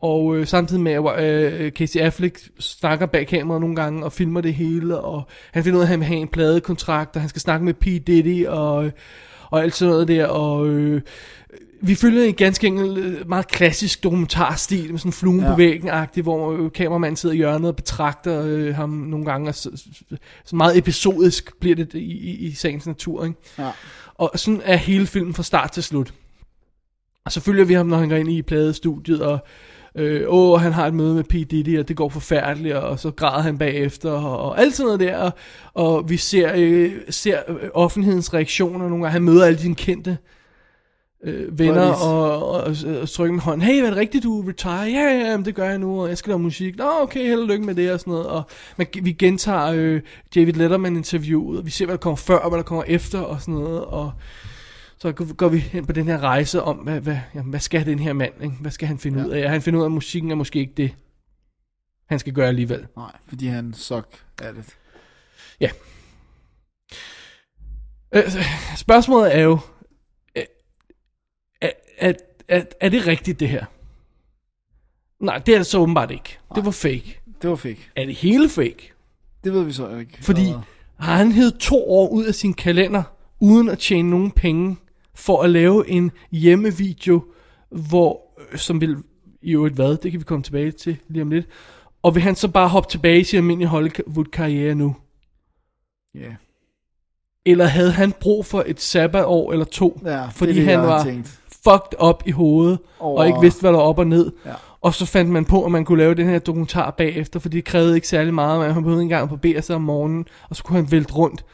Og øh, samtidig med, at øh, Casey Affleck snakker bag kameraet nogle gange og filmer det hele, og han finder ud af, at han vil have en pladekontrakt, og han skal snakke med P. Diddy, og, og alt sådan noget der, og øh, vi følger en ganske enkelt øh, meget klassisk dokumentarstil, med sådan fluen ja. Ja. på væggen-agtig, hvor øh, kameramanden sidder i hjørnet og betragter øh, ham nogle gange, og så, så meget episodisk bliver det i, i, i sagens natur, ikke? Ja. Og sådan er hele filmen fra start til slut. Og så følger vi ham, når han går ind i pladestudiet, og øh, åh, han har et møde med P. Diddy, og det går forfærdeligt, og så græder han bagefter, og, og alt sådan noget der, og, og vi ser, øh, ser offentlighedens reaktioner nogle gange. Han møder alle dine kendte øh, venner, og, og, og, og trykker med hånden, hey, er det rigtigt, du retire? Ja, ja, ja, det gør jeg nu, og jeg skal lave musik. Nå, okay, held og lykke med det, og sådan noget. Og man, vi gentager øh, David Letterman-interviewet, og vi ser, hvad der kommer før, og hvad der kommer efter, og sådan noget, og så går- vi hen på den her rejse om, hvad, hvad, jamen, hvad skal den her mand, ikke? hvad skal han finde ja. ud af? Han finder ud af, at musikken er måske ikke det, han skal gøre alligevel. Nej, fordi han suck af det. Ja. Øh, spørgsmålet er jo, øh, er, er, er, er det rigtigt det her? Nej, det er det så åbenbart ikke. Det var fake. Det var fake. Er det hele fake? Det ved vi så ikke. Fordi har han hævet to år ud af sin kalender, uden at tjene nogen penge, for at lave en hjemmevideo, hvor, øh, som vil i øvrigt hvad, det kan vi komme tilbage til lige om lidt, og vil han så bare hoppe tilbage i sin almindelige Hollywood-karriere nu? Ja. Eller havde han brug for et sabbatår eller to, Ja, fordi det, han var tænkt. fucked up i hovedet, Over- og ikke vidste, hvad der var op og ned. Ja. Og så fandt man på, at man kunne lave den her dokumentar bagefter, fordi det krævede ikke særlig meget. Man behøvede engang barbere sig om morgenen, og så kunne han vælte rundt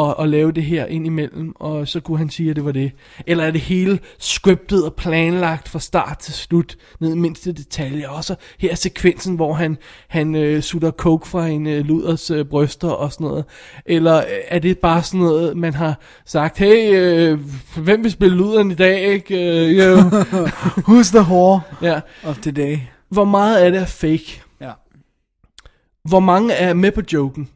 og, og lave det her ind imellem, og så kunne han sige, at det var det. Eller er det hele scriptet og planlagt fra start til slut, ned i mindste detalje. Og så her er sekvensen, hvor han, han øh, sutter coke fra en øh, luders øh, bryster og sådan noget. Eller øh, er det bare sådan noget, man har sagt, hey, øh, hvem vil spille luderen i dag, ikke? Øh, jo. Who's the whore ja. of today? Hvor meget af det er fake? Ja. Hvor mange er med på joken?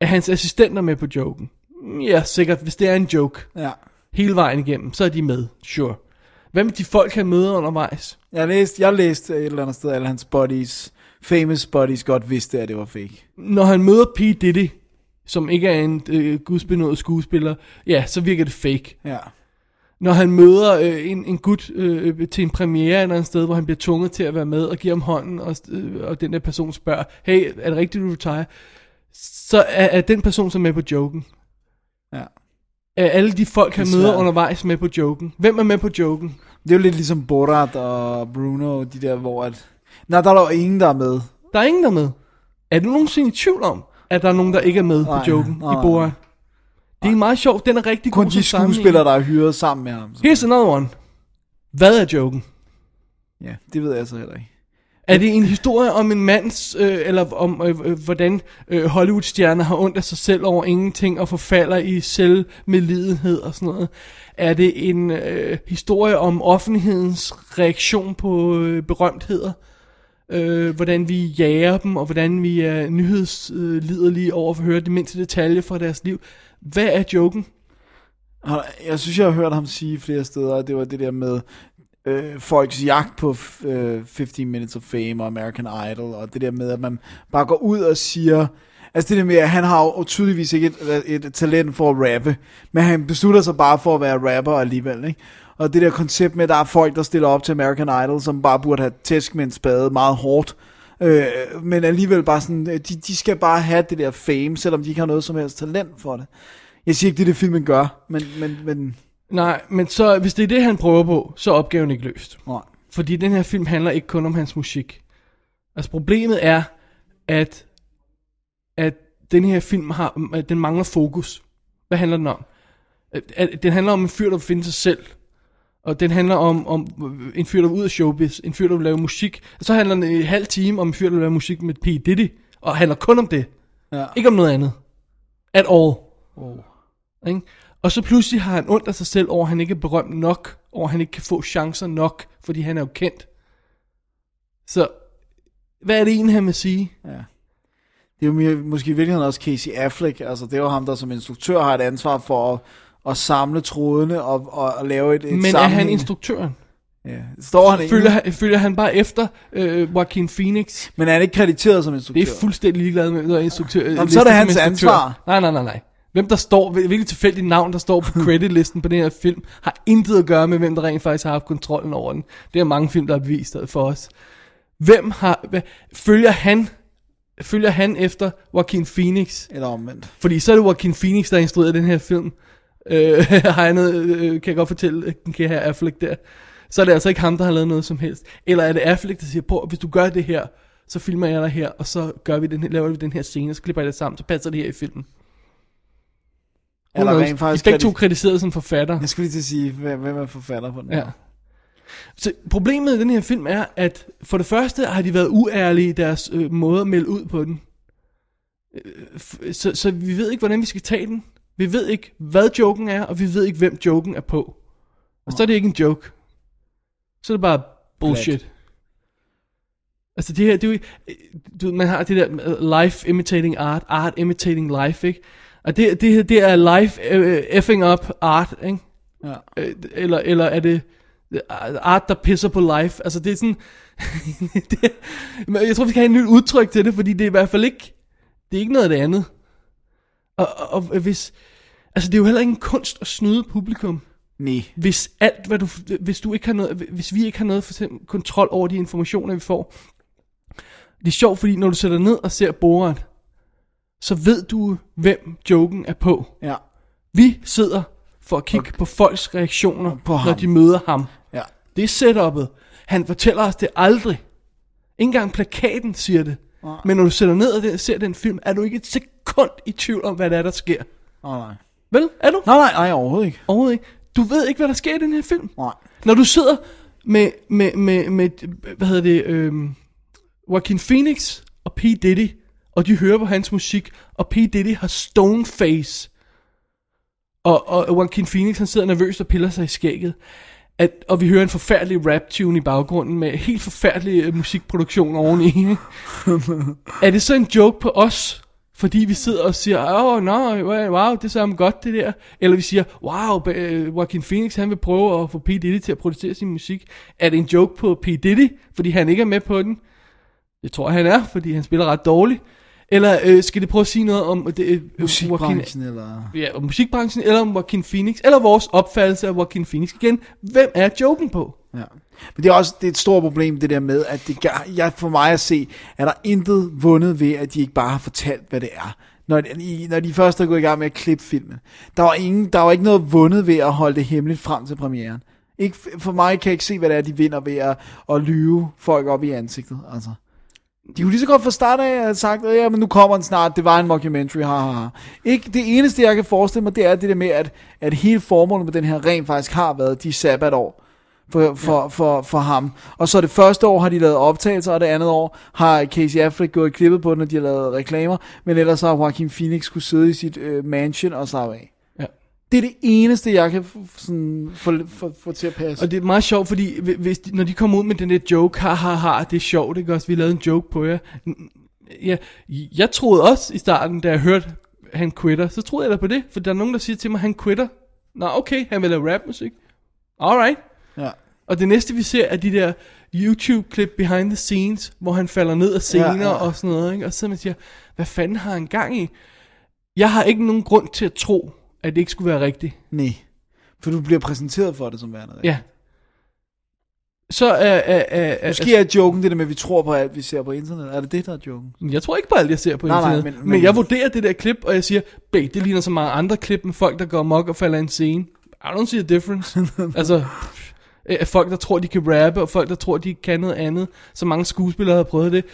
Er hans assistenter med på joken? Ja, sikkert, hvis det er en joke. Ja. Hele vejen igennem, så er de med, sure. Hvad med de folk, han møder undervejs? Jeg læste, jeg læste et eller andet sted, at hans buddies, famous buddies, godt vidste, at det var fake. Når han møder P. Diddy, som ikke er en øh, gudsbenået skuespiller, ja, så virker det fake. Ja. Når han møder øh, en, en gut øh, til en premiere eller andet sted, hvor han bliver tvunget til at være med og give ham hånden, og, øh, og den der person spørger, hey, er det rigtigt, du retire? Så er, er den person så med på joken. Er alle de folk, han er møder undervejs med på joken? Hvem er med på joken? Det er jo lidt ligesom Borat og Bruno, de der, hvor at... Nej, der er jo ingen, der er med. Der er ingen, der er med. Er du nogensinde i tvivl om, at der er nogen, der ikke er med Nej, på joken nej, i Borat? Det er meget sjovt. Den er rigtig Kun god de som skuespillere, der er hyret sammen med ham. Here's another one. Hvad er joken? Ja, det ved jeg så heller ikke. Er det en historie om en mands, øh, eller om øh, øh, hvordan øh, Hollywood-stjerner har ondt af sig selv over ingenting og forfalder i selvmedlidenhed og sådan noget? Er det en øh, historie om offentlighedens reaktion på øh, berømtheder? Øh, hvordan vi jager dem, og hvordan vi er nyhedsliderlige over for at høre de mindste detaljer fra deres liv. Hvad er joken? Jeg synes, jeg har hørt ham sige flere steder, at det var det der med øh, folks jagt på øh, 15 Minutes of Fame og American Idol, og det der med, at man bare går ud og siger... Altså det der med, at han har jo tydeligvis ikke et, et talent for at rappe, men han beslutter sig bare for at være rapper alligevel, ikke? Og det der koncept med, at der er folk, der stiller op til American Idol, som bare burde have tæsk med en spade meget hårdt, Øh, men alligevel bare sådan, øh, de, de skal bare have det der fame, selvom de ikke har noget som helst talent for det. Jeg siger ikke, det er det filmen gør, men, men, men Nej, men så hvis det er det, han prøver på, så er opgaven ikke løst. nej. Fordi den her film handler ikke kun om hans musik. Altså problemet er, at, at den her film har, den mangler fokus. Hvad handler den om? At, den handler om en fyr, der vil finde sig selv. Og den handler om, om en fyr, der vil ud af showbiz. En fyr, der vil lave musik. Og så handler den en halv time om en fyr, der vil lave musik med P. Diddy. Og handler kun om det. Ja. Ikke om noget andet. At all. Oh. Ikke? Og så pludselig har han ondt af sig selv over, at han ikke er berømt nok. Over, at han ikke kan få chancer nok. Fordi han er jo kendt. Så, hvad er det egentlig, han vil sige? Det er jo mere, måske i virkeligheden også Casey Affleck, altså det er jo ham, der som instruktør har et ansvar for at, at samle trådene og, og, og lave et, et Men er han instruktøren? Ja. Står han Følger, han, følger han bare efter øh, Joaquin Phoenix? Men er han ikke krediteret som instruktør? Det er fuldstændig ligeglad med, er instruktør. Jamen, så er det hans instruktør. ansvar. Nej, nej, nej, nej. Hvem der står, hvil- hvilket tilfældigt navn, der står på creditlisten på den her film, har intet at gøre med, hvem der rent faktisk har haft kontrollen over den. Det er mange film, der har bevist for os. Hvem har, hvad, følger han, følger han efter Joaquin Phoenix? Eller omvendt. Fordi så er det Joaquin Phoenix, der har instrueret den her film. Øh, har jeg noget, øh, kan jeg godt fortælle, den kan have Affleck der. Så er det altså ikke ham, der har lavet noget som helst. Eller er det Affleck, der siger på, hvis du gør det her, så filmer jeg dig her, og så gør vi den laver vi den her scene, så klipper jeg det sammen, så passer det her i filmen. Eller knows? rent faktisk De er begge to kritiseret som forfatter. Jeg skulle lige til at sige, hvem er forfatter på den Ja. Så problemet i den her film er, at for det første har de været uærlige i deres øh, måde at melde ud på den. Øh, Så, så vi ved ikke, hvordan vi skal tage den. Vi ved ikke, hvad joken er, og vi ved ikke, hvem joken er på. Og så er det ikke en joke. Så er det bare bullshit. Altså det her, det er jo du, ved, man har det der øh, life imitating art, art imitating life, ikke? Og det, det det er life uh, effing up art, ikke? Ja. Øh, eller, eller er det art, der pisser på life? Altså det er sådan, det, jeg tror, vi skal have et nyt udtryk til det, fordi det er i hvert fald ikke, det er ikke noget af det andet. Og, og, og hvis, altså det er jo heller ikke en kunst at snyde publikum. Nej. Hvis alt, hvad du, hvis du ikke har noget, hvis vi ikke har noget for eksempel kontrol over de informationer, vi får. Det er sjovt, fordi når du sætter ned og ser Borat, så ved du, hvem joken er på. Ja. Vi sidder for at kigge på folks reaktioner, På når ham. de møder ham. Ja. Det er setup'et. Han fortæller os det aldrig. Ikke engang plakaten siger det. Men når du sætter ned og ser den film, er du ikke et sekund i tvivl om, hvad der er, der sker. Oh, nej. Vel? Er du? Nej, nej, nej, overhovedet ikke. Overhovedet ikke. Du ved ikke, hvad der sker i den her film. Nej. Når du sidder med, med, med, med hvad hedder det, øhm, Joaquin Phoenix og P. Diddy, og de hører på hans musik, og P. Diddy har stone face, og, og Joaquin Phoenix, han sidder nervøst og piller sig i skægget, at, og vi hører en forfærdelig rap tune i baggrunden med helt forfærdelig øh, musikproduktion oveni. er det så en joke på os? Fordi vi sidder og siger, åh, oh, no, wow, det er så godt det der. Eller vi siger, wow, øh, Joaquin Phoenix, han vil prøve at få P. Diddy til at producere sin musik. Er det en joke på P. Diddy, fordi han ikke er med på den? Det tror jeg, han er, fordi han spiller ret dårligt. Eller øh, skal det prøve at sige noget om det, øh, Musikbranchen, eller... ja, om musikbranchen, eller om Joaquin Phoenix, eller vores opfattelse af Joaquin Phoenix. Igen, hvem er joken på? Ja. Men det er også det er et stort problem, det der med, at det gør, jeg, for mig at se, er der intet vundet ved, at de ikke bare har fortalt, hvad det er. Når de, når de først er gået i gang med at klippe filmen. Der var, ingen, der var ikke noget vundet ved at holde det hemmeligt frem til premieren. Ikke, for mig kan jeg ikke se, hvad det er, de vinder ved at, at lyve folk op i ansigtet. Altså. De kunne lige så godt fra start af have sagt, ja, men nu kommer den snart, det var en mockumentary, ha, ha, ha. Ikke, det eneste, jeg kan forestille mig, det er det der med, at, at hele formålet med den her rent faktisk har været de sabbatår for, for, ja. for, for ham. Og så det første år har de lavet optagelser, og det andet år har Casey Affleck gået klippet på den, og de har lavet reklamer, men ellers har Joaquin Phoenix skulle sidde i sit øh, mansion og slappe af. Det er det eneste, jeg kan sådan, få, få, få til at passe. Og det er meget sjovt, fordi hvi- hvis de, når de kommer ud med den der joke, ha ha ha, det er sjovt, ikke også? Vi lavede en joke på jer. Ja, jeg troede også i starten, da jeg hørte, han quitter, så troede jeg da på det, for der er nogen, der siger til mig, han quitter. Nå, okay, han vil lave rapmusik. Alright. Ja. Og det næste vi ser er de der YouTube-klip behind the scenes, hvor han falder ned af scener ja. ja. og sådan noget, ikke? Og så man siger, hvad fanden har han gang i? Jeg har ikke nogen grund til at tro, at det ikke skulle være rigtigt. Nej. For du bliver præsenteret for det som værende. Ja. så er... er, er, er Måske er joken det der med, at vi tror på alt, vi ser på internet. Er det det, der er joken? Jeg tror ikke på alt, jeg ser på Nej, nej, internet. men- men, men, men- jeg vurderer det der klip, og jeg siger, bag, det ligner så mange andre klip med folk, der går mok og falder i en scene. I don't see a difference. altså, øh, folk, der tror, de kan rappe, og folk, der tror, de kan noget andet. Så mange skuespillere har prøvet det.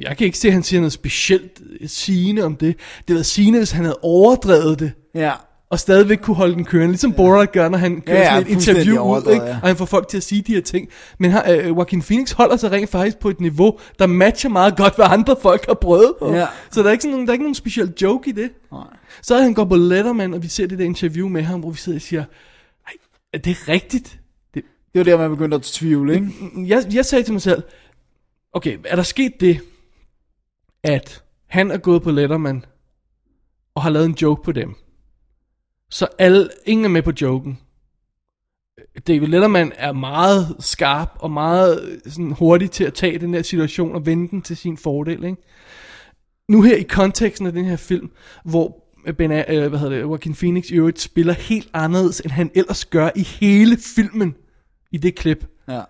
Jeg kan ikke se, at han siger noget specielt sigende om det. Det var sigende, hvis han havde overdrevet det. Ja. Og stadigvæk kunne holde den kørende, ligesom Borat gør, når han kører Ja, ja, sådan et interview ud, ikke? ja. og han får folk til at sige de her ting. Men her, øh, Joaquin Phoenix holder sig rent faktisk på et niveau, der matcher meget godt, hvad andre folk har prøvet på. Ja. Så der er ikke, sådan, nogen- der er ikke nogen speciel joke i det. Nej. Så er han går på Letterman, og vi ser det der interview med ham, hvor vi sidder og siger, "Ej, er det rigtigt? Det, Det var der, man begyndte at tvivle, ikke? jeg, jeg sagde til mig selv, okay, er der sket det, at han er gået på Letterman, og har lavet en joke på dem, så alle, ingen er med på joken. David Letterman er meget skarp og meget øh, sådan, hurtig til at tage den her situation og vende den til sin fordel. Ikke? Nu her i konteksten af den her film, hvor ben, øh, hvad hedder det, Joaquin Phoenix i øvrigt spiller helt anderledes, end han ellers gør i hele filmen i det klip, Ja.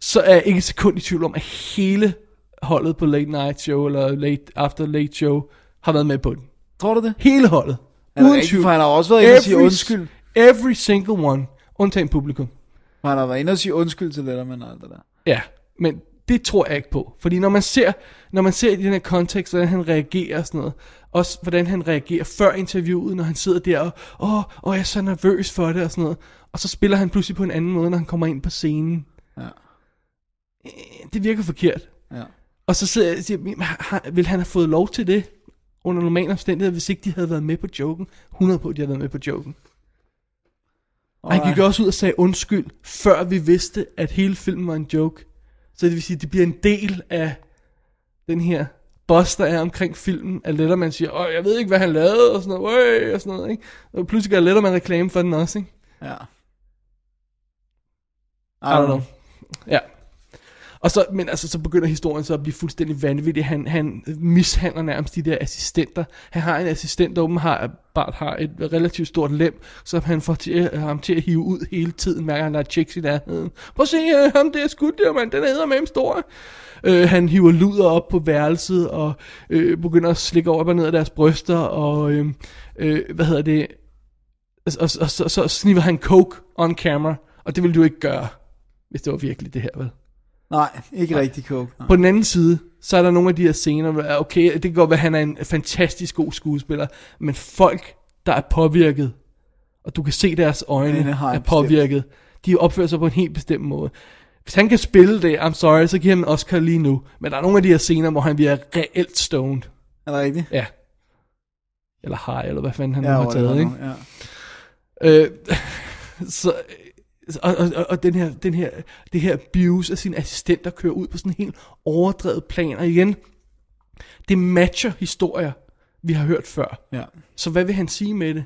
så er jeg ikke et sekund i tvivl om, at hele holdet på Late Night Show, eller late, After Late Show, har været med på den. Tror du det? Hele holdet. Er det rigtigt? For han har også været inde og sige undskyld. Every single one. Undtagen publikum. For han har været inde og sige undskyld til Letterman og alt det der. Ja, men det tror jeg ikke på. Fordi når man ser, når man ser i den her kontekst, hvordan han reagerer og sådan noget, også hvordan han reagerer før interviewet, når han sidder der og, åh, åh, jeg er så nervøs for det og sådan noget. Og så spiller han pludselig på en anden måde, når han kommer ind på scenen. Ja. Øh, Det virker forkert. Ja. Og så sidder jeg og siger, "Men har- vil han have fået lov til det under normale omstændigheder, hvis ikke de havde været med på joken? 100 på, at de havde været med på joken. Og han gik også ud og sagde undskyld, før vi vidste, at hele filmen var en joke. Så det vil sige, at det bliver en del af den her boss, der er omkring filmen, at Letterman siger, åh, jeg ved ikke, hvad han lavede, og sådan noget, øh, og sådan noget, ikke? Og pludselig gør Letterman reklame for den også, ikke? Ja. I don't know. Ja. Og så, men altså, så begynder historien så at blive fuldstændig vanvittig. Han, han mishandler nærmest de der assistenter. Han har en assistent, der åbenbart har et relativt stort lem, som han får til, øh, ham til at hive ud hele tiden, hver gang han der er chicks i nærheden. Prøv at se, uh, ham der skud der, mand, den er med stor. Uh, han hiver luder op på værelset, og uh, begynder at slikke op og ned af deres bryster, og uh, uh, hvad hedder det, og, og, og så, så sniver han coke on camera, og det ville du ikke gøre, hvis det var virkelig det her, vel? Nej, ikke Nej. rigtig coke. Nej. På den anden side, så er der nogle af de her scener, hvor okay, det kan godt være, at han er en fantastisk god skuespiller, men folk, der er påvirket, og du kan se deres øjne har er påvirket, de opfører sig på en helt bestemt måde. Hvis han kan spille det, I'm sorry, så giver han en Oscar lige nu. Men der er nogle af de her scener, hvor han bliver reelt stoned. Er det rigtigt? Ja. Eller high, eller hvad fanden han Ja, nu har taget, nu, ikke? ja. Øh, så, og, og, og, den her, den her, det her abuse af sine assistenter kører ud på sådan en helt overdrevet plan. Og igen, det matcher historier, vi har hørt før. Ja. Så hvad vil han sige med det?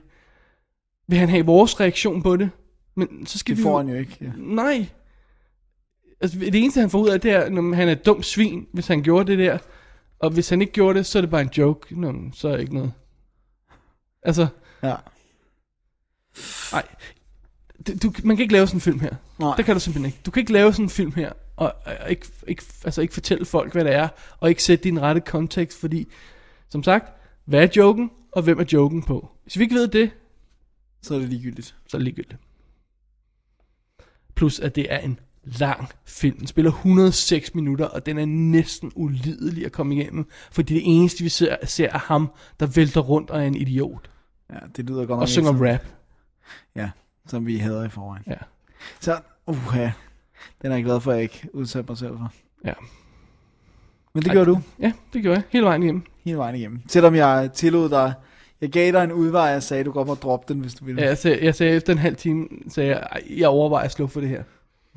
Vil han have vores reaktion på det? Men så skal Det vi får han jo ikke. Ja. Nej. Altså, det eneste, han får ud af det er, at han er et dumt svin, hvis han gjorde det der. Og hvis han ikke gjorde det, så er det bare en joke. Nå, så er ikke noget. Altså, ja. Nej. Du, man kan ikke lave sådan en film her. Nej. Det kan du simpelthen ikke. Du kan ikke lave sådan en film her, og, og ikke, ikke, altså ikke fortælle folk, hvad det er, og ikke sætte din rette kontekst, fordi, som sagt, hvad er joken, og hvem er joken på? Hvis vi ikke ved det, Så er det ligegyldigt. så er det ligegyldigt. Plus, at det er en lang film. Den spiller 106 minutter, og den er næsten ulidelig at komme igennem, fordi det eneste, vi ser, ser er ham, der vælter rundt og er en idiot. Ja, det lyder godt nok Og synger rap. Ja, som vi havde i forvejen. Ja. Så, uha, den er jeg glad for, at jeg ikke udsatte mig selv for. Ja. Men det gør du Ja, det gør jeg. Hele vejen igennem. hele vejen igennem. Selvom jeg tillod dig, jeg gav dig en udvej, jeg sagde, du godt må droppe den, hvis du ville. Ja, jeg sagde, jeg sagde efter en halv time, sagde jeg, "Ej, jeg overvejer at slukke for det her.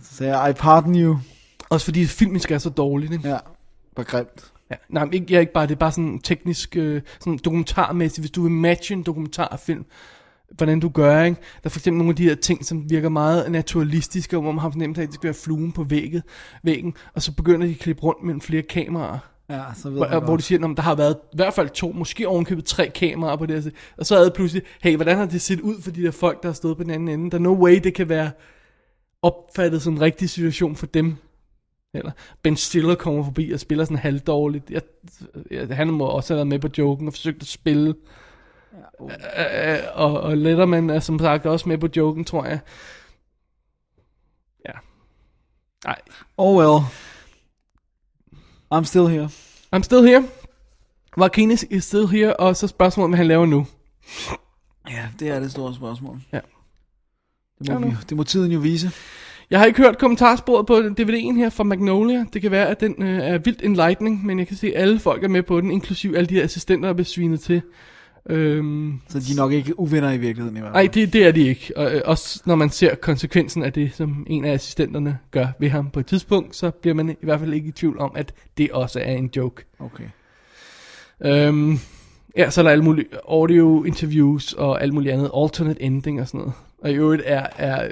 Så sagde jeg, I pardon you. Også fordi filmisk er så dårligt, ikke? Ja, var grimt. Ja, nej, men ikke, jeg er ikke bare, det er bare sådan teknisk, øh, sådan dokumentarmæssigt, hvis du vil matche en dokumentarfilm, hvordan du gør, ikke? Der er for eksempel nogle af de her ting, som virker meget naturalistiske, hvor man har af, at det skal være fluen på vægget, væggen, og så begynder de at klippe rundt mellem flere kameraer. Ja, så ved Hvor, hvor godt. de siger, at der har været i hvert fald to, måske ovenkøbet tre kameraer på det her. Og så er det pludselig, hey, hvordan har det set ud for de der folk, der har stået på den anden ende? Der er no way, det kan være opfattet som en rigtig situation for dem. Eller Ben Stiller kommer forbi og spiller sådan halvdårligt. Jeg, jeg, han må også have været med på joken og forsøgt at spille. Uh, og, og Letterman er som sagt også med på joken, tror jeg. Ja. Nej. Oh well. I'm still here. I'm still here. Joaquin is still here, og så spørgsmålet, hvad han laver nu. Ja, det er det store spørgsmål. Ja. Det må, Ja, vi, det må tiden jo vise. Jeg har ikke hørt kommentarsporet på DVD'en her fra Magnolia. Det kan være, at den øh, er vildt enlightening, men jeg kan se, at alle folk er med på den, inklusiv alle de assistenter, der bliver svinet til. Øhm, Så de er nok ikke uvenner i virkeligheden i hvert Nej, fald. det, det er de ikke. Og, øh, også når man ser konsekvensen af det, som en af assistenterne gør ved ham på et tidspunkt, så bliver man i hvert fald ikke i tvivl om, at det også er en joke. Okay. Øhm, ja, så er der alle mulige audio interviews og alt muligt andet, alternate ending og sådan noget. Og i øvrigt er, er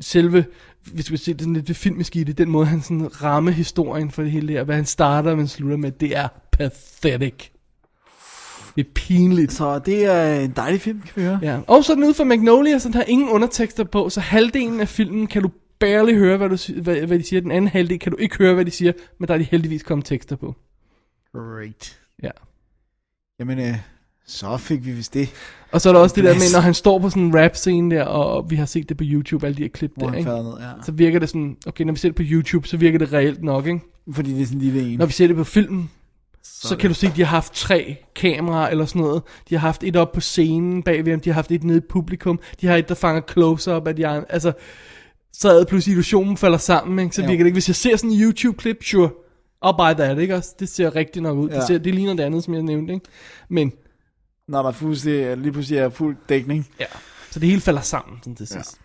selve, hvis vi ser det sådan lidt det filmiske i det, den måde han sådan rammer historien for det hele der, hvad han starter og hvad han slutter med, det er pathetic. Det er pinligt. Så det er en dejlig film, kan vi høre. Ja. Og så er den ude for Magnolia, så den har ingen undertekster på, så halvdelen af filmen kan du barely høre, hvad, du, hvad, hvad de siger. Den anden halvdel kan du ikke høre, hvad de siger, men der er de heldigvis kommet tekster på. Great. Ja. Jamen, øh, så fik vi vist det. Og så er der også det der med, når han står på sådan en rap-scene der, og vi har set det på YouTube, alle de her klip der, ikke? ned, ja. Så virker det sådan, okay, når vi ser det på YouTube, så virker det reelt nok, ikke? Fordi det er sådan en lille en. Når vi ser det på filmen, så, så kan du se, at de har haft tre kameraer eller sådan noget. De har haft et op på scenen bagved ham, de har haft et nede i publikum, de har et, der fanger close-up af de andre. Altså, så er pludselig illusionen falder sammen, ikke? Så Jo. virker det ikke. Hvis jeg ser sådan en YouTube-klip, sure, I'll buy that, ikke? Også, det ser rigtig nok ud. Ja. Ja. Det, ser, det ligner det andet, som jeg nævnte, ikke? Men, Når der fuldstændig, lige pludselig er fuld dækning. ja. Så det hele falder sammen, sådan til sidst.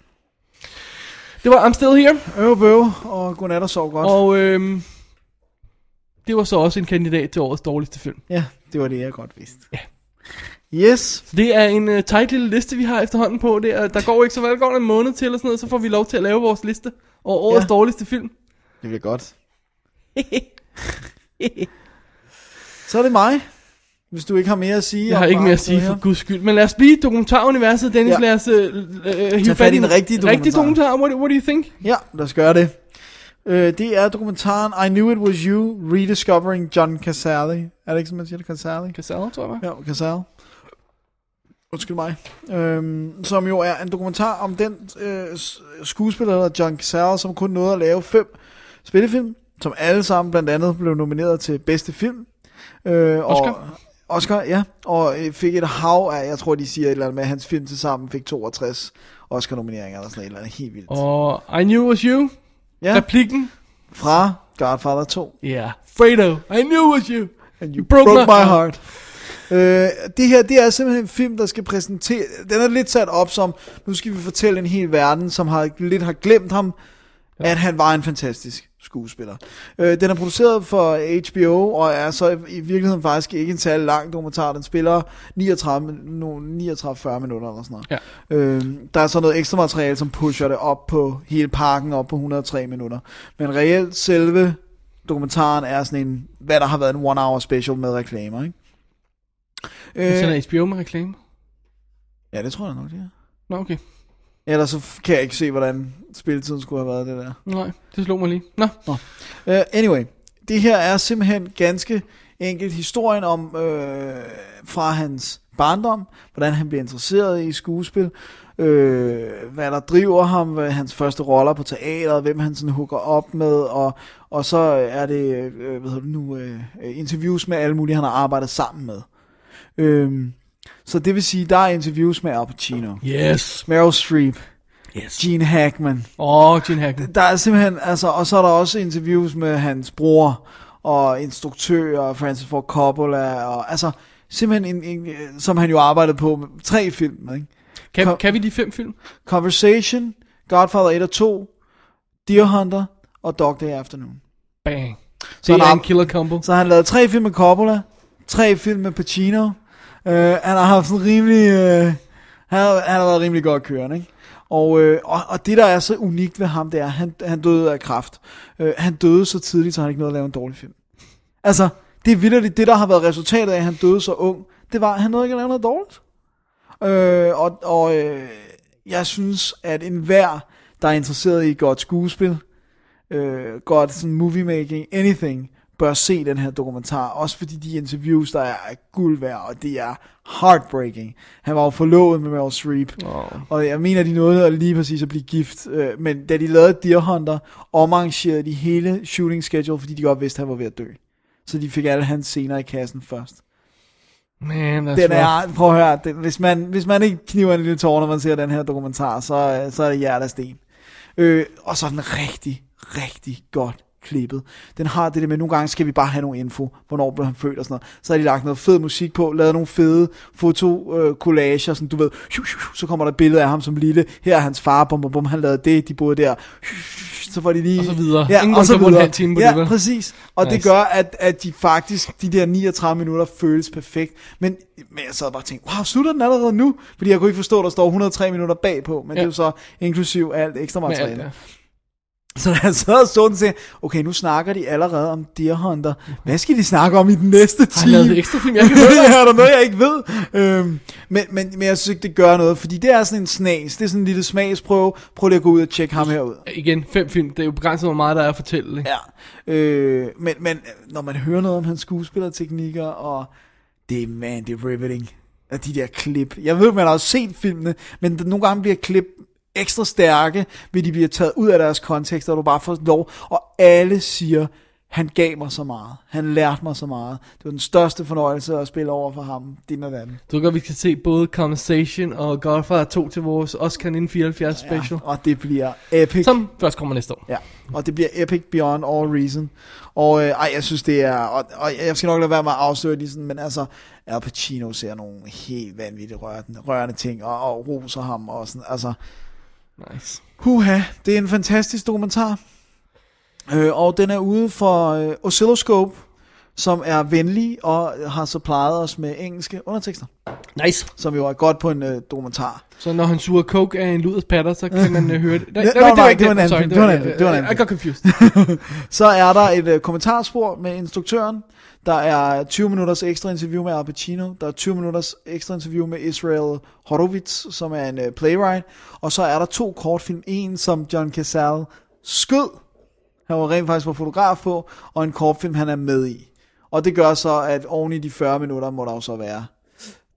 Det var I'm Still Here. Øv, bøv, og godnat og sov godt. Og øhm, det var så også en kandidat til årets dårligste film. Ja, det var det, jeg godt vidste. Ja. Yes. Så det er en uh, tight lille liste, vi har efterhånden på. Det er, der går ikke så meget, der går en måned til, eller sådan noget, så får vi lov til at lave vores liste over årets Ja. dårligste film. Det bliver godt. Så er det mig. Hvis du ikke har mere at sige. Jeg har ikke mere at sige for guds skyld. Men lad os blive i dokumentaruniverset, Dennis. Ja. Lad os uh, uh, hive fat i en rigtig dokumentar. Rigtig dokumentar. What, what do you think? Ja, lad os gøre det. Uh, det er dokumentaren I Knew It Was You, Rediscovering John Casale. Er det ikke, som man siger det? Casale? Casale, tror jeg. Ja, Casale. Undskyld mig. Øhm, som jo er en dokumentar om den øh, skuespiller, der hedder John Casale, som kun nåede at lave fem spillefilm, som alle sammen blandt andet blev nomineret til bedste film. Øh, Oscar. Og, Oscar, ja. Og øh, fik et hav af, jeg tror de siger et eller andet med, at hans film til sammen fik 62 Oscar-nomineringer, eller sådan et eller andet helt vildt. Og I Knew It Was You. Ja, Replikken. fra Godfather 2. Ja. Yeah. Fredo. I Knew It Was You. And you broke broke, my my heart. heart. Øh, det her, det er simpelthen en film, der skal præsentere... Den er lidt sat op som, nu skal vi fortælle en hel verden, som har lidt har glemt ham, ja. at han var en fantastisk skuespiller. Øh, den er produceret for HBO, og er så i virkeligheden faktisk ikke en særlig lang dokumentar. Den spiller 39, min- no, 39-40 minutter eller sådan noget. Ja. Øh, der er så noget ekstra materiale, som pusher det op på hele parken, op på 103 minutter. Men reelt selve dokumentaren er sådan en, hvad der har været en one hour special med reklamer, ikke? Øh. Så Øh, er HBO med reklame. ja, det tror jeg nok, det er. Nå, okay. Ellers så kan jeg ikke se, hvordan spilletiden skulle have været det der. Nej, det slog mig lige. Nå. Uh, anyway, det her er simpelthen ganske enkelt historien om uh, fra hans barndom, hvordan han bliver interesseret i skuespil, uh, hvad der driver ham, hans første roller på teateret, hvem han sådan hooker op med, og, og så er det uh, hvad hedder det nu, uh, interviews med alle mulige, han har arbejdet sammen med. Uh, så det vil sige, der er interviews med Al Pacino, Yes. Meryl Streep, Yes. Gene Hackman, Åh, oh, Gene Hackman. der er simpelthen, altså, og så er der også interviews med hans bror, og instruktører, Francis Ford Coppola, og altså, simpelthen en, en, som han jo arbejdede på med tre film, ikke? Kan, kan vi de fem film? Conversation, Godfather 1 og 2, Deer Hunter og Dog Day Afternoon. Bang. Så Det er en killer combo. Så han lavet tre film med Coppola, tre film med Pacino. Øh, han har haft sådan rimelig, Øh, han, har, han har været rimelig godt kørende, ikke? Og, øh, og, og det der er så unikt ved ham, det er, at han, han døde af kræft. Øh, han døde så tidligt, så han ikke nåede at lave en dårlig film. Altså, det er vildt det der har været resultatet af, at han døde så ung, det var, at han nåede ikke at lave noget dårligt. Øh, og og øh, jeg synes, at enhver, der er interesseret i godt skuespil, øh, godt sådan movie making, anything, bør se den her dokumentar. Også fordi de interviews, der er, er guld værd, og det er heartbreaking. Han var jo forlovet med Meryl Streep, Oh. og jeg mener, de nåede at lige præcis at blive gift. Øh, men da de lavede Deer Hunter, omarrangerede de hele shooting schedule, fordi de godt vidste, at han var ved at dø. Så de fik alle hans scener i kassen først. Man, Den rough. er, prøv at høre, den, hvis, man, hvis man ikke kniver en lille tår, når man ser den her dokumentar, så, så er det hjertet af sten. Øh, og så den rigtig, rigtig godt klippet. Den har det der med, nogle gange skal vi bare have nogle info, hvornår blev han født og sådan noget. Så har de lagt noget fed musik på, lavet nogle fede fotokollager, sådan du ved, så kommer der et billede af ham som lille, her er hans far, bum, bum, bum, han lavede det, de boede der, så får de lige... Og så videre. Ja, Ingen og så en videre. halv time på ja, det, præcis. Og nice. det gør, at, at de faktisk, de der 39 minutter føles perfekt. Men, men jeg sad bare og tænkte, wow, slutter den allerede nu? Fordi jeg kunne ikke forstå, at der står 103 minutter bagpå, men ja. det er jo så inklusiv alt ekstra Med alt, materiale. ja. Så da jeg sad og så den, sagde jeg, okay, nu snakker de allerede om Deer Hunter. Hvad skal de snakke om i den næste Har time? han lavet ekstra film, jeg kan høre? er der noget, jeg ikke ved? Øhm, men, men, men jeg synes ikke, det gør noget, fordi det er sådan en snas. Det er sådan en lille smagsprøve. Prøv lige at gå ud og tjekke ham herud. Igen, fem film. Det er jo begrænset, hvor meget der er at fortælle. Ikke? Ja. Øh, men, men når man hører noget om hans skuespillerteknikker, og det er, man, det er riveting. Af de der klip. Jeg ved, man har også set filmene, men nogle gange bliver klip ekstra stærke, ved de bliver taget ud af deres kontekst, og du bare får lov, og alle siger, han gav mig så meget. Han lærte mig så meget. Det var den største fornøjelse at spille over for ham. Din og den. Du godt, vi skal se både Conversation og Godfather 2 til vores Oscar 1974 special. Ja, og det bliver epic. Som først kommer næste år. Ja, og det bliver epic beyond all reason. Og øh, ej, jeg synes det er, og, og jeg skal nok lade være med at afsløre det sådan, men altså, Al Pacino ser nogle helt vanvittige rørende, rørende ting, og, og roser ham, og sådan, altså, Nice. huha, det er en fantastisk dokumentar. Øh, og den er ude for øh, Oscilloscope, som er venlig og har supplyet os med engelske undertekster, Nice. som jo er godt på en øh, dokumentar. Så når han suger coke af en luders patter, så kan man uh, høre det. Nej, Ja, nej, nej, ikke det var en anden film. Det var en anden film. Det var en anden I got confused. Så er der et øh, kommentarspor med instruktøren. Der er 20 minutters ekstra interview med Al Pacino. Der er 20 minutters ekstra interview med Israel Horowitz, som er en øh, playwright. Og så er der to kortfilm. En, som John Cazale skød. Han var rent faktisk var fotograf på. Og en kortfilm, han er med i. Og det gør så, at oven i de 40 minutter, må der jo så være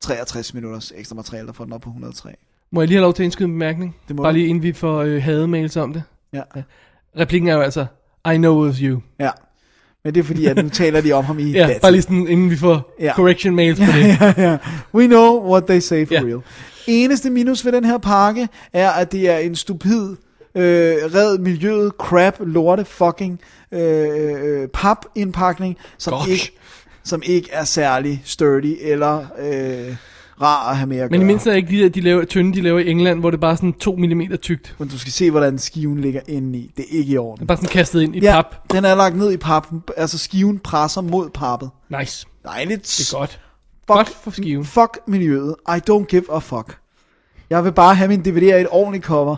63 minutters ekstra materiale, der får den op på 103. Må jeg lige have lov til at indskyde en bemærkning? Det må Bare lige inden vi får øh, hademails om det. Ja. Replikken er jo altså, I know was you. ja. Men det er fordi, at nu taler de om ham i Ja, datid. bare lige sådan, inden vi får Ja. correction mails på det. ja, ja. We know what they say for Ja. real. Eneste minus ved den her pakke er, at det er en stupid, øh, red miljøet, crap, lorte, fucking øh, øh, papindpakning, som Gosh. ikke, som ikke er særlig sturdy eller øh, rar at have med at Men i gøre. mindst er ikke de der de laver, tynde, de laver i England, hvor det er bare sådan 2 mm tykt. Men du skal se, hvordan skiven ligger inde i. Det er ikke i orden. er bare sådan kastet ind i Ja, pap. den er lagt ned i pap. Altså skiven presser mod pappet. Nice. Dejligt. Det er godt. Fuck, Godt for skiven. Fuck miljøet. I don't give a fuck. Jeg vil bare have min DVD i et ordentligt cover.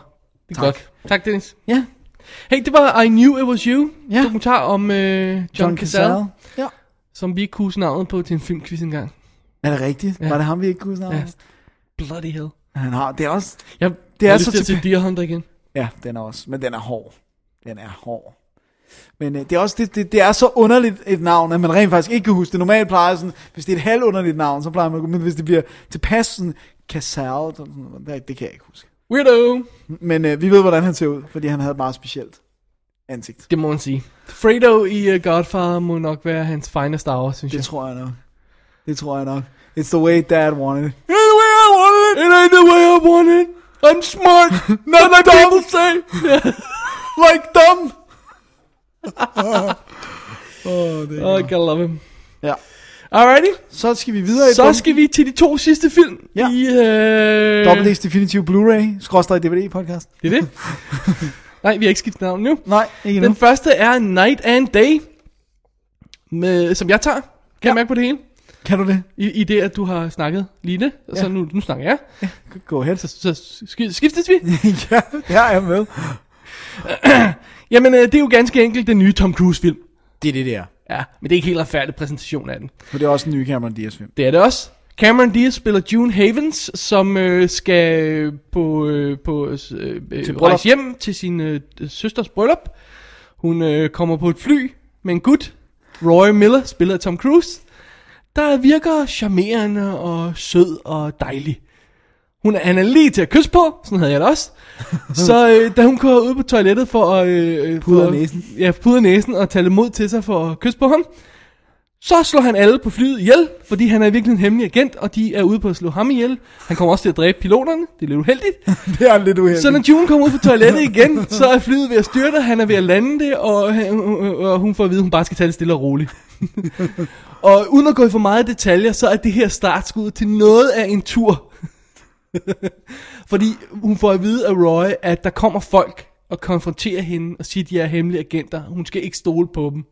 Det er godt. Tak, Dennis. Ja. Hey, det var I Knew It Was You. Ja. Dokumentar om øh, John, John Cazale, Ja. som vi ikke kunne navnet på til en filmquiz engang. Er det rigtigt? Ja. Var det ham, vi ikke kunne snakke Ja. Bloody hell. Han har, det er også, Jeg, Det er jeg så til at se tilpa- Deer Hunter igen. ja, den er også, men den er hård. Den er hård. Men øh, det er også, det, det, det, er så underligt et navn, at man rent faktisk ikke kan huske det. Normalt plejer sådan, hvis det er et halvt underligt navn, så plejer man, men hvis det bliver tilpas sådan, Casal, det, det kan jeg ikke huske. Weirdo. Men øh, vi ved, hvordan han ser ud, fordi han havde et meget specielt ansigt. Det må man sige. Fredo i uh, Godfather må nok være hans finest hour, synes Det jeg. tror jeg nok. Det tror jeg nok. It's the way dad wanted it. It's the way I want it. It ain't the way I want it. I'm smart. Not like people say. Like them! oh, det er Oh, I gotta love him. Ja. Alrighty. Så skal vi videre i Så skal vi til de to sidste film Ja. i... Øh... Double D's Definitive Blu-ray, skråstrej DVD podcast. Det er det. Nej, vi har ikke skiftet navn nu. Nej, ikke nu. Den første er Night and Day, med, som jeg tager. Kan ja. jeg mærke på det hele? Kan du det? I, I det, at du har snakket lige det. Og så Ja. nu, nu snakker jeg. Go ahead. Så, så sk- skiftes vi. ja, jeg er med. Jamen, øh, det er jo ganske enkelt den nye Tom Cruise-film. Det er det der. Ja, men det er ikke helt retfærdig præsentation af den. For det er også en ny Cameron Diaz film. Det er det også. Cameron Diaz spiller June Havens, som øh, skal på, øh, på øh, øh, bryllup. rejse hjem til sin øh, søsters bryllup. Hun øh, kommer på et fly med en gut, Roy Miller, spiller Tom Cruise, der virker charmerende og sød og dejlig. Hun er, han er lige til at kysse på, sådan havde jeg det også. Så øh, da hun går ud på toilettet for at... Øh, Pudre for, næsen. Ja, pudre næsen og tage mod til sig for at kysse på ham. Så slår han alle på flyet ihjel, fordi han er virkelig en hemmelig agent, og de er ude på at slå ham ihjel. Han kommer også til at dræbe piloterne, det er lidt uheldigt. Det er lidt uheldigt. Så når June kommer ud på toilettet igen, så er flyet ved at styrte, han er ved at lande det, og, og hun får at vide, at hun bare skal tage det stille og roligt. og uden at gå i for meget detaljer, så er det her startskud til noget af en tur. Fordi hun får at vide af Roy, at der kommer folk og konfronterer hende og siger, at de er hemmelige agenter. Hun skal ikke stole på dem.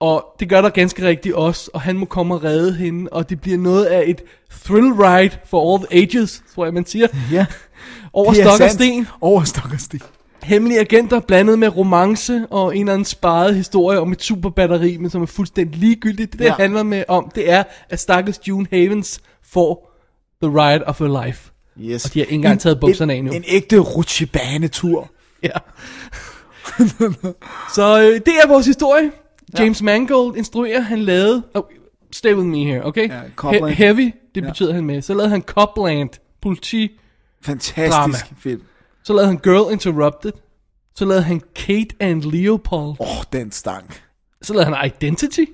Og det gør der ganske rigtigt også, og han må komme og redde hende, og det bliver noget af et thrill ride for all the ages, tror jeg man siger. Ja. Over er stok og sten. Over stok og sten. Hemmelige agenter blandet med romance og en eller anden sparet historie om et superbatteri, men som er fuldstændig ligegyldigt. Det, det Ja. handler med om, det er, at stakkels June Havens får the ride of her life. Yes. Og de har ikke engang taget bukserne af en, nu. En ægte rutsjebanetur. Ja. Så øh, det er vores historie. James Mangold instruerer, han lavede... Oh, stay with me here, okay? Ja, Copland. He- heavy, det Ja. betyder han med. Så lavede han Copland, politi. Fantastisk Drama. film. Så lavede han Girl Interrupted. Så lavede han Kate and Leopold. Åh, oh, den stank. Så lavede han Identity.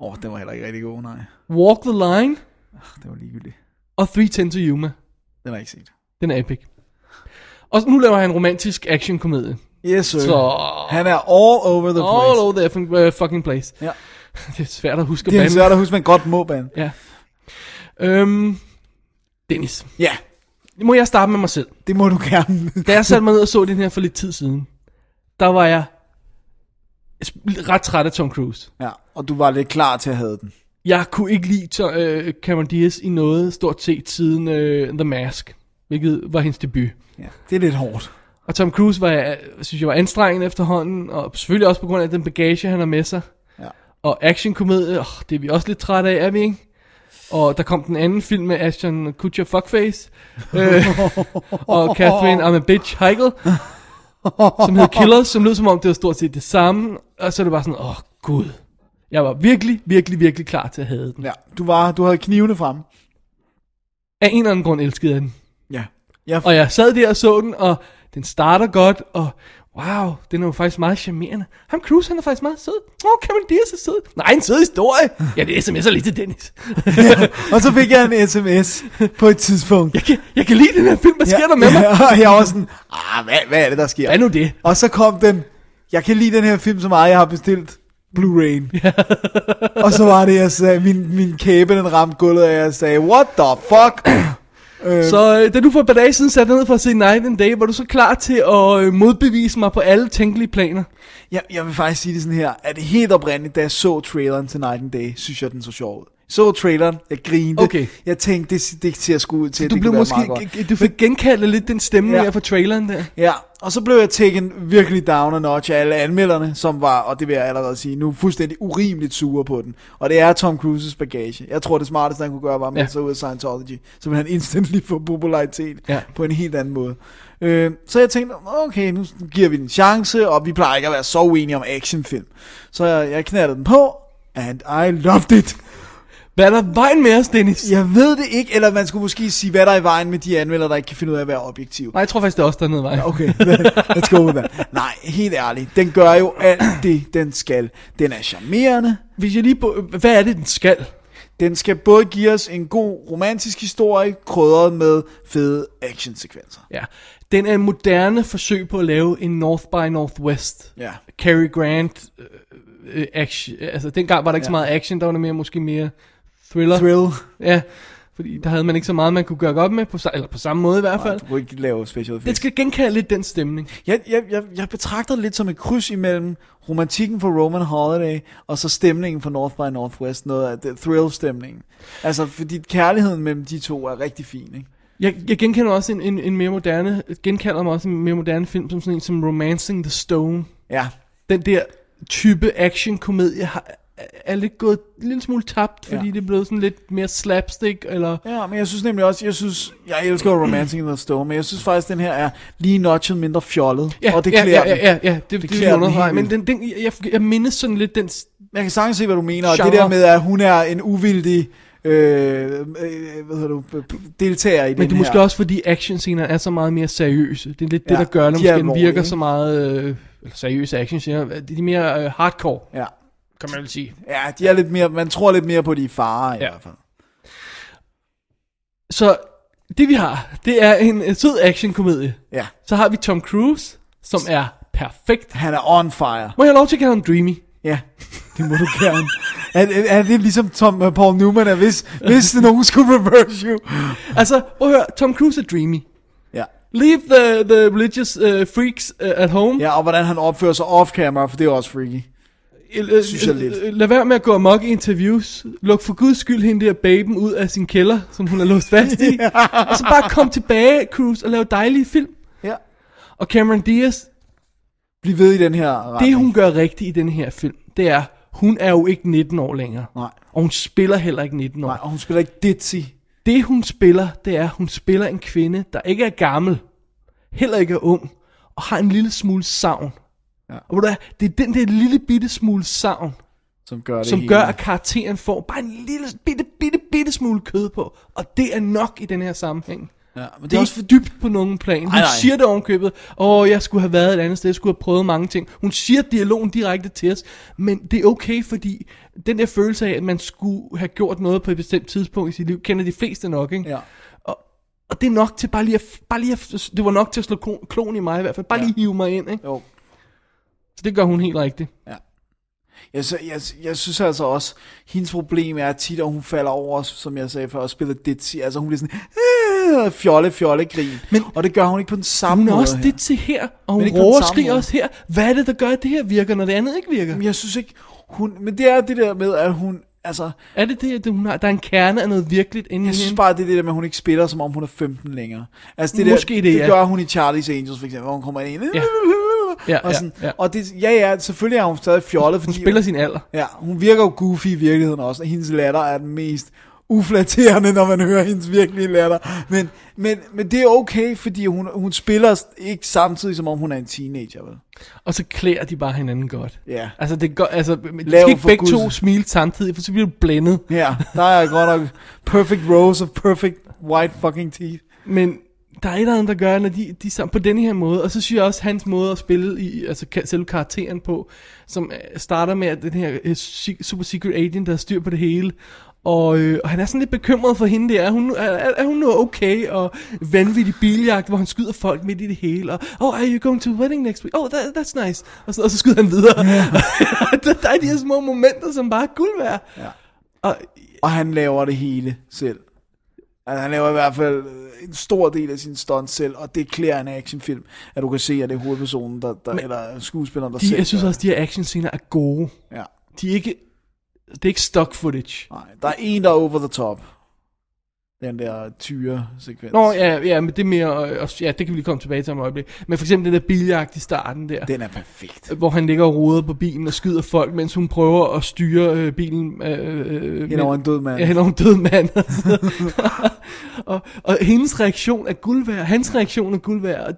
Åh, oh, den var heller ikke rigtig god, nej. Walk the Line. Det var ligegyldigt. Og 310 to Yuma. Den har jeg ikke set. Den er epic. Og nu laver han en romantisk actionkomedie. Yes, sir. Så... Han er all over the place. All over the effing, uh, fucking place. Ja. Det er svært at huske Det er bande. svært at huske, man godt må bande. Ja. Øhm, Dennis. Ja, Må jeg starte med mig selv? det må du gerne. Da jeg satte mig ned og så den her for lidt tid siden, der var jeg ret træt af Tom Cruise. ja, og du var lidt klar til at have den. Jeg kunne ikke lide Tom, øh, Cameron Diaz i noget stort set siden øh, The Mask, hvilket var hendes debut. Ja, det er lidt hårdt. Og Tom Cruise var, jeg, synes jeg var anstrengende efterhånden, og selvfølgelig også på grund af den bagage, han har med sig. Ja. Og actionkomedie, oh, det er vi også lidt trætte af, er vi ikke? Og der kom den anden film med Ashton Kutcher Fuckface, øh, og Catherine I'm a Bitch Heigl, som hed Killers, som lød som om det var stort set det samme, og så er det bare sådan, åh oh, gud. Jeg var virkelig, virkelig, virkelig klar til at have den. Ja, du, var, du havde knivene frem. Af en eller anden grund elskede jeg den. Ja. ja Og jeg sad der og så den, og den starter godt, og wow, den er jo faktisk meget charmerende. Ham Cruise, han er faktisk meget sød. Åh, oh, Cameron Diaz er sød. Nej, en sød historie. Ja, det sms'er lidt til Dennis. og så fik jeg en sms på et tidspunkt. jeg, kan, jeg kan lide den her film. Hvad sker der med mig? og jeg var sådan, ah, hvad, hvad er det, der sker? Hvad er nu det? Og så kom den, jeg kan lide den her film så meget, jeg har bestilt Blu-ray. og så var det, jeg sagde, min, min kæbe, den ramte gulvet, og jeg sagde, what the fuck? øh, Så øh, da du for et par dage siden satte ned for at se Night and Day, var du så klar til at øh, modbevise mig på alle tænkelige planer? jeg, jeg vil faktisk sige det sådan her, at det helt oprindeligt, da jeg så traileren til Night and Day, synes jeg, den så sjov ud. Så traileren, jeg grinede. Okay. Jeg tænkte, det, det ser sgu ud til, Du det blev måske, du fik genkaldt lidt den stemning Ja. ja. fra traileren der. Ja, og så blev jeg taken virkelig down a notch af alle anmelderne, som var, og det vil jeg allerede sige, nu fuldstændig urimeligt sure på den. Og det er Tom Cruises bagage. Jeg tror, det smarteste, han kunne gøre, var at melde Ja. sig ud af Scientology. Så ville han instantly få popularitet Ja. på en helt anden måde. Øh, så jeg tænkte, okay, nu giver vi den en chance, og vi plejer ikke at være så uenige om actionfilm. Så jeg, jeg knaldede den på, and I loved it. Hvad er der i vejen med os, Dennis? Jeg ved det ikke, eller man skulle måske sige, hvad der er i vejen med de anmeldere, der ikke kan finde ud af at være objektiv. Nej, jeg tror faktisk, det er også der er i vejen. Okay, let's go with that. Nej, helt ærligt, den gør jo alt det, den skal. Den er charmerende. Hvis jeg lige hvad er det, den skal? Den skal både give os en god romantisk historie, krydret med fede actionsekvenser. Ja. Den er en moderne forsøg på at lave en North by Northwest. Ja. Cary Grant øh, øh, action. Altså, dengang var der ikke ja. så meget action, der var det mere, måske mere thriller. Thrill. Ja, fordi der havde man ikke så meget, man kunne gøre op med, på, eller på samme måde i hvert fald. Du kunne ikke lave special effects. skal genkalde lidt den stemning. Jeg, jeg, jeg, jeg betragter det lidt som et kryds imellem romantikken for Roman Holiday, og så stemningen for North by Northwest, noget af det thrill-stemningen. Altså, fordi kærligheden mellem de to er rigtig fin, ikke? Jeg, jeg genkender også en, en, en mere moderne, genkalder mig også en mere moderne film, som sådan en som Romancing the Stone. Ja, Den der type action-komedie har, er lidt gået en lille smule tabt, fordi Ja. ja. det er blevet sådan lidt mere slapstick, eller... Ja, men jeg synes nemlig også, jeg synes, jeg elsker Romancing in the Stone, men jeg synes faktisk, den her er lige notchet mindre fjollet, Ja, og det ja, klæder ja, den. ja, ja, ja, det, det, det, klæder den det helt men den, den, jeg, jeg mindes sådan lidt den... Jeg kan sagtens se, hvad du mener, og det Genre. der med, at hun er en uvildig øh, øh, hvad hedder du, deltager i Men den det er måske her. også fordi actionscener er så meget mere seriøse. Det er lidt det, Ja, der gør, når de måske den virker ikke? så meget øh, eller seriøse actionscener. De er mere øh, hardcore, Ja. Kan man vel sige. ja, de er lidt mere, man tror lidt mere på de farer i Ja. hvert fald. Så det vi har, det er en, en sød actionkomedie. Ja, Så har vi Tom Cruise, som er perfekt. han er on fire. Må jeg have lov til at kalde ham Dreamy? Ja, det må du gerne. Er, er, er det ligesom Tom, uh, Paul Newman, at hvis, hvis nogen skulle reverse you? Altså, prøv at høre, Tom Cruise er Dreamy. Ja. Leave the, the religious uh, freaks uh, at home. ja, og hvordan han opfører sig off-camera, for det er også freaky. Synes jeg lidt. Lad være med at gå amok i interviews. Luk for guds skyld hende der baben ud af sin kælder, som hun er låst fast i. Og så bare kom tilbage, Cruise, og lave dejlige film. Ja. Og Cameron Diaz, Bliv ved i den her retning. det hun gør rigtigt i den her film, det er, hun er jo ikke 19 år længere. Nej. Og hun spiller heller ikke 19 år. Nej, og hun spiller ikke ditzy. Det hun spiller, det er, hun spiller en kvinde, der ikke er gammel, heller ikke er ung, og har en lille smule savn. Ja. Og ved du hvad, det er den der lille bitte smule savn, Som gør det som hele. gør, at karakteren får bare en lille bitte, bitte, bitte smule kød på. Og det er nok i den her sammenhæng. Ja, men Det er også for dybt på nogen plan. Hun Nej, nej. siger det ovenkøbet. Åh, jeg skulle have været et andet sted. Jeg skulle have prøvet mange ting. Hun siger dialogen direkte til os. Men det er okay, fordi den der følelse af, at man skulle have gjort noget på et bestemt tidspunkt i sit liv, kender de fleste nok, ikke? Ja. Og, og det er nok til bare lige at, bare lige at, det var nok til at slå klon, klon i mig i hvert fald. Bare Ja. lige hive mig ind, ikke? Jo. Så det gør hun helt rigtigt. Jeg, så, jeg, jeg synes altså også, hendes problem er tit, at hun falder over, som jeg sagde før, og spiller ditzy. Altså hun bliver sådan, øh, fjolle, fjolle, grin. Men, og det gør hun ikke på den samme Hun er måde også til her, og hun råber og skriger måde. også her. Hvad er det, der gør, at det her virker, når det andet ikke virker? Men jeg synes ikke, hun, men det er det der med, at hun, altså, Er det det, at hun har, der er en kerne af noget virkeligt inde i jeg synes bare, det er det der med, at hun ikke spiller, som om hun er 15 længere. Altså det Måske der, det, det ja. gør hun i Charlie's Angels for eksempel, hvor hun kommer ind, Ja. Ja, og, ja, sådan, ja. og det, ja, ja, selvfølgelig er hun stadig fjollet, Hun fordi spiller sin alder. Ja, hun virker jo goofy i virkeligheden også, og hendes latter er den mest uflatterende, når man hører hendes virkelige latter. Men, men, men det er okay, fordi hun, hun spiller ikke samtidig, som om hun er en teenager, vel? Og så klæder de bare hinanden godt. Ja. Altså, det går, altså, de Lav skal ikke begge to Guds- smile samtidig, for så bliver du blændet. Ja, der er godt nok perfect rows of perfect white fucking teeth. Men der er et eller andet, der gør, når de, de er sammen på denne her måde. Og så synes jeg også, hans måde at spille i, altså selve karakteren på, som øh, starter med at den her øh, super secret agent, der har styr på det hele. Og, øh, og han er sådan lidt bekymret for hende der. Er hun, er, er hun nu okay? Og vanvittig biljagt, hvor han skyder folk midt i det hele. Og, oh, are you going to the wedding next week? Oh, that, that's nice. Og så, og så skyder han videre. der, der er de her små momenter, som bare er guld værd. Ja. Og Og han laver det hele selv. Altså, han laver i hvert fald øh, en stor del af sin stunt selv, og det klæder en actionfilm, at du kan se, at det er hovedpersonen, der, der, Men eller skuespilleren, der de, selv jeg synes også, de her actionscener er gode. Ja. De er ikke, det er ikke stock footage. Nej, der er en, der er over the top. Den der tyre-sekvens. Nå, ja, ja, men det er mere, øh, også- ja, det kan vi lige komme tilbage til om et øjeblik. Men for eksempel den der biljagt i starten der, Den er perfekt. hvor han ligger og roder på bilen og skyder folk, mens hun prøver at styre øh, bilen øh, øh, Hen over en død mand. Ja, hen over en død mand. og, og hendes reaktion er guld værd, hans reaktion er guld værd. Og,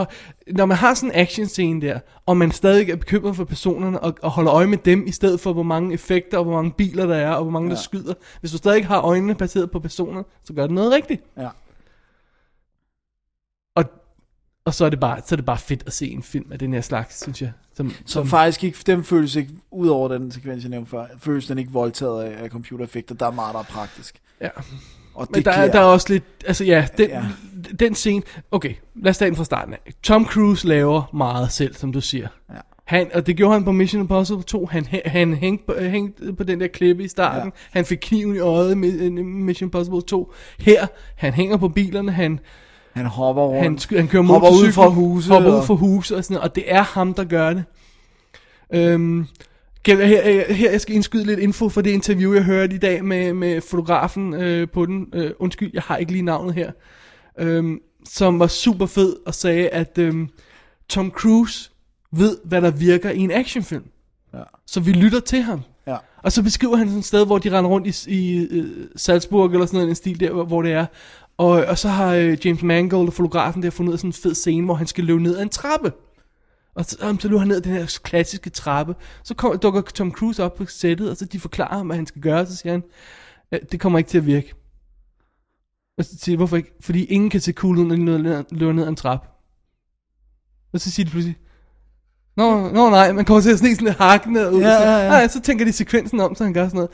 og når man har sådan en action scene der, og man stadig er bekymret for personerne, og, og holder øje med dem, i stedet for hvor mange effekter, og hvor mange biler der er, og hvor mange ja. der skyder. Hvis du stadig har øjnene baseret på personer, så gør det noget rigtigt. Ja. Og, og så er det bare så er det bare fedt at se en film af den her slags, synes jeg. Som, Som faktisk ikke, den føles ikke, ud over den sekvens, jeg nævnte før, føles den ikke voldtaget af, af computereffekter. Der er meget, der er praktisk. Ja. Og Men der, er, der er også lidt, altså ja, den, ja. Den scene, okay, lad os tage den fra starten af. Tom Cruise laver meget selv, som du siger. Ja. Han, og det gjorde han på Mission Impossible 2. Han, han hængte, på, hængte på den der klippe i starten. Ja. Han fik kniven i øjet øh, Mission Impossible 2. Her, han hænger på bilerne, han, Han hopper rundt. han, han kører hopper ud fra huse. hopper ud og- fra huse og sådan noget, og det er ham, der gør det. Øhm, jeg, her, her, jeg skal indskyde lidt info for det interview, jeg hørte i dag med, med fotografen øh, på den. Øh, undskyld, jeg har ikke lige navnet her. Øhm, som var super fed og sagde, at øhm, Tom Cruise ved, hvad der virker i en actionfilm. Ja. Så vi lytter til ham. Ja. Og så beskriver han sådan et sted, hvor de render rundt i, i uh, Salzburg, eller sådan noget, en stil der, hvor- hvor det er. Og, og så har uh, James Mangold, fotografen, der fundet ud af sådan en fed scene, hvor han skal løbe ned ad en trappe. Og så, um, så løber han ned ad den her klassiske trappe. Så kom, dukker Tom Cruise op på sættet, og så de forklarer ham, hvad han skal gøre. Så siger han, "Ja, det kommer ikke til at virke. Og så siger hvorfor ikke? Fordi ingen kan se cool ud, når de løber ned, ad en trappe. Og så siger de pludselig, Nå, nå nej, man kommer til at sne sådan lidt hakkende ud. Ja, ja, ja. Nej, så tænker de sekvensen om, så han gør sådan noget.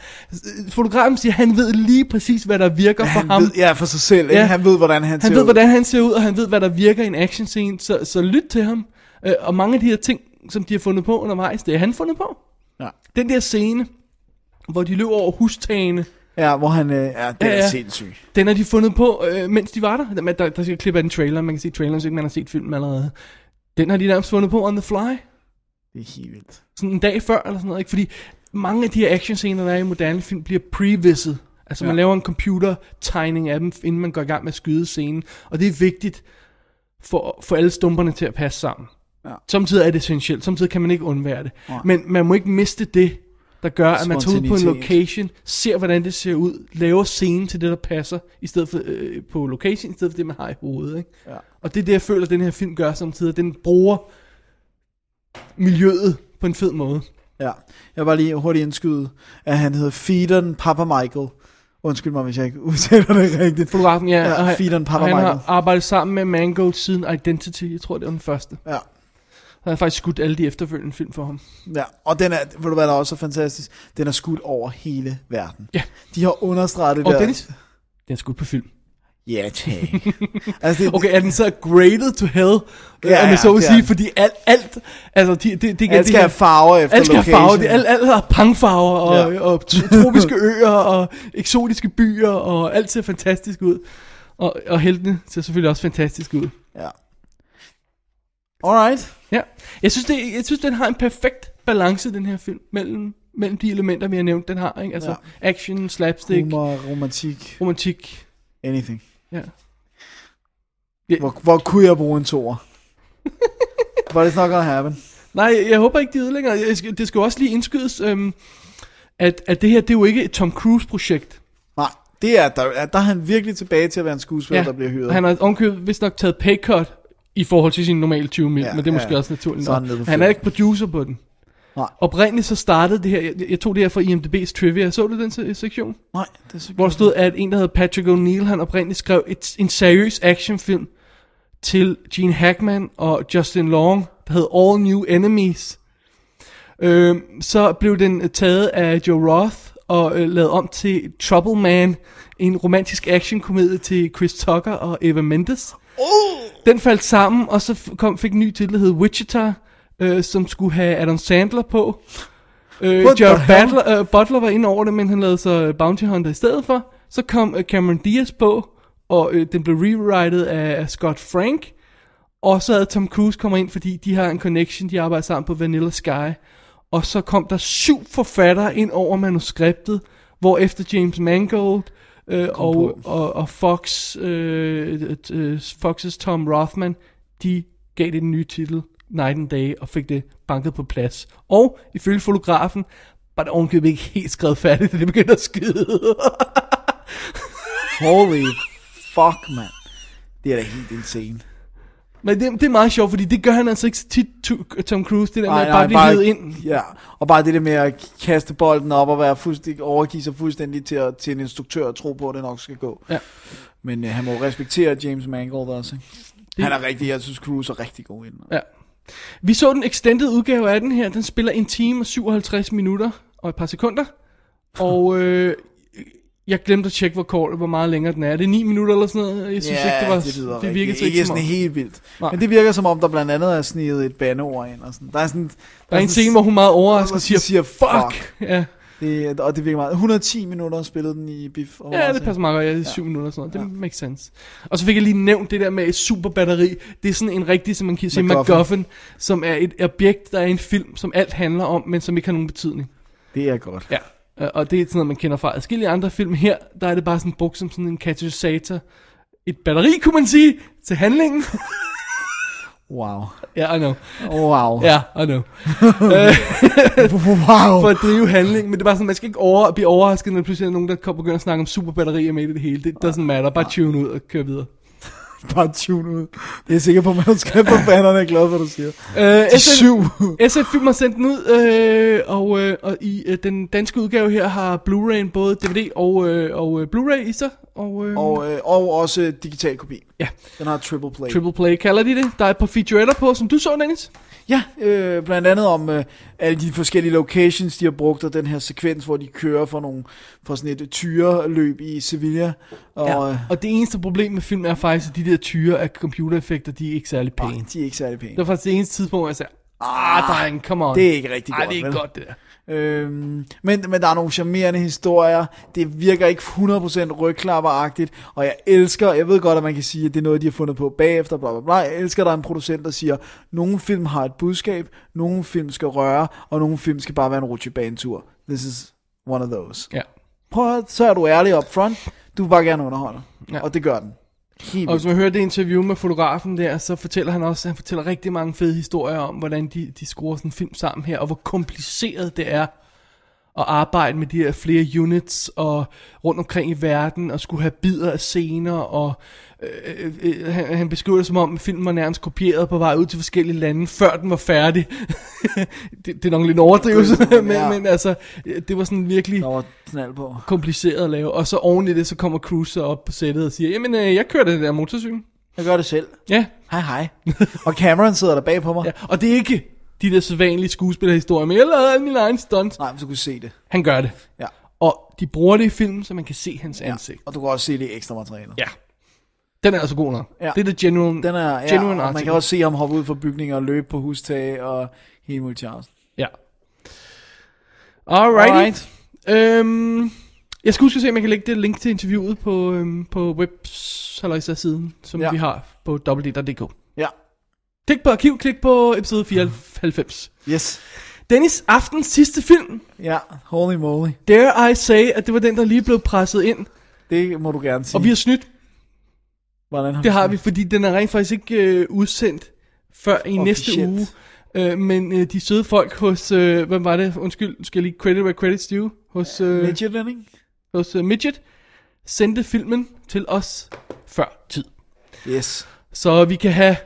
Fotografen siger, at han ved lige præcis, hvad der virker for Han ham. ved, ja, for sig selv. Ikke? Ja. Han ved, hvordan han, Han ser ved, ud. hvordan han ser ud, og han ved, hvad der virker i en action scene, så, så lyt til ham. Øh, og mange af de her ting, som de har fundet på undervejs, det er han fundet på. Ja. Den der scene, hvor de løber over hustagene, Ja, hvor han... Øh, ja, det Ja, er ja. sindssygt. den har de fundet på, øh, mens de var der. Der, der, der skal klippe af en trailer, man kan se traileren, så ikke man har set filmen allerede. Den har de nærmest fundet på on the fly. Det er helt vildt. sådan en dag før, eller sådan noget, ikke? Fordi mange af de her actionscener, der er i moderne film, bliver previset. Altså, man Ja. laver en computer-tegning af dem, inden man går i gang med at skyde scenen. Og det er vigtigt for, for alle stumperne til at passe sammen. Ja. Samtidig er det essentielt, samtidig kan man ikke undvære det. Nej. Men man må ikke miste det, der gør, at man tager ud på en location, ser hvordan det ser ud, laver scenen til det, der passer, i stedet for øh, på location, i stedet for det, man har i hovedet. Ikke? Ja. Og det er det, jeg føler, at den her film gør samtidig. Den bruger miljøet på en fed måde. Ja. Jeg var lige hurtigt indskyde, at han hedder Feedon Papa Michael. Undskyld mig, hvis jeg ikke udtaler det rigtigt. Fotografen, ja. Ja, han, Feedon Papa han Michael. har arbejdet sammen med Mangold siden Identity. Jeg tror, det var den første. Ja. Har faktisk skudt alle de efterfølgende film for ham. Ja, og den er, ved du hvad der også er fantastisk? Den er skudt over hele verden. Ja. De har understreget det Og der. Dennis, den er skudt på film. Ja, tak. altså, det, Okay, er den så graded to hell? Ja, om jeg så det vil sige, fordi alt, alt, altså, de, det, det, det, alt skal have farver efter alt skal have farve, location. det, alt, alt har pangfarver, og, Ja. og tropiske øer, og eksotiske byer, og alt ser fantastisk ud. Og, og heltene ser selvfølgelig også fantastisk ud. Ja. Alright. Ja, jeg synes, det, jeg synes, den har en perfekt balance, den her film, mellem, mellem de elementer, vi har nævnt, den har. Ikke? Altså Ja. ja. action, slapstick, Humor, romantik, romantik. anything. Ja. Hvor, hvor kunne jeg bruge en toer? But it's not gonna happen. Nej, jeg håber ikke, de ødelægger. Det skal jo også lige indskydes, øhm, at, at det her, det er jo ikke et Tom Cruise-projekt. Nej, det er, der, er- der er han virkelig tilbage til at være en skuespiller, der bliver hyret. han har omkøbet vist nok taget pay cut i forhold til sin normale 20 mil, Ja, men det er måske ja. også naturligt. Så er han er ikke producer på den. Nej. Oprindeligt så startede det her, jeg, jeg tog det her fra IMDb's trivia, så du den se- sektion? Nej, det er så Hvor der stod, at en, der hedder Patrick O'Neill, han oprindeligt skrev et, en seriøs actionfilm til Gene Hackman og Justin Long, der hed All New Enemies. Øhm, så blev den taget af Joe Roth og øh, lavet om til Trouble Man, en romantisk actionkomedie til Chris Tucker og Eva Mendes. Den faldt sammen, og så kom, fik en ny titel, der hed Wichita, øh, som skulle have Adam Sandler på. Øh, Jared? Butler, øh, Butler var inde over det, men han lavede så Bounty Hunter i stedet for. Så kom øh, Cameron Diaz på, og øh, den blev rewritet af Scott Frank. Og så havde Tom Cruise kommer ind, fordi de har en connection, de arbejder sammen på Vanilla Sky. Og så kom der syv forfattere ind over manuskriptet, hvor efter James Mangold øh, og, og, og Fox, øh, øh, Fox's Tom Rothman, de gav det den nye titel, Night and Day, og fik det banket på plads. Og ifølge fotografen, var det ovenkøbet ikke helt skrevet færdigt, da det begyndte at skyde. Holy fuck, man. Det er da helt insane. Men det, det er meget sjovt, fordi det gør han altså ikke så tit, to- Tom Cruise, det der med Nej, at nej, bare blive bare- ind. Ja, og bare det der med at kaste bolden op og være fuldstændig, overgive sig fuldstændig til, at, til en instruktør og tro på, at det nok skal gå. Ja. Men øh, han må respektere James Mangold også. Det- Han er rigtig, jeg synes Cruise er rigtig god ind. Ja. Vi så den extended udgave af den her. Den spiller en time og 57 minutter og et par sekunder. Og øh, jeg glemte at tjekke, hvor, kort, hvor meget længere den er. Er det 9 minutter eller sådan noget? Jeg synes ja, ikke, det var... det, lyder det virkede ikke som sådan helt vildt. Nej. Men det virker som om, der blandt andet er sneget et bandeord ind. Og sådan. Der er sådan, Der er en scene, hvor hun meget overrasket siger, siger, fuck. fuck. Ja. Det, og det virker meget. 110 minutter spillede den i Biff. Og ja, det passer meget godt. Ja, det er 7 minutter og sådan noget. Det makes sense. Og så fik jeg lige nævnt det der med et superbatteri. Det er sådan en rigtig, som man kan sige, MacGuffin. Som er et objekt, der er i en film, som alt handler om, men som ikke har nogen betydning. Det er godt. Ja, og det er sådan noget, man kender fra adskillige andre film. Her, der er det bare sådan brugt som sådan en katalysator. Et batteri, kunne man sige, til handlingen. Wow. Ja, I know. Wow. Ja, I know. wow. For at drive handling, men det er bare sådan, man skal ikke over, blive overrasket, når pludselig er nogen, der kommer begynder at snakke om superbatterier med i det hele. Det doesn't matter. Bare tune ud og køre videre. Bare tune ud. Det er jeg sikker på, at manuskriptforfatterne er glade for, du siger. Øh, De SF, syv. SF Film har sendt den ud, øh, og, øh, og i øh, den danske udgave her har Blu-ray'en både DVD og, øh, og øh, Blu-ray i sig. Og, øh, Og, øh, og også digital kopi. Ja. Den har triple play. Triple Play kalder de det. Der er et par featuretter på, som du så, Dennis. Ja, øh, blandt andet om øh, alle de forskellige locations, de har brugt, og den her sekvens, hvor de kører for, nogle, for sådan et tyreløb i Sevilla. Og, Ja. øh, Og det eneste problem med filmen er faktisk, at de der tyre af computereffekter, de er ikke særlig pæne. nej, de er ikke særlig pæne. Det var faktisk det eneste tidspunkt, hvor jeg sagde, ah, dreng, come on. Det er ikke rigtig Ej, godt, det er ikke vel? godt, det der. Øhm, men, men der er nogle charmerende historier. Det virker ikke 100% rygklapperagtigt. Og jeg elsker, jeg ved godt, at man kan sige, at det er noget, de har fundet på bagefter. Bla, bla, bla. Jeg elsker, at der er en producent, der siger, nogle film har et budskab, nogle film skal røre, og nogle film skal bare være en rutsjebanetur. This is one of those. Ja. Prøv at, så er du ærlig up front. Du vil bare gerne underholde. Ja. Og det gør den. Helt Og hvis man hører det interview med fotografen der, så fortæller han også, han fortæller rigtig mange fede historier om, hvordan de, de skruer sådan en film sammen her, og hvor kompliceret det er at arbejde med de her flere units og rundt omkring i verden og skulle have bidder af scener og øh, øh, han, han beskriver det som om filmen var nærmest kopieret på vej ud til forskellige lande før den var færdig. det, det er nok lidt overdrivelse, men, Ja. men altså det var sådan virkelig var på. kompliceret at lave. Og så oven i det, så kommer Cruise op på sættet og siger, jamen øh, jeg kører den der motorcykel. Jeg gør det selv. Ja, Hej hej. og Cameron sidder der bag på mig. ja. Og det er ikke de der sædvanlige skuespillerhistorier, men jeg lavede alle mine egne stunts. Nej, men så kunne se det. Han gør det. Ja. Og de bruger det i filmen, så man kan se hans ansigt. Og du kan også se det i ekstra materialet. Ja. Den er altså god nok. Ja. Det er det genuine, Den er, ja, genuine og man kan også se ham hoppe ud fra bygninger og løbe på hustag og hele multiarsen. Ja. Alrighty. Alright. Øhm, jeg skal huske at se, om jeg kan lægge det link til interviewet på, øhm, på webs siden, som Ja. vi har på www.dk. Ja. Klik på arkiv, klik på episode 94. Yes. Dennis, aftens sidste film. Ja, holy moly. Dare I say, at det var den, der lige blev presset ind. Det må du gerne sige. Og vi har snydt. Hvordan har Det har vi, fordi den er rent faktisk ikke øh, udsendt før i næste Officielt. uge. Øh, men øh, de søde folk hos, øh, hvad var det? Undskyld, skal jeg lige credit where credit's due? Hos, øh, Midget, ikke? hos øh, Midget sendte filmen til os før tid. Yes. Så vi kan have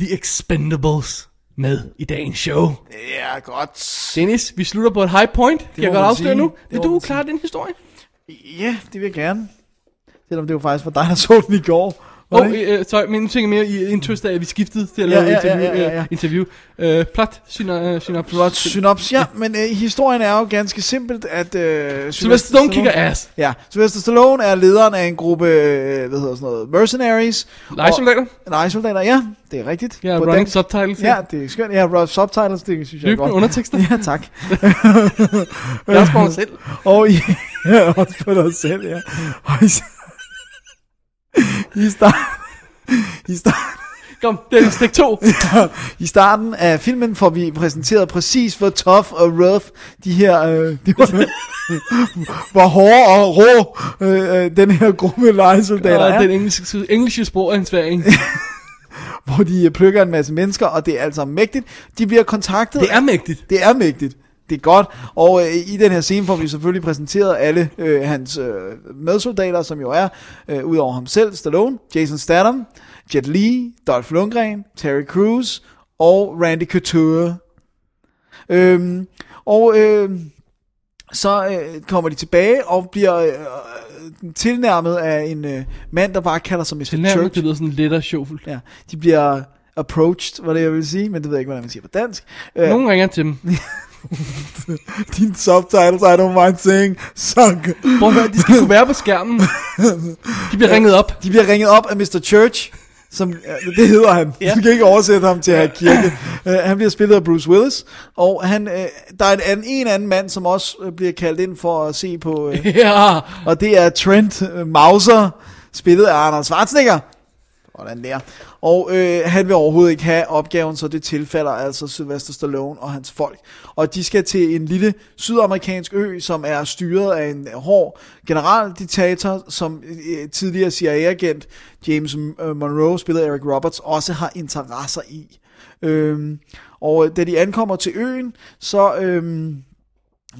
The Expendables med i dagens show. Ja, godt. Dennis, vi slutter på et high point. Kan jeg godt afsløre nu? Det Vil du klare den historie? Ja, det vil jeg gerne. Selvom det jo faktisk var dig, der så den i går. Oh, ikke? øh, sorry, men tænker jeg mere i interest af, at vi skiftede til at Ja, lave ja, interview. ja, ja, ja. øh, interview. Øh, plot, syna, synopsis. Flot synops. Ja, men øh, historien er jo ganske simpelt, at... Øh, Sylvester Stallone kigger ass. Ja, Sylvester Stallone er lederen af en gruppe, øh, hvad hedder sådan noget, mercenaries. Lejesoldater? Og- Lejesoldater, ja, det er rigtigt. Ja, På running dansk. subtitles. Ja, det er skønt. Ja, subtitles, det synes jeg er Løbende godt. undertekster. Ja, tak. Jeg er også på mig selv. Og i, ja, også på dig selv, ja. Og i, i, start, i, start, Kom, det er stik 2. I starten af filmen får vi præsenteret præcis, hvor tough og rough de her, øh, de var, hvor hårde og rå øh, øh, den her gruppe lejesoldater er. den engelske, engelske en. hvor de plukker en masse mennesker, og det er altså mægtigt. De bliver kontaktet. Det er mægtigt. Det er mægtigt. Det er godt. Og øh, i den her scene får vi selvfølgelig præsenteret alle øh, hans øh, medsoldater, som jo er, øh, udover ham selv, Stallone, Jason Statham, Jet Li, Dolph Lundgren, Terry Crews og Randy Couture. Øhm, og øh, så øh, kommer de tilbage og bliver øh, tilnærmet af en øh, mand, der bare kalder sig Mr. Tilnærmet, Church. det lyder sådan lidt af sjovfuldt. Ja, de bliver approached, var det jeg ville sige, men det ved jeg ikke, hvordan man siger på dansk. Øh, Nogen ringer til dem. Dine subtitles, I don't mind saying, suck. Prøv at høre, de skal kunne være på skærmen. De bliver ringet op. De bliver ringet op af Mr. Church, som, øh, det hedder han. Ja. Du kan ikke oversætte ham til at have kirke. Uh, han bliver spillet af Bruce Willis, og han, uh, der er en anden, en anden mand, som også uh, bliver kaldt ind for at se på, uh, Ja. og det er Trent Mauser, spillet af Arnold Schwarzenegger. Hvordan det er. Og øh, han vil overhovedet ikke have opgaven, så det tilfalder altså Sylvester Stallone og hans folk. Og de skal til en lille sydamerikansk ø, som er styret af en hård generaldiktator, som øh, tidligere CIA-agent James øh, Monroe, spillet Eric Roberts, også har interesser i. Øhm, og da de ankommer til øen, så øhm,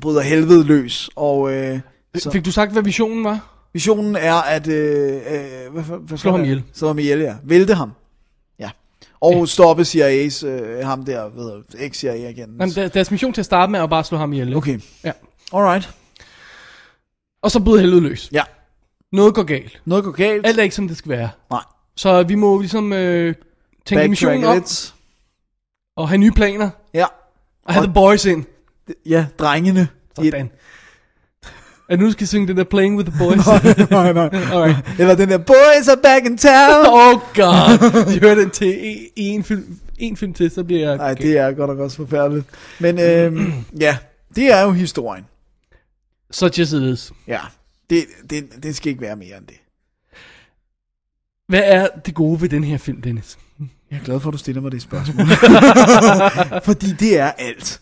bryder helvede løs. Og, øh, så, Fik du sagt, hvad visionen var? Visionen er at... Øh, øh, hvad, hvad Slå ham ihjel. Slå ham ihjel, ja. Vælte ham. Og stoppe CIA's, øh, ham der, ved jeg, ex-CIA-agenten. Jamen, der, deres mission til at starte med er bare at slå ham ihjel. ikke? Okay. Ja. Alright. Og så bryder helvede løs. Ja. Noget går galt. Noget går galt. Alt er ikke, som det skal være. Nej. Så vi må ligesom øh, tænke missionen Backtrack op lidt. og have nye planer. Ja. Og have the boys ind. Ja, drengene. Sådan. Er nu skal synge den der Playing with the Boys? nej, nej. Alright. Eller den der, boys are back in town. Oh god. De hører den til en film, en film til, så bliver jeg... Nej, det er godt nok også forfærdeligt. Men øhm, ja, det er jo historien. Such as it is. Ja, det, det, det skal ikke være mere end det. Hvad er det gode ved den her film, Dennis? Jeg er glad for, at du stiller mig det spørgsmål. Fordi det er alt.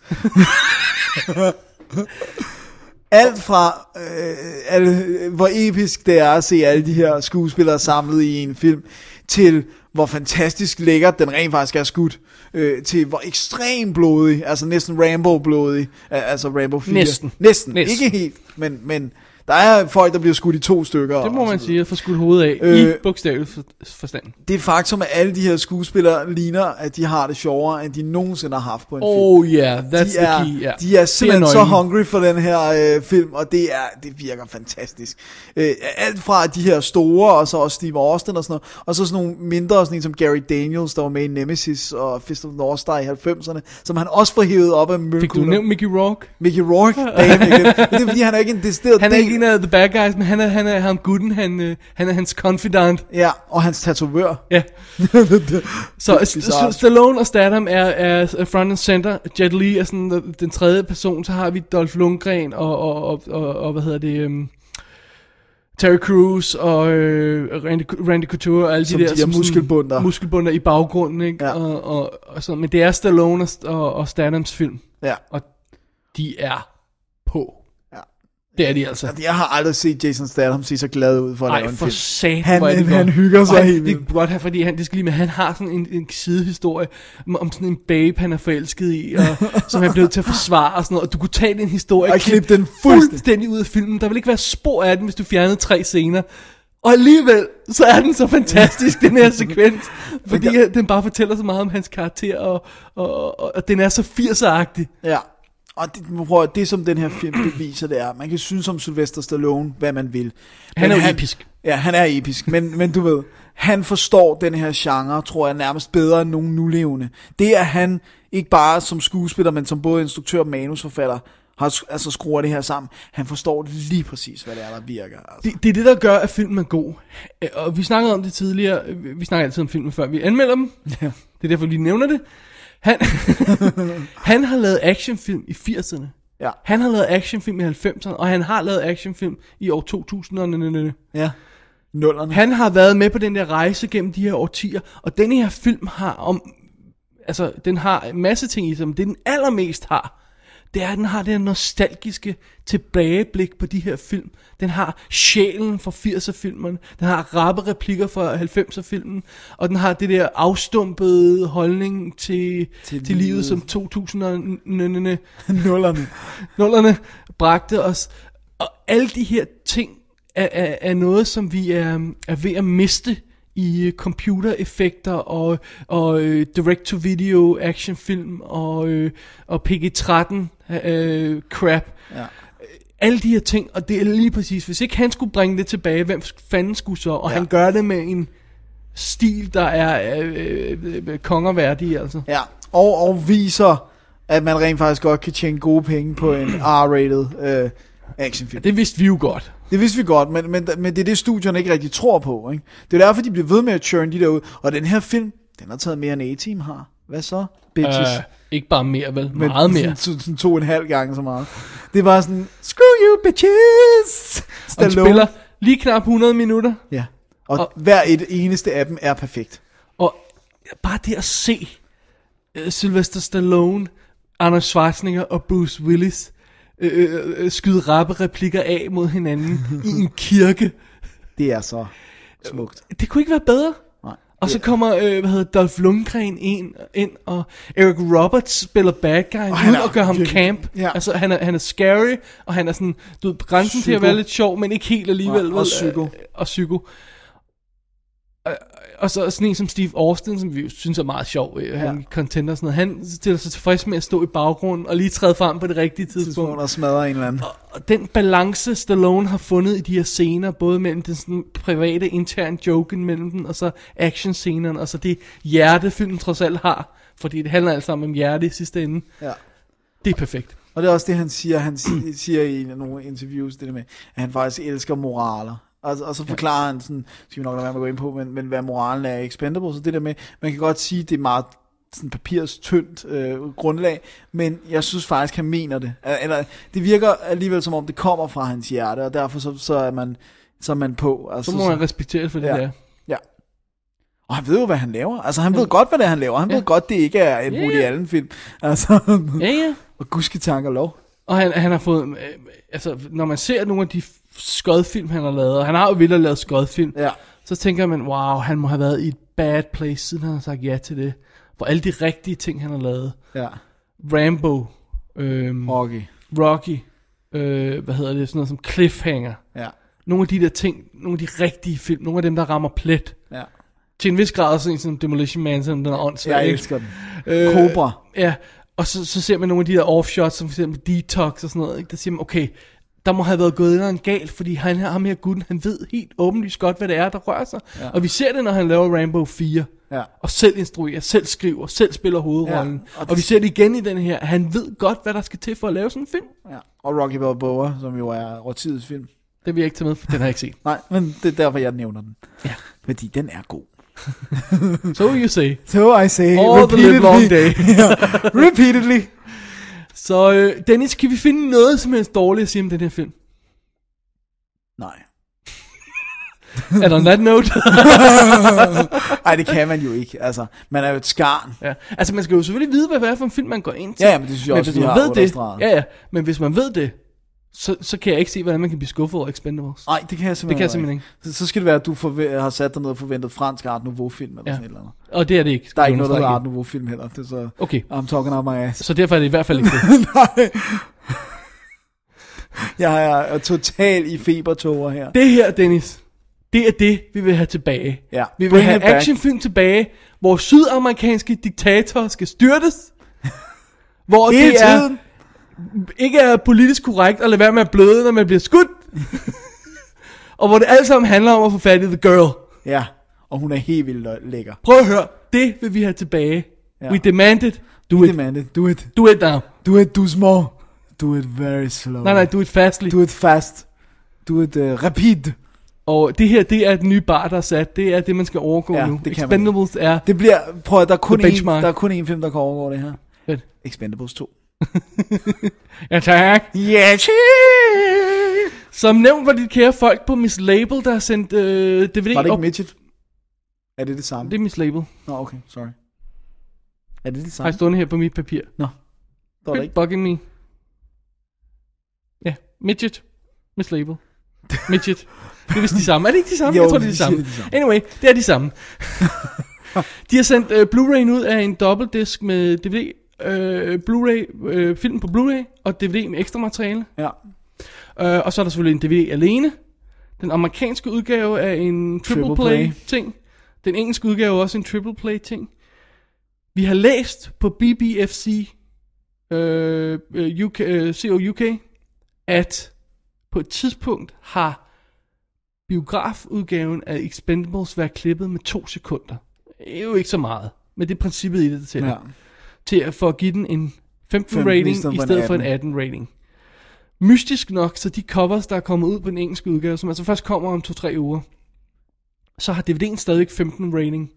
Alt fra, øh, alle, hvor episk det er at se alle de her skuespillere samlet i en film, til hvor fantastisk lækkert den rent faktisk er skudt, øh, til hvor ekstrem blodig, altså næsten Rambo-blodig, øh, altså Rambo 4. Næsten. Næsten. Næsten. Ikke helt, men, men der er folk, der bliver skudt i to stykker. Det må man så sige, at få skudt hovedet af, Øh, i bogstavelig for- forstand. det faktum, at alle de her skuespillere ligner, at de har det sjovere, end de nogensinde har haft på en film. Oh yeah, that's de er, the key. Yeah. de er simpelthen Det så nøglen. hungry for den her øh, film, og det er det virker fantastisk. Øh, alt fra de her store, og så også Steve Austin og sådan noget, og så sådan nogle mindre, sådan en som Gary Daniels, der var med i Nemesis og Fist of North Star i 90'erne, som han også får hævet op af Fik du mølkugler. nævnt Mickey Rourke? Mickey Rourke? Damn? Men det er fordi, han er ikke en decideret Han er del- en af the bad guys, men han er, han er ham gutten, han, øh, han er hans confidant. Ja, og hans tatovør. Ja. Så St-. St- Stallone og Statham er, er front and center. Jet Li er sådan den- tredje person. Så har vi Dolph Lundgren og, og, og, og, og hvad hedder det... Um, Terry Crews og øh, Randy, Randy Couture og alle Som de der, de der muskelbunder. muskelbunder i baggrunden, ikke? Ja. Og, og, og sådan. Men det er Stallone og, og, og Stathams film, Ja. og de er. Det er de altså. Jeg har aldrig set Jason Statham se så glad ud for at lave Nej, en for film. satan, Han- det han godt. hygger sig han, helt Det vildt. er godt her, fordi han, det skal lige med, han har sådan en, en sidehistorie om, sådan en babe, han er forelsket i, og, som han er blevet til at forsvare og sådan noget. Og du kunne tage den historie Og klippe den fuldstændig. fuldstændig ud af filmen. Der vil ikke være spor af den, hvis du fjernede tre scener. Og alligevel, så er den så fantastisk, den her sekvens. Fordi den bare fortæller så meget om hans karakter, og, og, og, og den er så 80'er-agtig. Ja, og det, prøv, det som den her film beviser, det er, man kan synes om Sylvester Stallone, hvad man vil. Han Men er jo episk. Ja, han er episk, men, men du ved, han forstår den her genre, tror jeg, nærmest bedre end nogen nulevende. Det er han, ikke bare som skuespiller, men som både instruktør og manusforfatter, har altså skruer det her sammen. Han forstår lige præcis, hvad det er, der virker. Altså. Det, det er det, der gør, at filmen er god. Øh, Og vi snakkede om det tidligere. Vi snakker altid om filmen, før vi anmelder dem. Ja. Det er derfor, vi nævner det. Han, han har lavet actionfilm i 80'erne. Ja. Han har lavet actionfilm i 90'erne, og han har lavet actionfilm i år 2000'erne. Ja, nullerne. Han har været med på den der rejse gennem de her årtier, og den her film har om, altså den har en masse ting i sig, men det den allermest har, det er, at den har det her nostalgiske tilbageblik på de her film. Den har sjælen fra 80'er-filmerne, den har rappe replikker fra 90'er-filmen, og den har det der afstumpede holdning til, til, til livet, som 2000'erne nullerne. nullerne bragte os. Og alle de her ting er, er, er noget, som vi er, er ved at miste i øh, computereffekter og, og øh, direct-to-video actionfilm og, øh, og PG-13 øh, crap. Ja. Alle de her ting, og det er lige præcis, hvis ikke han skulle bringe det tilbage, hvem fanden skulle så? Og Ja. ja. han gør det med en stil, der er øh, øh, øh, kongerværdig, altså. Ja, og, og viser, at man rent faktisk godt kan tjene gode penge på en R-rated øh, actionfilm. Det vidste vi jo godt. Det vidste vi godt, men, men, men det er det, studierne ikke rigtig tror på. Ikke? Det er derfor, de bliver ved med at churn de der ud. Og den her film, den har taget mere end A-Team har. Hvad så? Bitches. Øh, ikke bare mere, vel? Men Meget mere. Sådan, sådan to og en halv gange så meget. Det var sådan, screw you bitches! Og den spiller lige knap 100 minutter. Ja. Og, og hver et eneste af dem er perfekt. Og bare det at se uh, Sylvester Stallone, Arnold Schwarzenegger og Bruce Willis øh, øh, skyde rappe replikker af mod hinanden i en kirke. Det er så smukt. Det kunne ikke være bedre. Nej. Og så kommer, øh, hvad hedder Dolph Lundgren ind, ind, og Eric Roberts spiller bad guy, uden er at gøre ham virkelig- camp. ja. Altså, han er, han er scary, og han er sådan, du ved, på grænsen til at Psyko. være lidt sjov, men ikke helt alligevel. Og- og psyko. Øh, Og psyko. Og- Og så sådan en som Steve Austin, som vi jo synes er meget sjov, øh, han Ja. contender og sådan noget. Han stiller sig tilfreds med at stå i baggrunden og lige træde frem på det rigtige tidspunkt. Tidspunkt og smadrer en eller anden. Og den balance, Stallone har fundet i de her scener, både mellem den sådan private, intern joken mellem dem, og så actionscenerne, og så det hjerte, filmen trods alt har. Fordi det handler alt sammen om hjerte i sidste ende. Ja. Det er perfekt. Og det er også det, han siger. Han si- siger i nogle interviews, det der med, at han faktisk elsker moraler. Og, og så forklarer han sådan, skal vi nok lade være med at gå ind på, men, men hvad moralen er i Expendables, så det der med, man kan godt sige, det er meget sådan papirs tyndt øh, grundlag, men jeg synes faktisk, han mener det. Eller, det virker alligevel som om, det kommer fra hans hjerte, og derfor så, så er man så er man på. Altså, Så må man respektere for det ja. der. Ja. Og han ved jo, hvad han laver. Altså, han ved godt, hvad det er, han laver. Han Ja. ved godt, det ikke er en Ja, Woody ja. Allen-film. Altså, Ja, ja. og gudske tak og lov. Og han, han har fået, øh, altså når man ser nogle af de skodfilm, han har lavet, han har jo vildt lavet skodfilm, Ja. så tænker man, wow, han må have været i et bad place, siden han har sagt ja til det. For alle de rigtige ting, han har lavet. Ja. Rambo, øhm, Rocky. Rocky, øh, hvad hedder det, sådan noget som Cliffhanger. Ja. Nogle af de der ting, nogle af de rigtige film, nogle af dem, der rammer plet. Ja. Til en vis grad også en som Demolition Man, som den er åndssvær. Jeg elsker den. Øh, Cobra. Ja, og så, så ser man nogle af de der offshots, som for eksempel Detox og sådan noget, ikke? der siger man, okay, der må have været gået noget galt, fordi han her, ham her gutten, han ved helt åbenlyst godt, hvad det er, der rører sig. Ja. Og vi ser det, når han laver Rambo 4. Ja. Og selv instruerer, selv skriver, selv spiller hovedrollen. Ja, og og, vi ser det igen i den her. Han ved godt, hvad der skal til for at lave sådan en film. Ja. Og Rocky Balboa, som jo er årtidets film. Det vil jeg ikke tage med, for den har jeg ikke set. Nej, men det er derfor, jeg nævner den. Ja. Fordi den er god. So you say. So I say All the live long day. ja, repeatedly. Så øh, Dennis, kan vi finde noget som helst dårligt at sige om den her film? Nej. And on that note. Nej, det kan man jo ikke. Altså, man er jo et skarn. ja. Altså, man skal jo selvfølgelig vide, hvad det er for en film, man går ind til. Ja, ja, men det synes jeg også, hvis vi man ved det, ja, ja, men hvis man ved det, så, så kan jeg ikke se, hvordan man kan blive skuffet over Expendables. Nej, det kan jeg simpelthen, Det kan jeg simpelthen Så, så skal det være, at du forve- har sat dig ned og forventet fransk Art Nouveau-film, eller Ja. sådan et eller andet. Og det er det ikke. Der er ikke noget, der hedder Art igen. Nouveau-film heller. Det er så, Okay. I'm talking out my ass. Så derfor er det i hvert fald ikke det. Nej. Jeg er, totalt i febertoger her. det her, Dennis, det er det, vi vil have tilbage. Ja. Vi vil Bring have actionfilm tilbage, hvor sydamerikanske diktatorer skal styrtes. Hvor Hele det er. Ikke er politisk korrekt at lade være med at bløde, når man bliver skudt. og hvor det alt sammen handler om at få fat i the girl. Ja, og hun er helt vildt lækker. Prøv at høre, det vil vi have tilbage. Ja. We demand it. Do Do it. it, man. Do it. Do it now. Do it, do small. Do it very slow. Nej, nej, do it fastly. Do it fast. Do it uh, rapid. Og det her, det er den nye bar, der er sat. Det er det, man skal overgå Ja, nu. det kan man Expendables er... Det bliver, prøv at, der er kun, en, der er kun en film, der kan overgå det her. Fedt. Expendables 2. Ja, tak. Yeah, Som nævnt var dit kære folk på Miss Label, der har sendt øh, DVD Var det op. ikke Midget? Er det det samme? Det er Miss Label. Nå, okay, sorry. Er det det Har samme? jeg stående her på mit papir. Nå, der var det ikke. bugging me. Ja, Midget. Miss Label. Midget. Det er vist de samme. Er det ikke de samme? Jo, jeg tror, det er de samme. det er de samme. Anyway, det er de samme. de har sendt øh, Blu-ray'en ud af en dobbeltdisk med DVD, øh, Blu-ray, øh, film på Blu-ray og DVD med ekstra materiale. Ja. Øh, og så er der selvfølgelig en DVD alene. Den amerikanske udgave er en triple, Triple play, play. ting. Den engelske udgave er også en triple play ting. Vi har læst på BBFC øh, øh, UK, øh, CO UK, at på et tidspunkt har biografudgaven af Expendables været klippet med to sekunder. Det er jo ikke så meget, men det er princippet i det, der tæller. ja. Til at få at give den en 15 15 i rating stedet i stedet for en 18. 18 rating. Mystisk nok, så de covers, der er kommet ud på den engelske udgave, som altså først kommer om 2-3 uger, så har DVD'en stadigvæk 15 rating,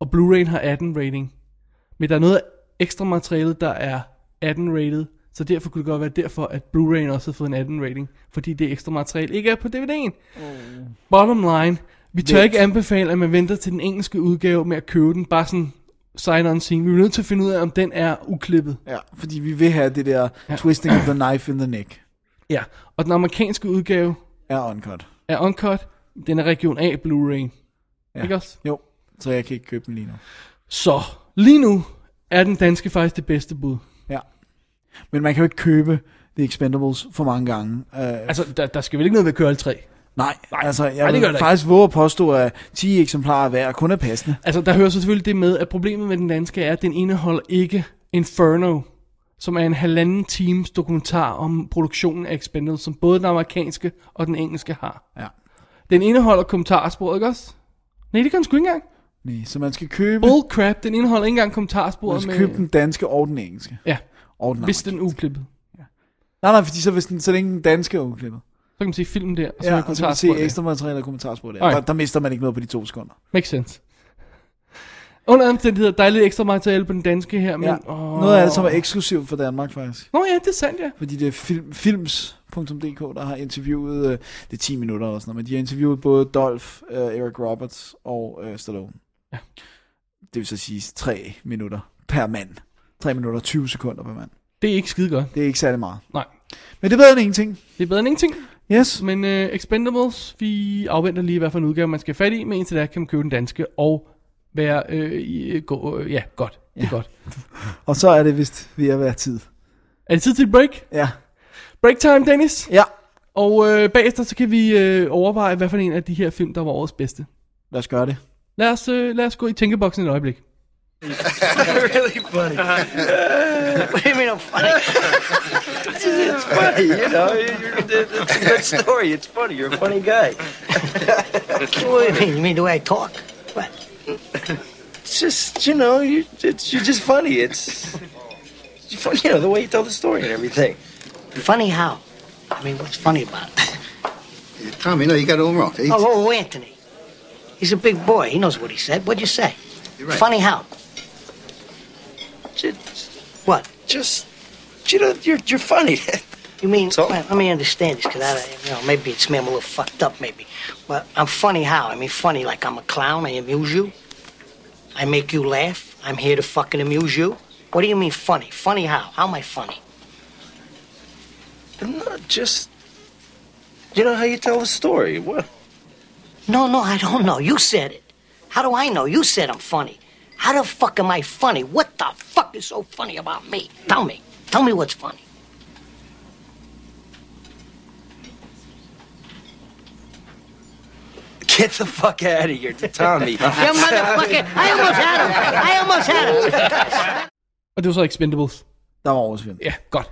og Blu-ray'en har 18 rating. Men der er noget ekstra materiale, der er 18 rated, så derfor kunne det godt være derfor, at Blu-ray'en også har fået en 18 rating, fordi det ekstra materiale ikke er på DVD'en. Oh. Bottom line, Vi tør Væk. ikke anbefale, at man venter til den engelske udgave med at købe den, bare sådan sight unseen. Vi er nødt til at finde ud af, om den er uklippet. Ja, fordi vi vil have det der Ja. twisting of the knife in the neck. Ja, og den amerikanske udgave Er uncut. er uncut. Den er region A Blu-ray. Ja. Ja. Ikke også? Jo, så jeg kan ikke købe den lige nu. Så, lige nu er den danske faktisk det bedste bud. Ja. Men man kan jo ikke købe The Expendables for mange gange. Uh, Altså, der, der skal vel ikke noget ved at køre alle tre. Nej, nej, altså jeg nej, det vil gør der faktisk våge at påstå, at 10 eksemplarer hver kun er passende. Altså, der hører så selvfølgelig det med, at problemet med den danske er, at den indeholder ikke Inferno, som er en halvanden times dokumentar om produktionen af Expendables, som både den amerikanske og den engelske har. Ja. Den indeholder kommentarsporet, ikke også? Nej, det kan den sgu ikke engang. Nej, så man skal købe, Bull crap, den indeholder ikke engang man kommentarsporet skal med... købe den danske og den engelske. Ja, Og den hvis den er uklippet. Nej, nej, fordi så, hvis den, så længe den danske er uklippet. Kan man se filmen der, og så Ja, og så kan man se ekstra materiale og kommentarspor der. Okay. der. Der mister man ikke noget på de to sekunder. Makes sense. Under omstændigheder, der er lidt ekstra materiale på den danske her, men... Ja. åh. Noget af det, som er eksklusivt for Danmark faktisk. Nå ja, det er sandt, ja. Fordi det er film, films.dk, der har interviewet, øh, det er 10 minutter eller sådan noget, men de har interviewet både Dolph, øh, Eric Roberts og øh, Stallone. Ja. Det vil så sige 3 minutter per mand. 3 minutter og 20 sekunder per mand. Det er ikke skide godt. Det er ikke særlig meget. Nej. Men det er bedre end ingenting. Det er bedre end ingenting. Yes. Men uh, Expendables, vi afventer lige, hvad for en udgave man skal have fat i, men indtil da kan man købe den danske og være, øh, i, gå, øh, ja, godt. Det er Ja. godt. Og så er det vist ved at være tid. Er det tid til break? Ja. Break time, Dennis. Ja. Og øh, bagefter, så kan vi øh, overveje, hvad for en af de her film, der var årets bedste. Lad os gøre det. Lad os, øh, lad os gå i tænkeboksen et øjeblik. Really funny. what do you mean I'm funny? It's funny, you know. You're, it's a good story. It's funny. You're a funny guy. what do you mean? You mean the way I talk? What? It's just, you know, you, it's, you're just funny. It's, it's funny, you know, the way you tell the story and everything. Funny how? I mean, what's funny about it? Tommy, no, you got it all wrong. It's- Oh, oh, Anthony. He's a big boy. He knows what he said. What'd you say? You're right. Funny how? Just, What? just, you know, you're, you're funny. You mean? So? Well, let me understand this, because I, you know, maybe it's me. I'm a little fucked up, maybe. But I'm funny how? I mean, funny like I'm a clown. I amuse you. I make you laugh. I'm here to fucking amuse you. What do you mean funny? Funny how? How am I funny? I'm not just, you know how you tell the story. What? No, no, I don't know. You said it. How do I know? You said I'm funny. How the fuck am I funny? What the fuck is so funny about me? Tell me. Tell me what's funny. Get the fuck out of here Tommy. You motherfucker! I almost had him. I almost had him. Og det var så Expendables. Der var årets film. Ja, godt.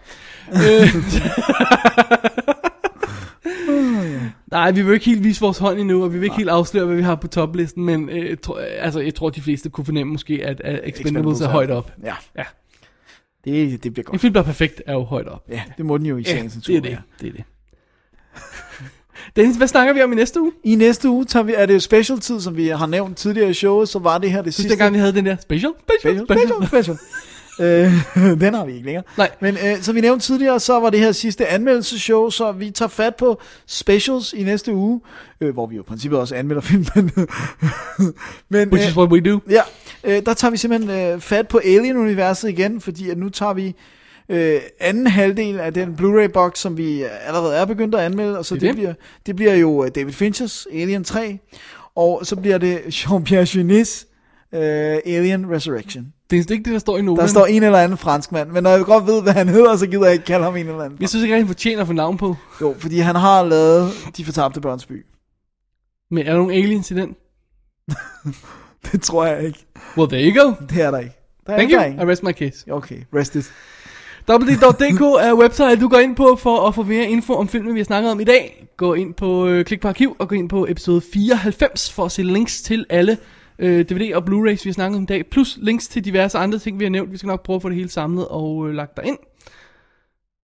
Nej, vi vil ikke helt vise vores hånd endnu, og vi vil ikke helt afsløre, hvad vi har på toplisten, men øh, tro, altså, jeg tror, de fleste kunne fornemme måske, at, at Expendables er højt op. Ja, Ja. det, det bliver En godt. film, der er perfekt, er jo højt op. Ja, det må den jo i Ja, sagens det er natur. det. Det er det. Dennis, hvad snakker vi om i næste uge? I næste uge tager vi, er det special tid, som vi har nævnt tidligere i showet, så var det her det Synes sidste. dengang, vi havde den der special? Special? Special, special, special. Øh, den har vi ikke længere. Nej. Men øh, som vi nævnte tidligere, så var det her sidste anmeldelseshow, så vi tager fat på specials i næste uge, øh, hvor vi jo i princippet også anmelder filmen. Men, Which is what we do. Ja, øh, der tager vi simpelthen øh, fat på Alien-universet igen, fordi at nu tager vi øh, anden halvdel af den Blu-ray-box, som vi allerede er begyndt at anmelde, og så Det det, det, bliver, det bliver jo øh, David Finchers Alien 3, og så bliver det Jean-Pierre Genis øh, Alien Resurrection. Det er ikke det, der står i noten. Der står en eller anden franskmand, men når jeg godt ved, hvad han hedder, så gider jeg ikke kalde ham en eller anden. Jeg synes ikke, han fortjener at få navn på. Jo, fordi han har lavet De Fortabte Børns By. Men er der nogen aliens i den? Det tror jeg ikke. Well, there you go. Det er der ikke. Der er Thank you. der er ikke. I rest my case. Okay, rest it. www.dk er website, du går ind på for at få mere info om filmen, vi har snakket om i dag. Gå ind på, øh, klik på arkiv og gå ind på episode 94 for at se links til alle øh, DVD og Blu-rays, vi har snakket om i dag. Plus links til diverse andre ting, vi har nævnt. Vi skal nok prøve at få det hele samlet og øh, lagt derind.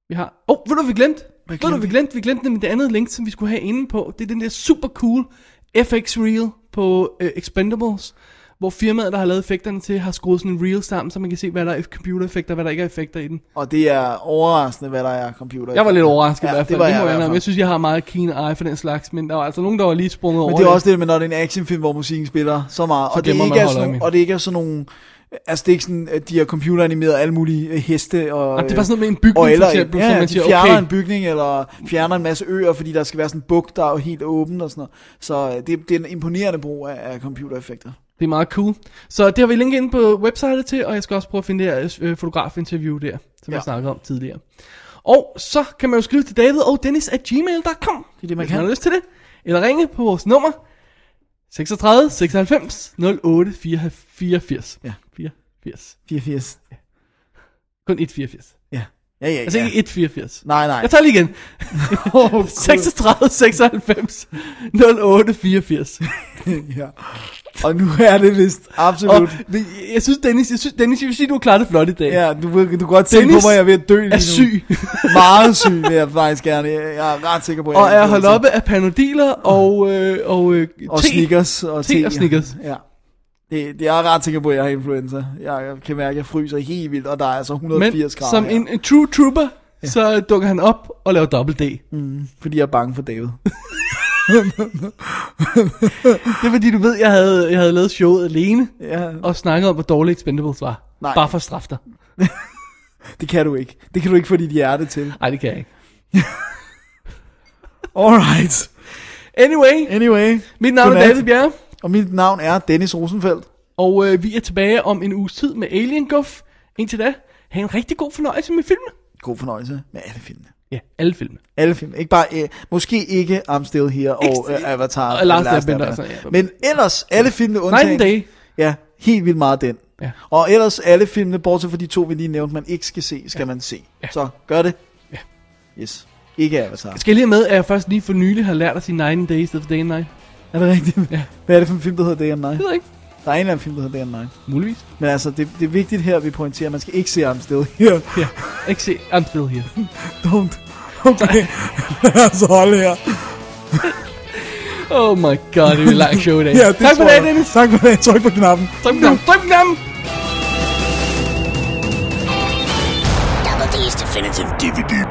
Vi har... Åh, oh, ved du, hvad vi glemte? Ved du, hvad vi glemte? Vi glemte nemlig det andet link, som vi skulle have inde på. Det er den der super cool FX Reel på øh, Expendables, hvor firmaet, der har lavet effekterne til, har skruet sådan en reel sammen, så man kan se, hvad der er computereffekter, hvad der ikke er effekter i den. Og det er overraskende, hvad der er computer. Jeg var lidt overrasket ja, i hvert fald. Det var det jeg, jeg, fald. jeg synes, jeg har meget keen eye for den slags, men der var altså nogen, der var lige sprunget over Men det er også det, med når det er en actionfilm, hvor musikken spiller så meget, og det, ikke er sådan, nogle- og det ikke er sådan nogle, altså det er ikke sådan, at de har computeranimeret alle mulige øh, heste og... Jamen, det er bare sådan noget med en bygning, og for eller, eksempel, ja, som man de siger, fjerner okay. en bygning, eller fjerner en masse øer, fordi der skal være sådan en bug, der er helt åben og sådan noget. Så øh, det, det er en imponerende brug af, af computereffekter. Det er meget cool. Så det har vi linket ind på websitet til, og jeg skal også prøve at finde det her øh, fotografinterview der, som ja. Ja. jeg snakkede om tidligere. Og så kan man jo skrive til David og Dennis at gmail.com. Det er det, man kan. har lyst til det. Eller ringe på vores nummer 36 96 08 84. Ja. 84. 84. Kun 184. Ja. Ja, Altså ja. ikke 184. Nej, nej. Jeg tager lige igen. Gud. 36 96 08 84. ja. Og nu er det vist Og absolut... det- jeg synes, Dennis, jeg synes, Dennis, jeg vil sige, du har klaret det flot i dag. Ja, du, du kan godt se på Dennis mig, jeg er ved at dø lige er nu. syg. Meget syg vil jeg faktisk gerne. Jeg jeg er ret sikker på, at Og jeg er holdt oppe af panodiler og, øh, og, øh, Og te. Snickers. Og Te og Snickers. Ja. Det, det er jeg ret sikker på, at jeg har influenza. Jeg, kan mærke, at jeg fryser helt vildt, og der er altså 180 Men grader som her. en, en true trooper, ja. så dukker han op og laver dobbelt D. Mm, fordi jeg er bange for David. Det er fordi, du ved, jeg havde, jeg havde lavet showet alene, Ja. og snakket om, hvor dårlig Expendables var. Nej. Bare for at straffe dig. Det kan du ikke. Det kan du ikke få dit hjerte til. Nej, det kan jeg ikke. Alright. Anyway, Anyway. mit navn er. David Bjerre, Og mit navn er Dennis Rosenfeldt. og øh, vi er tilbage om en uges tid med Alien Guff. Indtil da, have en rigtig god fornøjelse med filmen. God fornøjelse med alle filmene. Ja, alle filmene. Alle film. Ikke bare, øh, måske ikke I'm Still Here og øh, Avatar. og Last Airbender sådan, ja. Men ellers, alle filmene undtagen. Night Day. Ja, helt vildt meget den. Ja. Og ellers alle filmene, bortset fra de to, vi lige nævnte, man ikke skal se, skal ja. man se. Ja. Så gør det. Ja. Yes. Ikke Avatar. Skal jeg lige med, at jeg først lige for nylig har lært at sige Night and Day i stedet for Day and Night? Er det rigtigt? Ja. Hvad er det for en film, der hedder Day and Night? Det ved jeg ikke. Der er en eller anden film, der hedder Day and Night. Muligvis. Men altså, det, det er vigtigt her, at vi pointerer, at man skal ikke se I'm Still Here. Ja, ikke se I'm Still Here. Don't. Okay. altså hold her. Oh my god, det er en lang show i dag. Ja, det tak for jeg. Dennis. Tak for det. Tryk på knappen. Tryk på knappen. Tryk på knappen. Double D's Definitive DVD